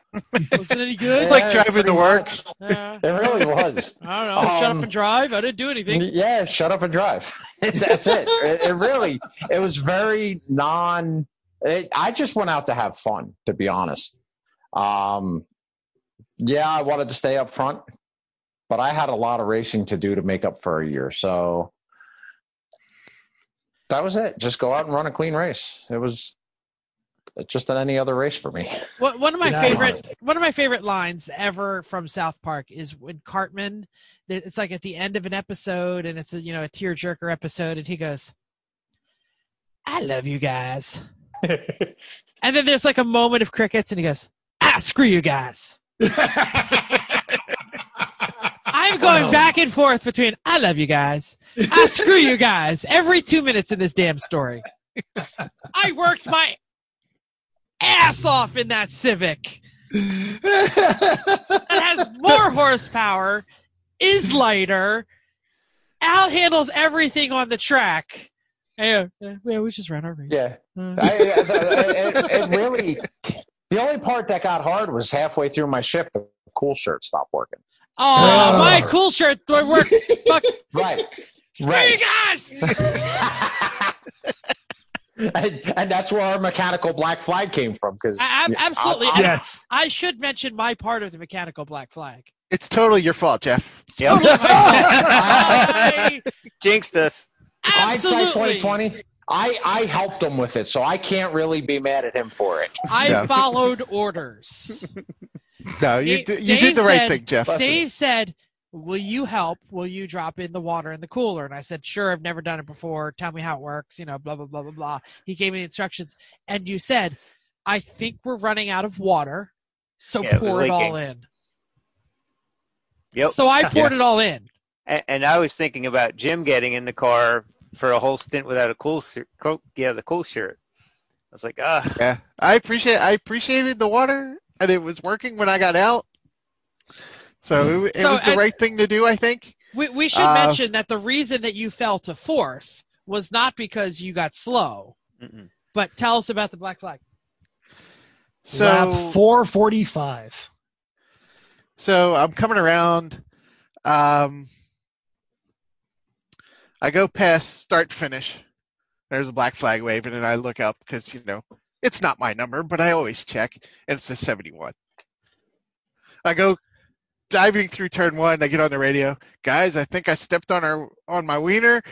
wasn't any [LAUGHS] it's good. like Yeah, driving pretty to work. Uh, It really was. [LAUGHS] I don't know. shut up Um, and drive. I didn't do anything. Yeah, shut up and drive. That's it. it. It really, it was very non. It, I just went out to have fun, to be honest. Um, yeah, I wanted to stay up front, but I had a lot of racing to do to make up for a year. So that was it. Just go out and run a clean race. It was just an any other race for me. One one of my Good night. favorite one of my favorite lines ever from South Park is when Cartman. It's like at the end of an episode, and it's a you know a tearjerker episode, and he goes, "I love you guys," [LAUGHS] and then there's like a moment of crickets, and he goes, "Ah, screw you guys." [LAUGHS] I'm going back and forth between "I love you guys," I screw you guys" every two minutes in this damn story. I worked my ass off in that Civic. That has more horsepower, is lighter, out handles everything on the track. Yeah, yeah, we just ran our race. yeah. Uh, I, it, it really, the only part that got hard was halfway through my shift, the cool shirt stopped working. oh, Oh. my cool shirt would work. Fuck, [LAUGHS] Right. screw Right. you guys. [LAUGHS] and, and that's where our mechanical black flag came from because I- I- absolutely. yes. I should mention my part of the mechanical black flag. It's totally your fault, Jeff. Yep. Totally my [LAUGHS] fault. I- Jinxed us. hindsight Absolutely. 2020 I, I helped him with it so i can't really be mad at him for it I Yeah. followed orders. [LAUGHS] No, you Dave- d- you Dave did the right said- thing, Jeff. Dave said, Will you help? Will you drop in the water in the cooler? And I said, Sure, I've never done it before. Tell me how it works, you know, blah, blah, blah, blah, blah. He gave me the instructions. And you said, I think we're running out of water. So Yeah, pour it all in. Yep. So I [LAUGHS] poured it all in. And, and I was thinking about Jim getting in the car for a whole stint without a cool shirt. co- Yeah, the cool shirt. I was like, ah, Yeah, I appreciate I appreciated the water, and it was working when I got out. So it, it So, was the and- right thing to do, I think. We, we should Uh, mention that the reason that you fell to fourth was not because you got slow, Mm-mm. but tell us about the black flag. So Lap 445. So I'm coming around. Um, I go past start finish. There's a black flag waving, and I look up because you know it's not my number, but I always check, and it's a 71. I go diving through turn one. I get on the radio, guys. I think I stepped on our on my wiener.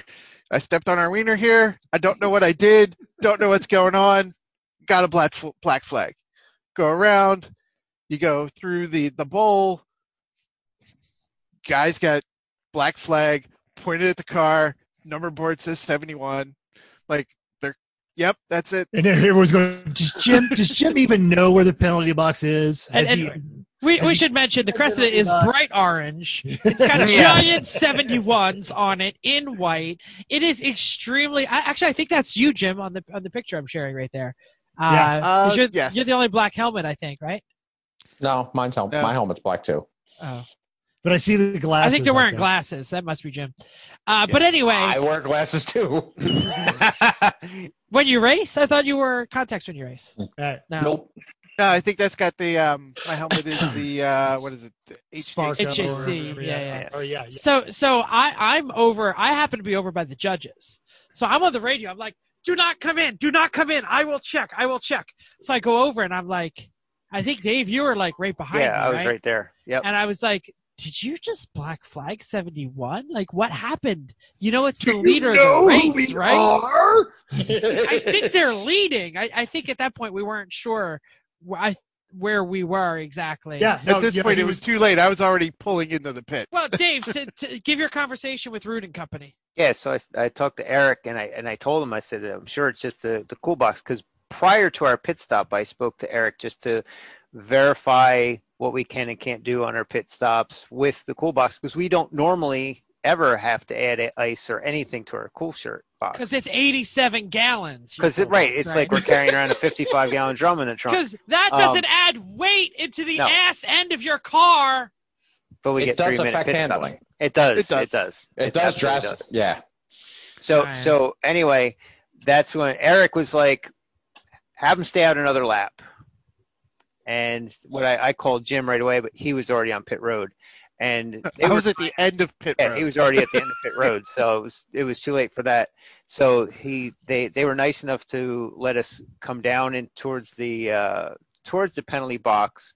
I stepped on our wiener here. I don't know what I did. Don't know what's going on. Got a black black flag. Go around. You go through the the bowl. Guys got black flag pointed at the car. Number board says 71. Like they're, yep, that's it. And everyone's going, does Jim, does Jim even know where the penalty box is? Has And- he- We, we should mention the Cressida is [LAUGHS] bright orange. It's got [LAUGHS] Yeah. giant 71s on it in white. It is extremely. I, actually, I think that's you, Jim, on the on the picture I'm sharing right there. Uh, Yeah. 'cause Uh, you're, yes. you're the only black helmet, I think, right? No, mine's hel- No. my helmet's black too. Oh, but I see the glasses. I think they're wearing glasses. That must be Jim. Uh, But anyway, I wear glasses too. [LAUGHS] when you race, I thought you were contacts when you race. Right. No. Nope. No, I think that's got the um. My helmet is the uh. [COUGHS] What is it? Spark HJC. HJC, or- yeah, yeah. Or yeah, yeah. So so I I'm over. I happen to be over by the judges. So I'm on the radio. I'm like, do not come in. Do not come in. I will check. I will check. So I go over and I'm like, I think Dave, you were like right behind yeah, me, I was right? right there. Yep. And I was like, did you just black flag 71? Like what happened? You know, it's the leader of the race, right? Are? [LAUGHS] I think they're [LAUGHS] leading. I, I think at that point we weren't sure wh- I, where we were exactly. Yeah. No, At this point, he it was too late. I was already pulling into the pit. Well, [LAUGHS] Dave, to, to give your conversation with Root and Company. Yeah, so I, I talked to Eric and I and I told him I said I'm sure it's just the the cool box because prior to our pit stop I spoke to Eric just to verify what we can and can't do on our pit stops with the cool box because we don't normally ever have to add ice or anything to our cool shirt box Because it's 87 gallons. because it right it's like we're carrying around a [LAUGHS] 55 gallon drum in the trunk Because that Um, doesn't add weight into the no. ass end of your car. but we it get does three minute affect pit handling. stops. it does It does. it does It, does absolutely dress. Yeah. So Right. so anyway, that's when Eric was like, have him stay out another lap. And what I, I called Jim right away, but he was already on pit road, and they I were was at the end of pit yeah, road. he was already at the end of pit road, so it was it was too late for that. So he they they were nice enough to let us come down in towards the uh, towards the penalty box.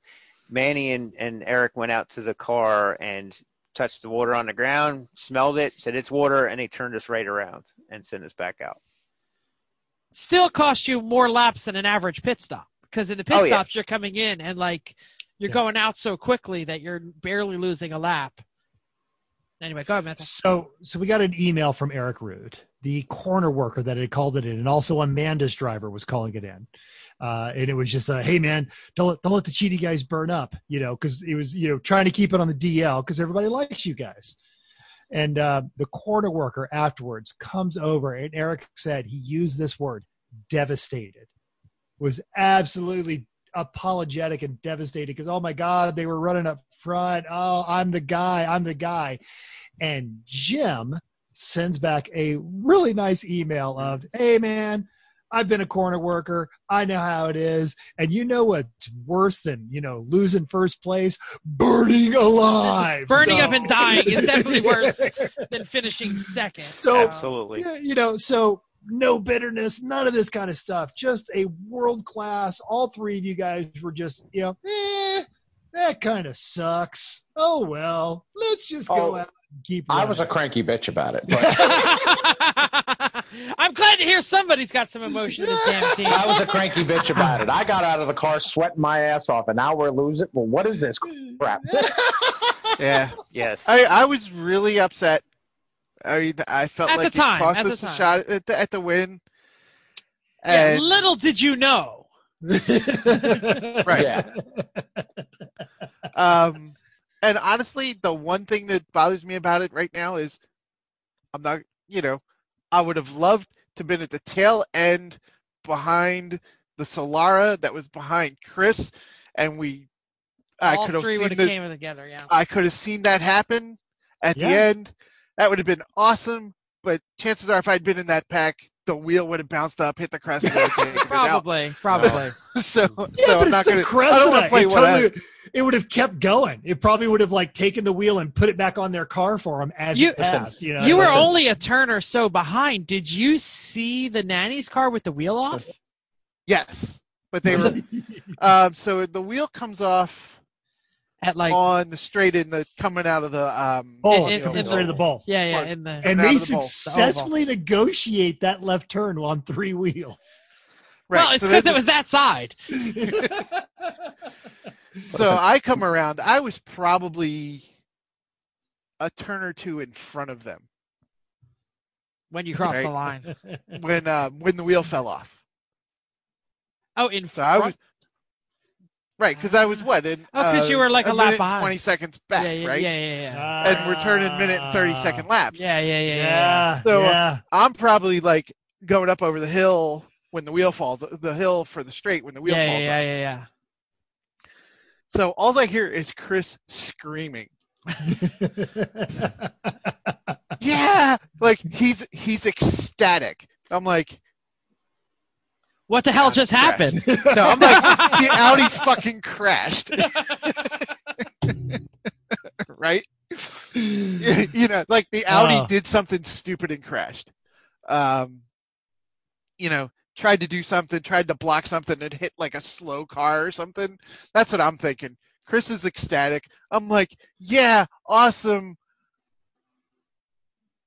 Manny and, and Eric went out to the car and touched the water on the ground, smelled it, said it's water, and they turned us right around and sent us back out. Still cost you more laps than an average pit stop. Because in the pit Oh, yeah. stops, you're coming in and like you're Yeah. going out so quickly that you're barely losing a lap. Anyway, go ahead, Matthew. So, so we got an email from Eric Root, the corner worker that had called it in, and also Amanda's driver was calling it in. Uh, and it was just, uh, hey man, don't let, don't let the cheaty guys burn up, you know, because it was, you know, trying to keep it on the DL because everybody likes you guys. And uh, the corner worker afterwards comes over, and Eric said he used this word, devastated, was absolutely apologetic and devastated because oh my god they were running up front oh i'm the guy i'm the guy and jim sends back a really nice email of hey man i've been a corner worker i know how it is and you know what's worse than you know losing first place burning alive [LAUGHS] Burning So- up and dying is definitely [LAUGHS] worse. than finishing second. So- Absolutely. you know, so no bitterness, none of this kind of stuff. Just a world class. All three of you guys were just, you know, eh, that kind of sucks. Oh well, let's just go Oh, out and keep. I was a cranky bitch about it. But [LAUGHS] I'm glad to hear somebody's got some emotion in this damn [LAUGHS] team. I was a cranky bitch about it. I got out of the car sweating my ass off, and now we're losing. Well, what is this crap? [LAUGHS] yeah, Yes. I I was really upset. I mean, I felt At the like time, it cost at the us a shot at the, at the win. Yeah, little did you know. Right. [LAUGHS] Yeah. [LAUGHS] um, and honestly, the one thing that bothers me about it right now is I'm not, you know, I would have loved to have been at the tail end behind the Solara that was behind Chris, and we, I All could have three seen would have the, came together. Yeah. I could have seen that happen at the end, that would have been awesome. But chances are, if I'd been in that pack, the wheel would have bounced up, hit the crest, and taken it out. Probably, probably. [LAUGHS] So, Yeah, so but I'm not it's gonna. the I Cressida. don't want to play it, what I- totally, it would have kept going. It probably would have like taken the wheel and put it back on their car for them as You- it passed. You know, You were Listen, only a turn or so behind. Did you see the nanny's car with the wheel off? Yes, but they were. [LAUGHS] um, so the wheel comes off At like, on the straight in the coming out of the um. bowl in- it comes in straight the bowl. yeah, yeah, in the. And they out of the successfully negotiate that left turn on three wheels. Right. well, it's because then it was that side. [LAUGHS] So I come around. I was probably a turn or two in front of them when you cross the line. [LAUGHS] when um, when the wheel fell off. Oh, in So I front. was right because I was what in Oh, 'cause uh, you were like a lap behind. twenty seconds back, yeah, yeah, right? yeah, yeah, yeah. And we're turning minute and thirty second Ah. laps. Yeah, yeah, yeah, yeah. Yeah, So, yeah. I'm probably like going up over the hill when the wheel falls, the hill for the straight when the wheel yeah, falls. yeah, off. yeah, yeah, So all I hear is Chris screaming. [LAUGHS] Yeah, like he's he's ecstatic. I'm like, What the hell just crashed. happened? [LAUGHS] no, I'm like the Audi fucking crashed, [LAUGHS] right? you you know, like the Audi Oh. did something stupid and crashed. Um, you know, tried to do something, tried to block something and hit like a slow car or something. That's what I'm thinking. Chris is ecstatic. I'm like, yeah, awesome.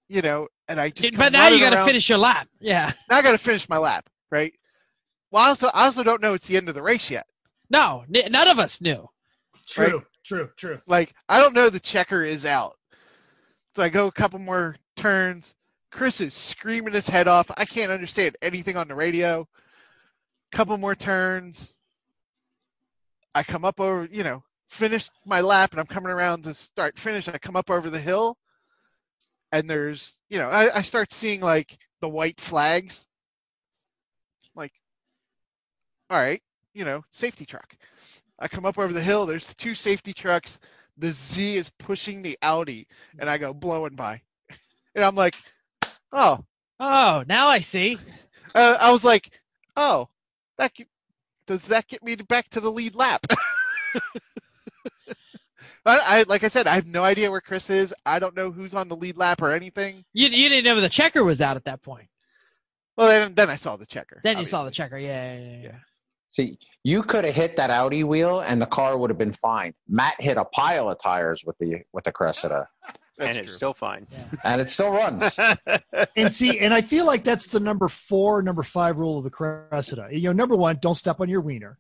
You know, and I just. but now you got to finish your lap. Yeah. Now I got to finish my lap, right? Well, I also, I also don't know it's the end of the race yet. No, n- none of us knew. true, true, true. Like, I don't know the checker is out. So I go a couple more turns. Chris is screaming his head off. I can't understand anything on the radio. Couple more turns. I come up over, you know, finish my lap and I'm coming around to start finish. I come up over the hill and there's, you know, I, I start seeing like the white flags. Like, all right, you know, safety truck. I come up over the hill. There's two safety trucks. The Z is pushing the Audi, and I go blowing by, [LAUGHS] and I'm like, oh, Oh, now I see. [LAUGHS] uh, I was like, oh, that get, does that get me back to the lead lap? [LAUGHS] but I, like I said, I have no idea where Chris is. I don't know who's on the lead lap or anything. You, you didn't know the checker was out at that point. Well, then, then I saw the checker. Then you saw the checker. Yeah, yeah, yeah. yeah. Yeah. See, you could have hit that Audi wheel and the car would have been fine. Matt hit a pile of tires with the with the Cressida, and it's true. still fine. and it still runs. [LAUGHS] and see, and I feel like that's the number four, number five rule of the Cressida. You know, number one, don't step on your wiener.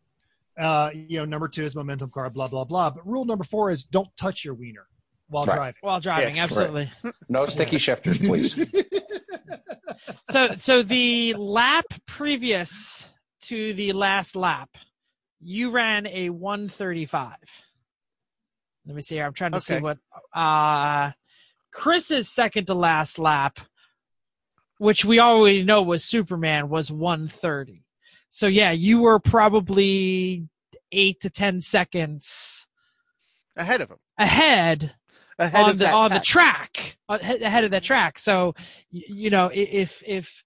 Uh, you know, number two is momentum car, blah blah blah. But rule number four is don't touch your wiener while Right. driving. While driving, Yes, absolutely. No sticky shifters, please. [LAUGHS] So, so the lap previous to the last lap, you ran a 135. Let me see here. I'm trying to see what uh Chris's second to last lap, which we already know was Superman, was 130. So yeah, you were probably eight to ten seconds ahead of him. ahead Ahead on the on the track ahead of that track so you know if if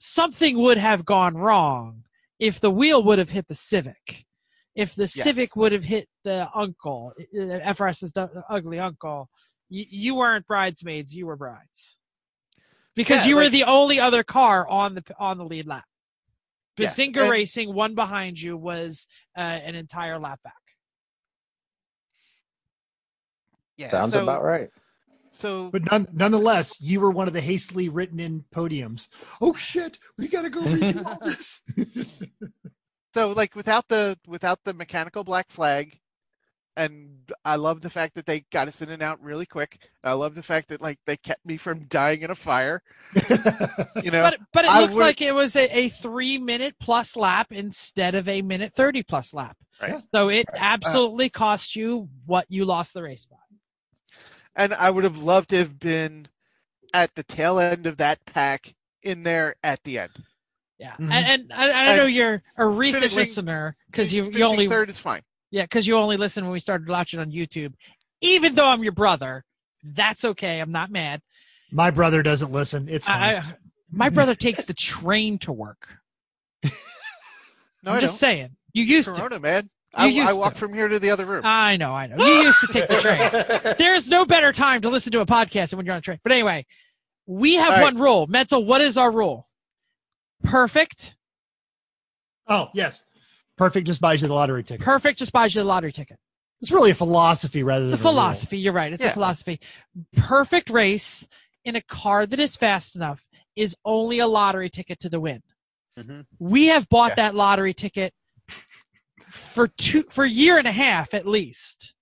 something would have gone wrong if the wheel would have hit the civic if the civic would have hit the uncle uh, frs's ugly uncle you, you weren't bridesmaids you were brides because Yeah, you were the only other car on the on the lead lap Yeah, Bazinga and- Racing, one behind you, was uh, an entire lap back. Yeah, Sounds so, about right. So But none, nonetheless, you were one of the hastily written in podiums. Oh shit, we gotta go redo all [LAUGHS] this. [LAUGHS] so like without the without the mechanical black flag and i love the fact that they got us in and out really quick i love the fact that like they kept me from dying in a fire [LAUGHS] you know But but it I looks would- like it was a, a three minute plus lap instead of a minute thirty plus lap. Right. So it uh, absolutely cost you what you lost the race by. And i would have loved to have been at the tail end of that pack in there at the end Yeah, Mhm. and, and I, I know And you're a recent finishing- listener because you you Finishing only third is fine yeah because you only listen when we started watching on YouTube. Even though I'm your brother, That's okay. I'm not mad. My brother doesn't listen. It's fine. I, I, my brother takes the train to work. [LAUGHS] No, I'm I just don't. saying. You used to. Corona, man. I, You used I walk to. from here to the other room. I know, I know. You used to take the [LAUGHS] train. There's no better time to listen to a podcast than when you're on a train. But anyway, we have All right. one rule. Mental, what is our rule? Perfect. oh yes, perfect. Just buys you the lottery ticket. Perfect just buys you the lottery ticket. It's really a philosophy rather It's than a philosophy. You're right. It's a philosophy. Perfect race in a car that is fast enough is only a lottery ticket to the win. Mhm. We have bought Yes. that lottery ticket for two for a year and a half at least.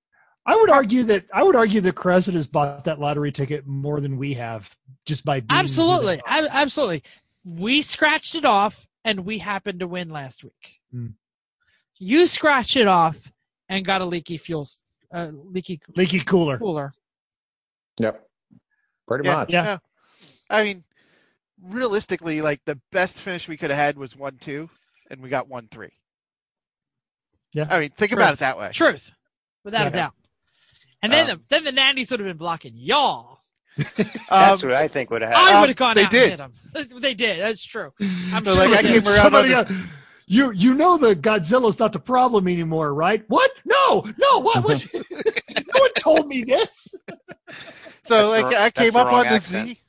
I would argue that I would argue that Cressida has bought that lottery ticket more than we have just by being Absolutely. Ab- absolutely. We scratched it off and we happened to win last week. Hmm. You scratched it off and got a leaky fuel uh, leaky leaky cooler. cooler. Yep. Pretty Yeah. much. Yeah. I mean, realistically, like the best finish we could have had was one two, and we got one three. Yeah. I mean, think Truth. about it that way. Truth. Without a doubt. And then Um, the then the nannies would have been blocking y'all. [LAUGHS] That's Um, what I think would have happened. I would have gone they out did. and hit them. [LAUGHS] They did. That's true. [LAUGHS] I'm So, sure like, I came around Somebody, on uh, you you know the Godzilla's not the problem anymore, right? What? No, no. What? what? no one told me this. So That's like the- I came up wrong on the. Z.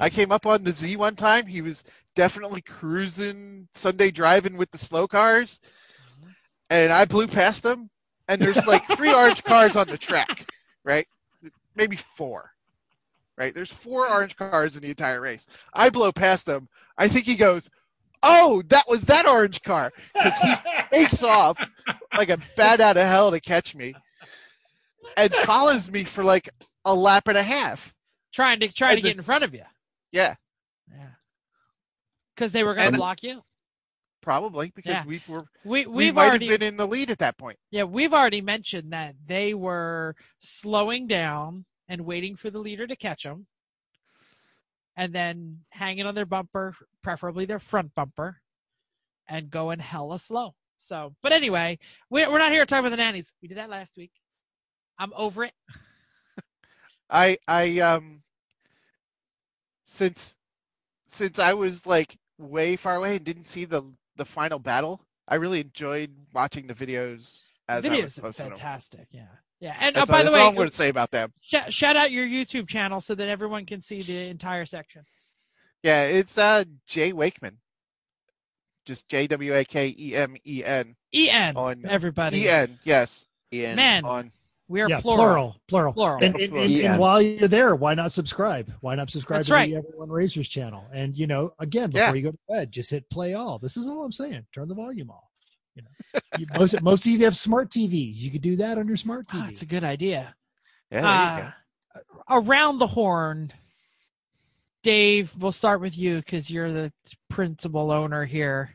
I came up on the Z one time. He was definitely cruising Sunday driving with the slow cars, and I blew past them, And there's like three [LAUGHS] orange cars on the track, right? Maybe four, right? There's four orange cars in the entire race. I blow past them. I think he goes, "Oh, that was that orange car," because he [LAUGHS] takes off like a bat out of hell to catch me, and follows me for like a lap and a half. trying to trying to the- get in front of you. Yeah, Yeah. Because they were going to block you. Probably because Yeah. we were We we we've might already have been in the lead at that point. yeah we've already mentioned that they were slowing down and waiting for the leader to catch them, and then hanging on their bumper, preferably their front bumper, and going hella slow. So, but anyway, we're we're not here to talk about the nannies. We did that last week. I'm over it. [LAUGHS] I I um since since I was like way far away and didn't see the the final battle, I really enjoyed watching the videos as Videos are fantastic. Yeah, yeah. And oh, by all, the that's all I'm going to say about them. sh- shout out your YouTube channel so that everyone can see the entire section. Yeah, it's uh Jay Wakemen, just J W A K E M E N En, on everybody. E N. Yes, E N. Man, on we are yeah, plural. plural, plural, Plural. And, and, and, Yeah. and while you're there, why not subscribe? Why not subscribe That's to right. the Everyone Racers channel? And you know, again, before Yeah. you go to bed, just hit play all. This is all I'm saying. Turn the volume off. You know, you, most [LAUGHS] most of you have smart TVs. You could do that on your smart Oh, TV. that's a good idea. yeah. There you go. Uh, around the horn, Dave, we'll start with you because you're the principal owner here.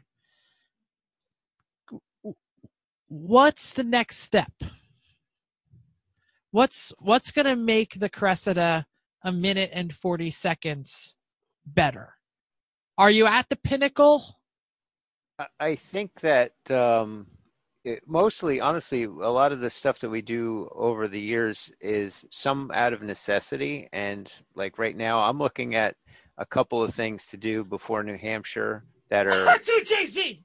What's the next step? What's what's going to make the Cressida a minute and 40 seconds better? Are you at the pinnacle? I- I think that um, it, mostly, honestly, a lot of the stuff that we do over the years is some out of necessity. And like right now, I'm looking at a couple of things to do before New Hampshire that are [LAUGHS] to JC.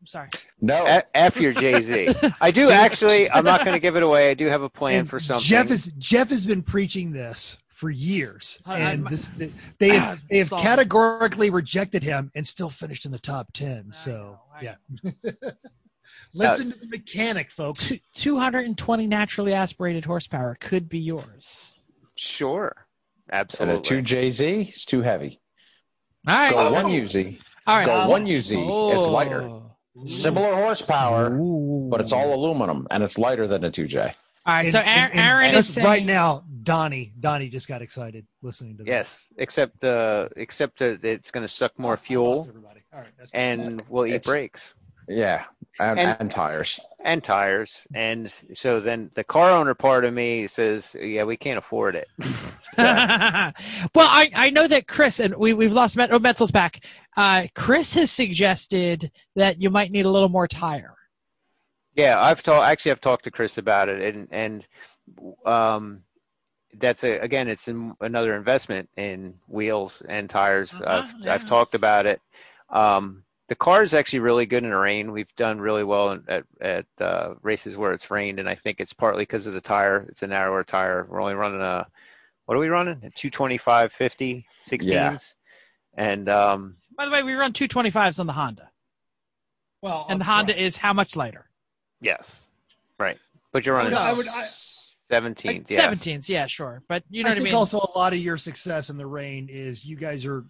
I'm sorry. No. F, F your Jay Z. [LAUGHS] I do actually. I'm not going to give it away. I do have a plan And for something. Jeff is Jeff has been preaching this for years, I- and I'm- this they [CLEARS THROAT] have, they have categorically rejected him and still finished in the top ten. I So know, I yeah, [LAUGHS] uh, listen to the mechanic, folks. 220 naturally aspirated horsepower could be yours. sure, Absolutely. And absolutely. a two JZ is too heavy. All right. Go one UZ. All right. Go one UZ. It's lighter. Oh. Similar horsepower, Ooh. but it's all aluminum and it's lighter than a 2J. All right. And- So and- Aaron, and is saying, right now, Donnie, Donnie just got excited listening to that. yes, except uh, except that it's going to suck more fuel everybody. All right, that's good. and will eat It's- brakes. Yeah. And, And- and, tires. and tires. And so then the car owner part of me says, yeah, we can't afford it. [LAUGHS] well, I, I know that Chris and we we've lost Met, oh, Metzel's back. Uh, Chris has suggested that you might need a little more tire. yeah, I've talked. Actually, I've talked to Chris about it, and and um, that's a again, it's in another investment in wheels and tires. Uh-huh, I've yeah. I've talked about it. Um, the car is actually really good in the rain. We've done really well in, at at uh, races where it's rained, and I think it's partly because of the tire. It's a narrower tire. We're only running a what are we running? A 225 50 16s. Yeah. And um, By the way, we run 225s on the Honda, Well, and the right. Honda is how much lighter? yes, right. But you're running No, I would- I- 17. yes. 17s, yeah, sure. But you know I what I mean. also a lot of your success in the rain is you guys are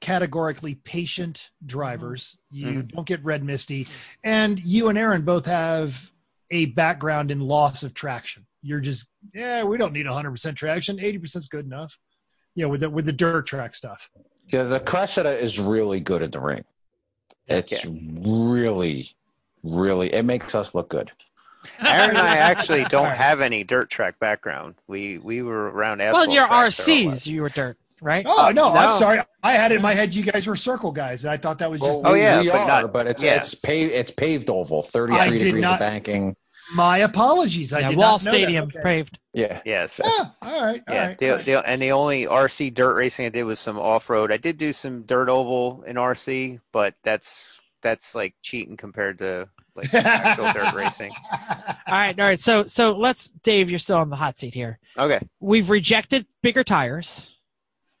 categorically patient drivers. You Mhm. don't get red misty, and you and Aaron both have a background in loss of traction. You're just yeah, we don't need 100 percent traction. 80 percent is good enough. You know, with the with the dirt track stuff. Yeah, the Cressida is really good in the ring. It's really, really. It makes us look good. Aaron and I actually don't have any dirt track background. We we were around well, asphalt. in your tracks our whole life. RCs, you were dirt, right? Oh no, no. I'm sorry. I had it in my head you guys were circle guys. and I thought that was just Oh, yeah, we but are, not- but it's yeah. it's paved it's paved oval, thirty I three did degrees not- of banking. My apologies. I yeah, did Wall not know that. Stadium Okay. paved. Yeah, Yes. Ah, all right. all Yeah, right, the, all right. the, and the only RC dirt racing I did was some off road. I did do some dirt oval in RC, but that's that's like cheating compared to like [LAUGHS] actual dirt racing. All right, all right. So, so let's, Dave. You're still on the hot seat here. Okay. We've rejected bigger tires.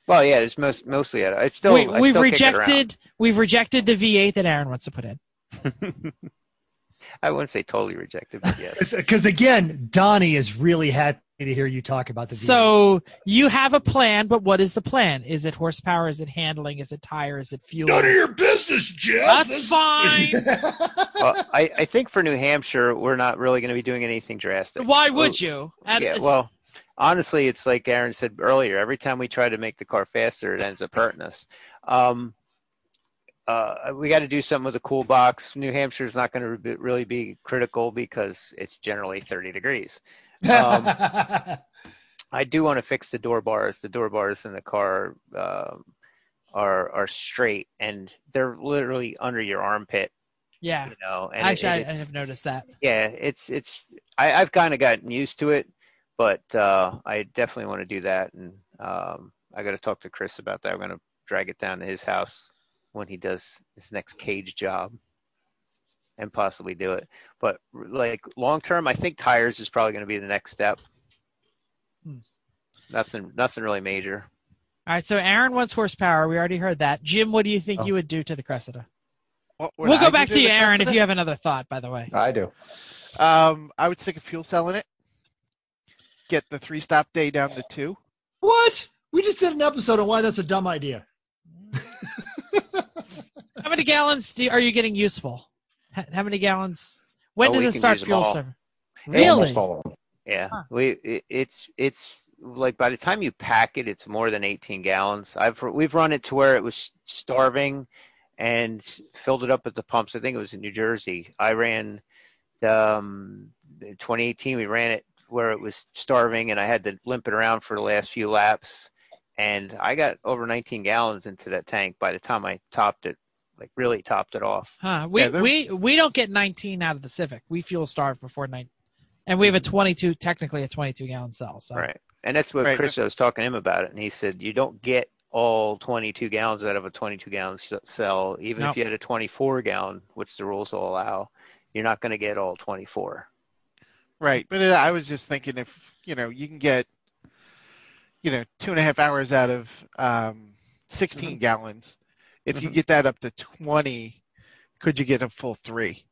Well, yeah, it's most mostly it. It's still we, I we've still kick it rejected. We've rejected the V8 that Aaron wants to put in. [LAUGHS] I wouldn't say totally rejected, but yes. [LAUGHS] Because again, Donnie is really happy to hear you talk about the. V8. So you have a plan, but what is the plan? Is it horsepower? Is it handling? Is it tire? Is it fuel? none of your business, Jeff. That's fine. [LAUGHS] well, I, I think for New Hampshire, we're not really going to be doing anything drastic. Why would you? And- yeah, well, honestly, it's like Aaron said earlier. Every time we try to make the car faster, it ends up hurting us. Um, uh, we got to do something with the cool box. New Hampshire is not going to re- really be critical because it's generally 30 degrees. Um, [LAUGHS] I do want to fix the door bars. The door bars in the car um, are are straight and they're literally under your armpit. yeah. You know, and it- Actually, I, I have noticed that. yeah, it's it's I, I've kind of gotten used to it, but uh, I definitely want to do that, and um, I got to talk to Chris about that. I'm gonna drag it down to his house when he does his next cage job, and possibly do it. But like long term, I think tires is probably going to be the next step. Hmm. Nothing, nothing really major. All right. So Aaron wants horsepower. We already heard that. Jim, what do you think Oh. you would do to the Cressida? What we'll go do back to you, the Aaron, if you have another thought. By the way. I do. Um, I would stick a fuel cell in it. Get the three stop day down to two. what? We just did an episode on why that's a dumb idea. How many gallons do, are you getting useful? H- How many gallons? When Oh, does it start fuel all. server? Yeah, Really? Almost all of them. Yeah, Huh. we it, it's it's like by the time you pack it, it's more than 18 gallons. I've we've run it to where it was starving, and filled it up at the pumps. I think it was in New Jersey. I ran, um, 2018. We ran it where it was starving, and I had to limp it around for the last few laps, and I got over 19 gallons into that tank by the time I topped it, like really topped it off. Huh. We Yeah, we we don't get 19 out of the Civic. We fuel starve before nine, and we have a 22, technically a 22 gallon cell. So Right. And that's what Right, Chris I was talking to him about it, and he said you don't get all 22 gallons out of a 22 gallon cell, even No. if you had a 24 gallon, which the rules will allow. You're not going to get all 24. Right, but uh, I was just thinking if you know you can get, you know, two and a half hours out of um, 16 gallons. If you Mhm. get that up to 20, could you get a full three?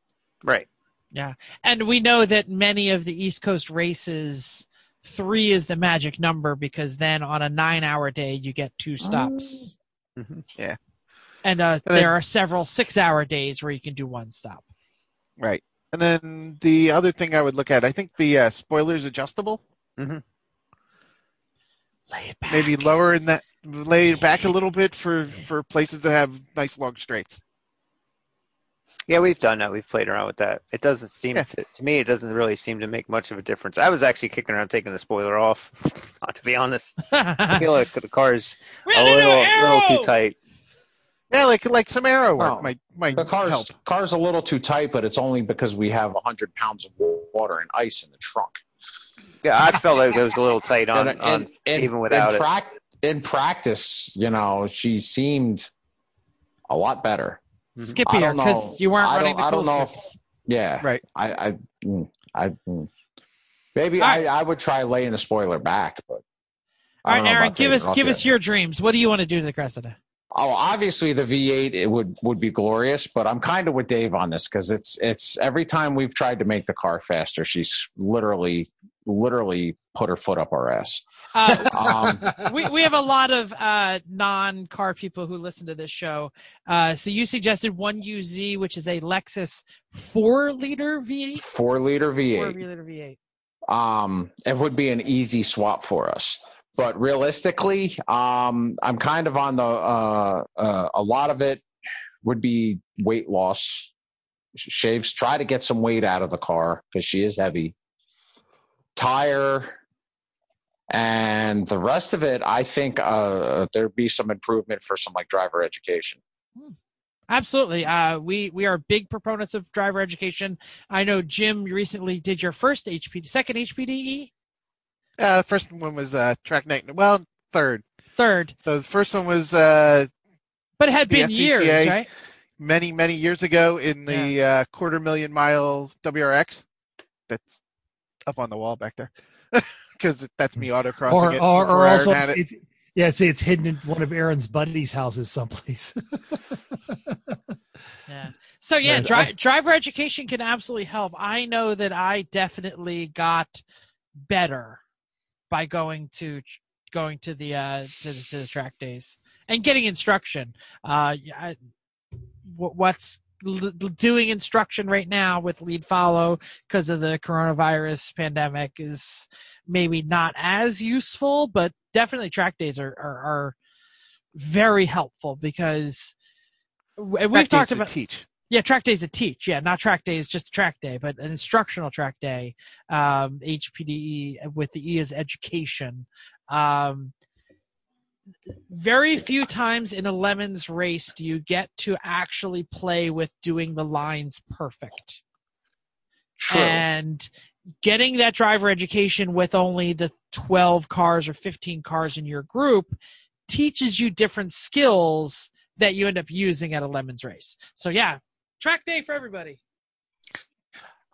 Right. Yeah. And we know that many of the East Coast races, three is the magic number because then on a nine hour day you get two stops, Mhm. and uh, then- there are several six hour days where you can do one stop. Right, and then the other thing I would look at, I think the uh, spoiler's adjustable. Lay it back. Maybe lower in that, lay it back a little bit for for places that have nice long straights. Yeah, we've done that. We've played around with that. It doesn't seem Yeah. to, to me. It doesn't really seem to make much of a difference. I was actually kicking around taking the spoiler off. [LAUGHS] to be honest, [LAUGHS] I feel like the car is a little, little too tight. Yeah, like like some aero work Oh. might might The car's help. car's a little too tight, but it's only because we have hundred pounds of water and ice in the trunk. Yeah, I felt like it was a little tight [LAUGHS] on, And- on and- and- even without in it. prac- in practice, you know, she seemed a lot better. Skippier because you weren't I running don't, the I don't know. If, yeah, Right. I, I, mm, I, mm. maybe All right. I, I would try laying the spoiler back, but. I All don't right, know Aaron, give us give yet. us your dreams. What do you want to do to the Cressida? Oh, obviously the V8 it would would be glorious, but I'm kind of with Dave on this because it's it's every time we've tried to make the car faster, she's literally literally put her foot up our ass. Uh, [LAUGHS] Um, [LAUGHS] we we have a lot of uh, non car people who listen to this show. Uh, so you suggested one UZ, which is a Lexus four liter V8. Four liter V8. 4 liter V8. um, it would be an easy swap for us. But realistically, um, I'm kind of on the uh, uh, a lot of it would be weight loss. Shaves, try to get some weight out of the car because she is heavy. Tire, and the rest of it, I think uh, there'd be some improvement for some like driver education. Absolutely. Uh, we we are big proponents of driver education. I know Jim you recently did your first HPD, second HPDE, Uh, the first one was uh, track night. Well, third. third, So the first one was uh, but it had The been years, right? many many years ago in the uh, quarter million mile WRX. That's up on the wall back there [LAUGHS] because that's me autocrossing or it. or, or also had it. it's, yeah, see, it's hidden in one of Aaron's buddies' houses someplace. [LAUGHS] Yeah. So yeah, Yeah, dri- I- driver education can absolutely help. I know that I definitely got better by going to going to the uh to the, to the track days and getting instruction. Uh, I, what's l- doing instruction right now with lead follow because of the coronavirus pandemic is maybe not as useful, but definitely track days are are, are very helpful because we've Track talked about teach. yeah, track days to teach. Yeah, not track days, just a track day, but an instructional track day. Um, HPDE with the E is education. Um, very few times in a lemons race do you get to actually play with doing the lines perfect. True. And getting that driver education with only the 12 cars or 15 cars in your group teaches you different skills that you end up using at a lemons race. So yeah, track day for everybody.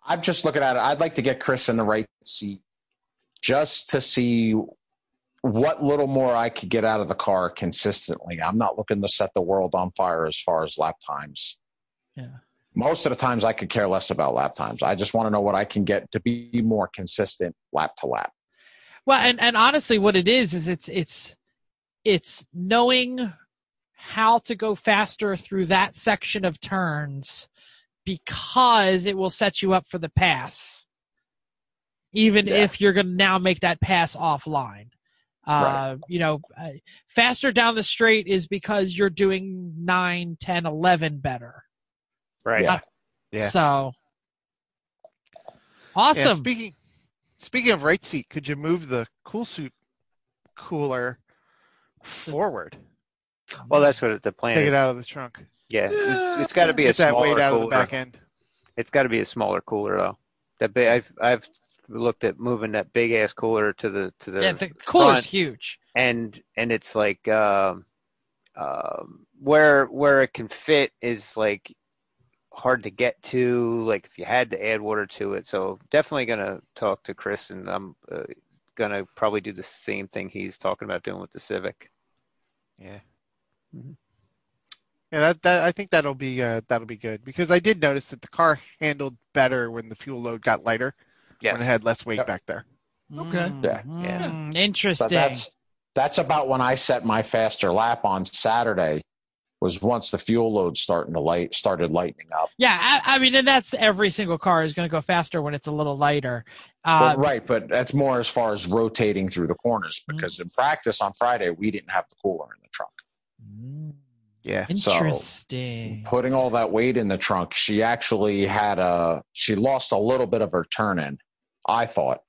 I'm just looking at it. I'd like to get Chris in the right seat just to see what little more I could get out of the car consistently. I'm not looking to set the world on fire as far as lap times. Yeah. Most of the times I could care less about lap times. I just want to know what I can get to be more consistent lap to lap. Well, and and honestly, what it is is it's it's it's knowing how to go faster through that section of turns because it will set you up for the pass, even Yeah. if you're going to now make that pass offline. Uh, You know, uh, faster down the straight is because you're doing 9, 10, 11 better. Right. Yeah. Yeah. So Yeah, awesome. speaking speaking of right seat, could you move the cool suit cooler forward? Well, that's what the plan is. Take is. it out of the trunk. Yeah, it's, it's got to be a Get that smaller weight out cooler. of the back end. It's got to be a smaller cooler though. That big, I've I've looked at moving that big ass cooler to the to the yeah, the cooler's front. huge. and and it's like um, um, where where it can fit is like hard to get to. Like if you had to add water to it, so definitely gonna talk to Chris, and I'm uh, gonna probably do the same thing he's talking about doing with the Civic. Yeah. mm-hmm. Yeah, that, that I think that'll be uh, that'll be good because I did notice that the car handled better when the fuel load got lighter Yes. when it had less weight Yep. back there. Okay. Yeah. Yeah. Mm, So Interesting. that's that's about when I set my faster lap on Saturday. Was once the fuel load starting to light started lightening up. yeah, I, I mean, and that's every single car is going to go faster when it's a little lighter. Uh, Well, right, but that's more as far as rotating through the corners because in practice on Friday we didn't have the cooler in the trunk. Yeah. So- Interesting. Putting all that weight in the trunk, she actually had a she lost a little bit of her turn in. I thought.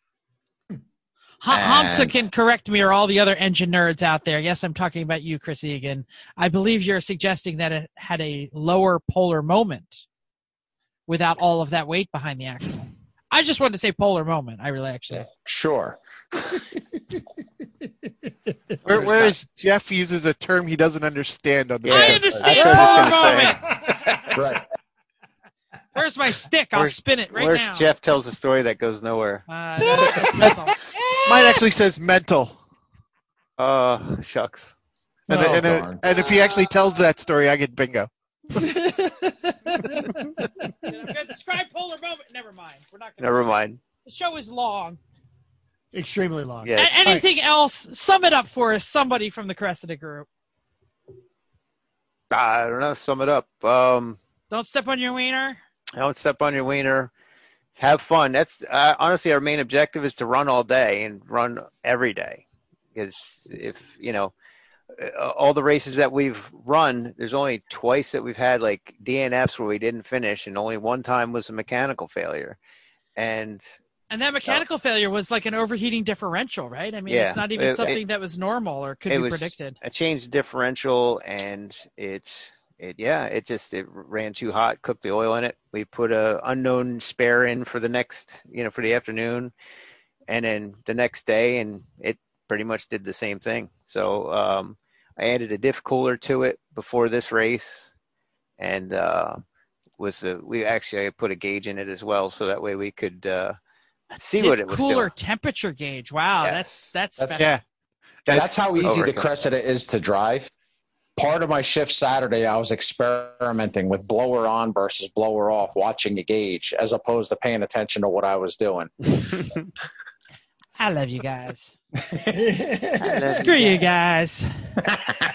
Ha- Hamza and- can correct me or all the other engine nerds out there. Yes, I'm talking about you, Chris Egan. I believe you're suggesting that it had a lower polar moment without all of that weight behind the axle. I just wanted to say polar moment. I really actually. Sure. [LAUGHS] Where, whereas Jeff uses a term he doesn't understand on the I understand that's what I was polar moment. [LAUGHS] Right. Where's my stick? I'll Where's- spin it right now. Where's now. Jeff tells a story that goes nowhere? Uh, that's, that's. [LAUGHS] Mine actually says mental. Oh, shucks. And, Oh, and, darn. and if he actually tells that story, I get bingo. [LAUGHS] [LAUGHS] Describe polar moment. Never mind. We're not gonna. Never mind. The show is long. Extremely long. Yeah. A- anything else? Sum it up for us. Somebody from the Cressida group. I don't know. Sum it up. Um, Don't step on your wiener. Don't step on your wiener. Have fun. That's uh, honestly our main objective is to run all day and run every day. Because if you know uh, all the races that we've run, there's only twice that we've had like DNFs where we didn't finish, and only one time was a mechanical failure. And And that mechanical failure was like an overheating differential, right? I mean, Yeah. it's not even It- something that was normal or could it be was- predicted. I changed differential and it's it yeah it just it ran too hot cooked the oil in it we put a unknown spare in for the next you know for the afternoon and then the next day and it pretty much did the same thing so um i added a diff cooler to it before this race and uh with the we actually I put a gauge in it as well so that way we could uh see what it was cooler doing temperature gauge. Wow, Yes. that's that's, That's- Yeah. That's, how easy the. Cressida is to drive. Part of my shift Saturday, I was experimenting with blower on versus blower off, watching the gauge, as opposed to paying attention to what I was doing. [LAUGHS] I love you guys. love Screw you guys.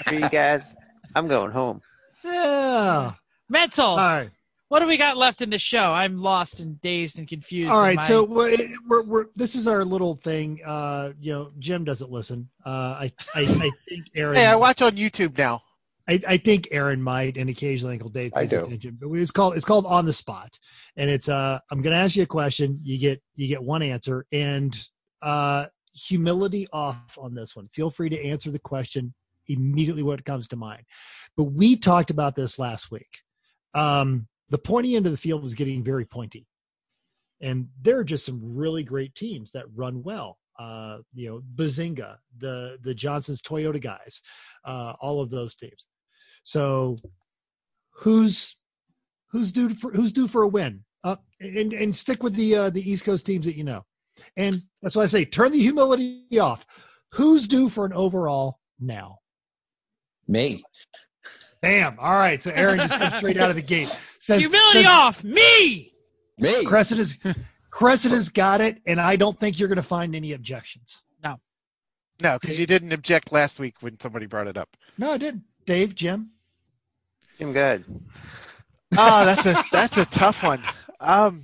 Screw you guys i'm going home yeah. Mental. All right. what do we got left in the show? I'm lost and dazed and confused. All right, in my- so we're, we're, we're this is our little thing. Uh, you know, Jim doesn't listen. Uh, I, I, I think Aaron. Hey, I watch on YouTube now. I, I think Aaron might, and occasionally Uncle Dave. I pays do. attention. But it's called it's called on the spot, and it's uh I'm going to ask you a question. You get you get one answer, and uh humility off on this one. Feel free to answer the question immediately what comes to mind. But we talked about this last week. Um, the pointy end of the field is getting very pointy, and there are just some really great teams that run well. Uh, you know, Bazinga, the the Johnson's Toyota guys, uh, all of those teams. So, who's who's due for who's due for a win? Uh, and and stick with the uh, the East Coast teams that you know. And that's why I say turn the humility off. Who's due for an overall now? Me. Bam! All right, so Aaron just comes straight out of the gate. Says, humility says, off me. Me. Cressida's Cressida's got it, and I don't think you're going to find any objections. No, No, because you didn't object last week when somebody brought it up. No, I did. Dave, Jim. Jim good Oh, that's a that's a tough one. Um,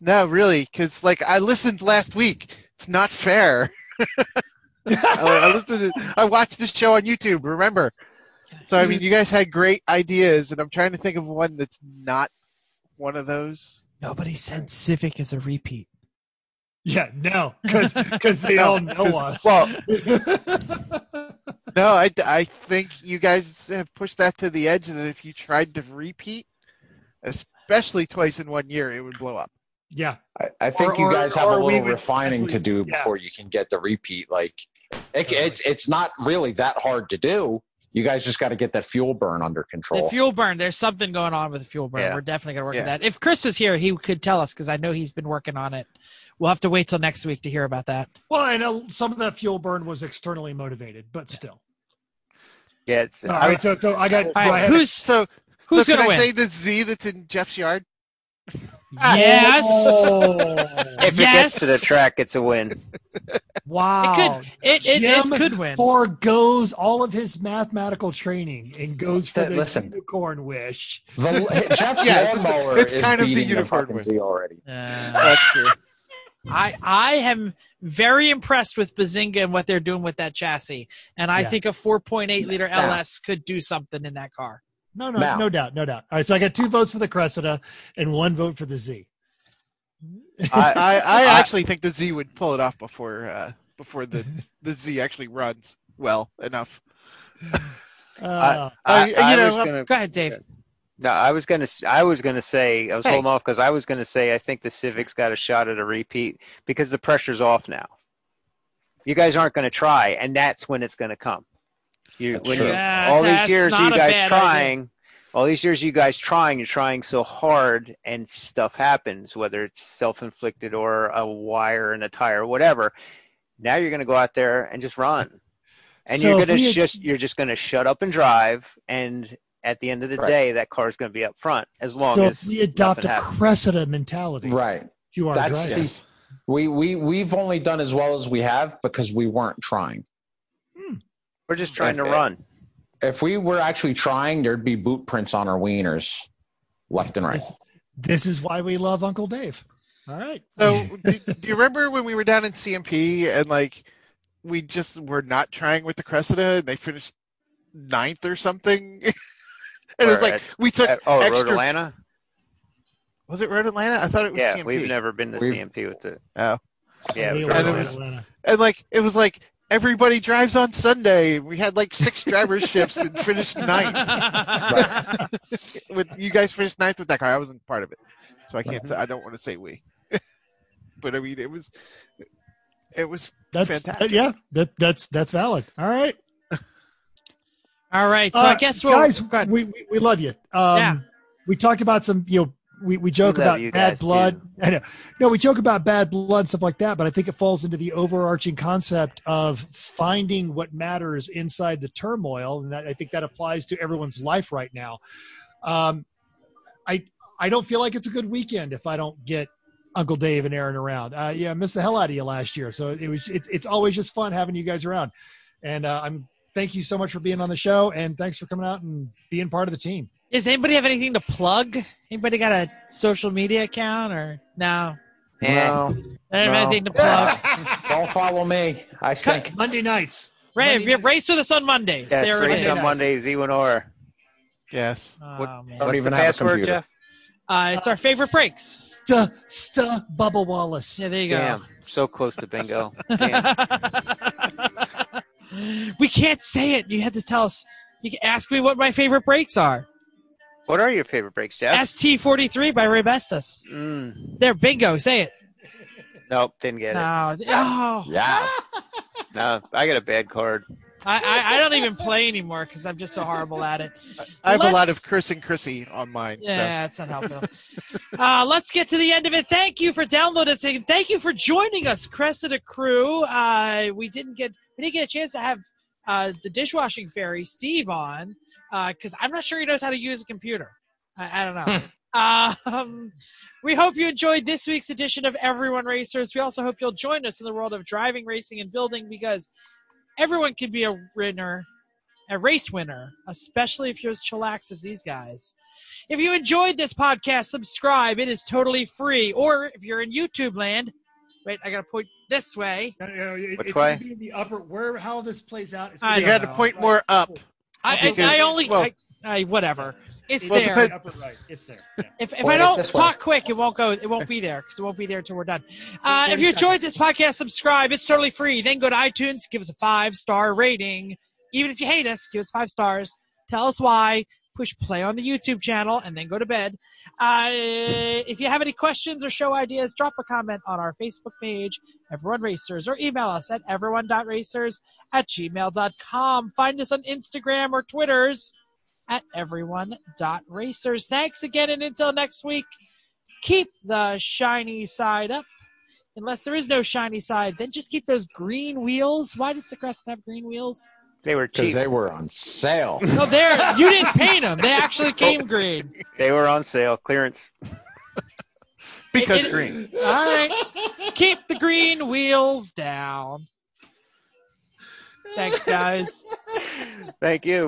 no, really, because like I listened last week. It's not fair. [LAUGHS] I, I listened. To, I watched this show on YouTube. Remember? So I mean, you guys had great ideas, and I'm trying to think of one that's not one of those. Nobody said Civic as a repeat. Yeah, no, because because they all [LAUGHS] know us. well [LAUGHS] No, I, I think you guys have pushed that to the edge that if you tried to repeat, especially twice in one year, it would blow up. yeah, I, I think Or- you or- guys have a or we little would refining to do yeah. before you can get the repeat. Like, it, it's it's not really that hard to do. You guys just got to get that fuel burn under The control. fuel burn. There's something going on with the fuel burn. Yeah. We're definitely gonna work Yeah. on that. If Chris was here, he could tell us because I know he's been working on it. We'll have to wait till next week to hear about that. Well, I know some of that fuel burn was externally motivated, but still. yeah it's All right, so so I got. do I right, have- who's So, who's so gonna I win? say the Z that's in Jeff's yard? [LAUGHS] yes. Oh, if it gets to the track it's a win [LAUGHS] wow. It it, Jim it could win. Forgoes all of his mathematical training and goes for Th- the listen. unicorn wish. The, [LAUGHS] Jeff's Yeah, lawnmower it's is kind of the beating unicorn fucking with- Z already. Uh, That's true. I I am very impressed with Bazinga and what they're doing with that chassis, and I Yeah. think a 4.8 liter Yeah. LS could do something in that car. No, no, Now. no doubt, no doubt. All right, so I got two votes for the Cressida and one vote for the Z. I, I, [LAUGHS] I [LAUGHS] I- actually think the Z would pull it off before uh, before the, the Z actually runs well enough. [LAUGHS] Uh, I, you I know, was I'm- gonna Go ahead, Dave. No, I was gonna. s- I was gonna say. I was Hey. holding off because I was gonna say I think the Civic's got a shot at a repeat because the pressure's off now. You guys aren't gonna try, and that's when it's gonna come. You when true. you Yeah, all these years that's you guys bad trying, all these years you guys trying, you're trying so hard, and stuff happens, whether it's self-inflicted or a wire in a tire, whatever. Now you're gonna go out there and just run, and So you're gonna we had- just you're just gonna shut up and drive, and at the end of the Right. day, that car is gonna be up front as long so as we adopt a happens. Cressida mentality Right. to our That's driving. see, we we we've only done as well as we have because we weren't trying. Hmm. We're just trying to run. If we were actually trying, there'd be boot prints on our wieners, left and right. This, this is why we love Uncle Dave. All right. So, do, do you remember when we were down in CMP and like we just were not trying with the Cressida and they finished ninth or something? [LAUGHS] and it was like at- we took At- oh, extra. Road Atlanta. Was it Road Atlanta? I thought it was Yeah, CMP. we've never been to We've- CMP with the. Oh. Yeah, it was And it Road was- Atlanta. Atlanta. And like it was like everybody drives on Sunday. We had like six [LAUGHS] driverships and finished ninth. with you guys finished ninth with that car. I wasn't part of it, so I can't. Mm-hmm. say I don't want to say we. [LAUGHS] but I mean, it was. It was That's Fantastic. yeah. That that's that's valid. All right. All right, so Uh, I guess we'll guys, go ahead. we, we we love you. Um, Yeah. We talked about some, you know, we, we joke We about bad blood. too. [LAUGHS] I know. No, we joke about bad blood and stuff like that, but I think it falls into the overarching concept of finding what matters inside the turmoil, and that, I think that applies to everyone's life right now. Um, I I don't feel like it's a good weekend if I don't get Uncle Dave and Aaron around. Uh, yeah, I missed the hell out of you last year, so it was it's it's always just fun having you guys around, and uh, I'm thank you so much for being on the show, and thanks for coming out and being part of the team. Does anybody have anything to plug? Anybody got a social media account or no? No, I don't No. have anything to plug. [LAUGHS] don't follow me. I stink. Monday nights. Ray, Monday we have race with us on Mondays. Yes, There it race is. on Mondays, Ewanor. yes. Oh, What- man. Don't even the have a password, computer. Jeff? Uh, it's our favorite brakes. Sta, sta, Bubba Wallace. Yeah, there you go. Damn, so close to bingo. [LAUGHS] Damn. go. we can't say it. You had to tell us. You can ask me what my favorite brakes are. What are your favorite brakes, Jeff? ST43 by Raybestos. Mm, There, bingo. Say it. nope, didn't get it. No. Oh, Yeah. No, I got a bad card. I, I, I don't even play anymore because I'm just so horrible at it. I have a lot of Chris and Chrissy on mine. Yeah, it's not helping. uh, let's get to the end of it. Thank you for downloading us and thank you for joining us, Cressida crew. Uh, we didn't get we didn't get a chance to have uh, the dishwashing fairy Steve on because I'm not sure he knows how to use a computer. I, I don't know. um, we hope you enjoyed this week's edition of Everyone Racers. We also hope you'll join us in the world of driving, racing, and building because everyone can be a winner, a race winner, especially if you're as chillax as these guys. If you enjoyed this podcast, subscribe. It is totally free. Or if you're in YouTube land, wait, I gotta point this way. No, no, it- Which it's way? gonna be in the upper where how this plays out. It's I You gonna got to point like- more up. I, I, Because- I only, well- I, I, whatever. It's Well, there. depend- upper right. It's there. Yeah. If, if Point I don't this way. talk quick, it won't go. It won't be there because it won't be there until we're done. Uh, if you enjoyed this podcast, subscribe. It's totally free. Then go to iTunes, give us a five star rating. Even if you hate us, give us five stars. Tell us why. Push play on the YouTube channel and then go to bed. Uh, if you have any questions or show ideas, drop a comment on our Facebook page, Everyone Racers, or email us at everyone.racers at gmail.com. Find us on Instagram or Twitters at everyone.racers. Thanks again, and until next week, keep the shiny side up. Unless there is no shiny side, then just keep those green wheels. Why does the Cressida have green wheels? They were Because cheap. they were on sale. [LAUGHS] No, they're you didn't paint them. They actually oh. came green. They were on sale, clearance. [LAUGHS] Because It- it- green. All right, keep the green wheels down. Thanks, guys. Thank you.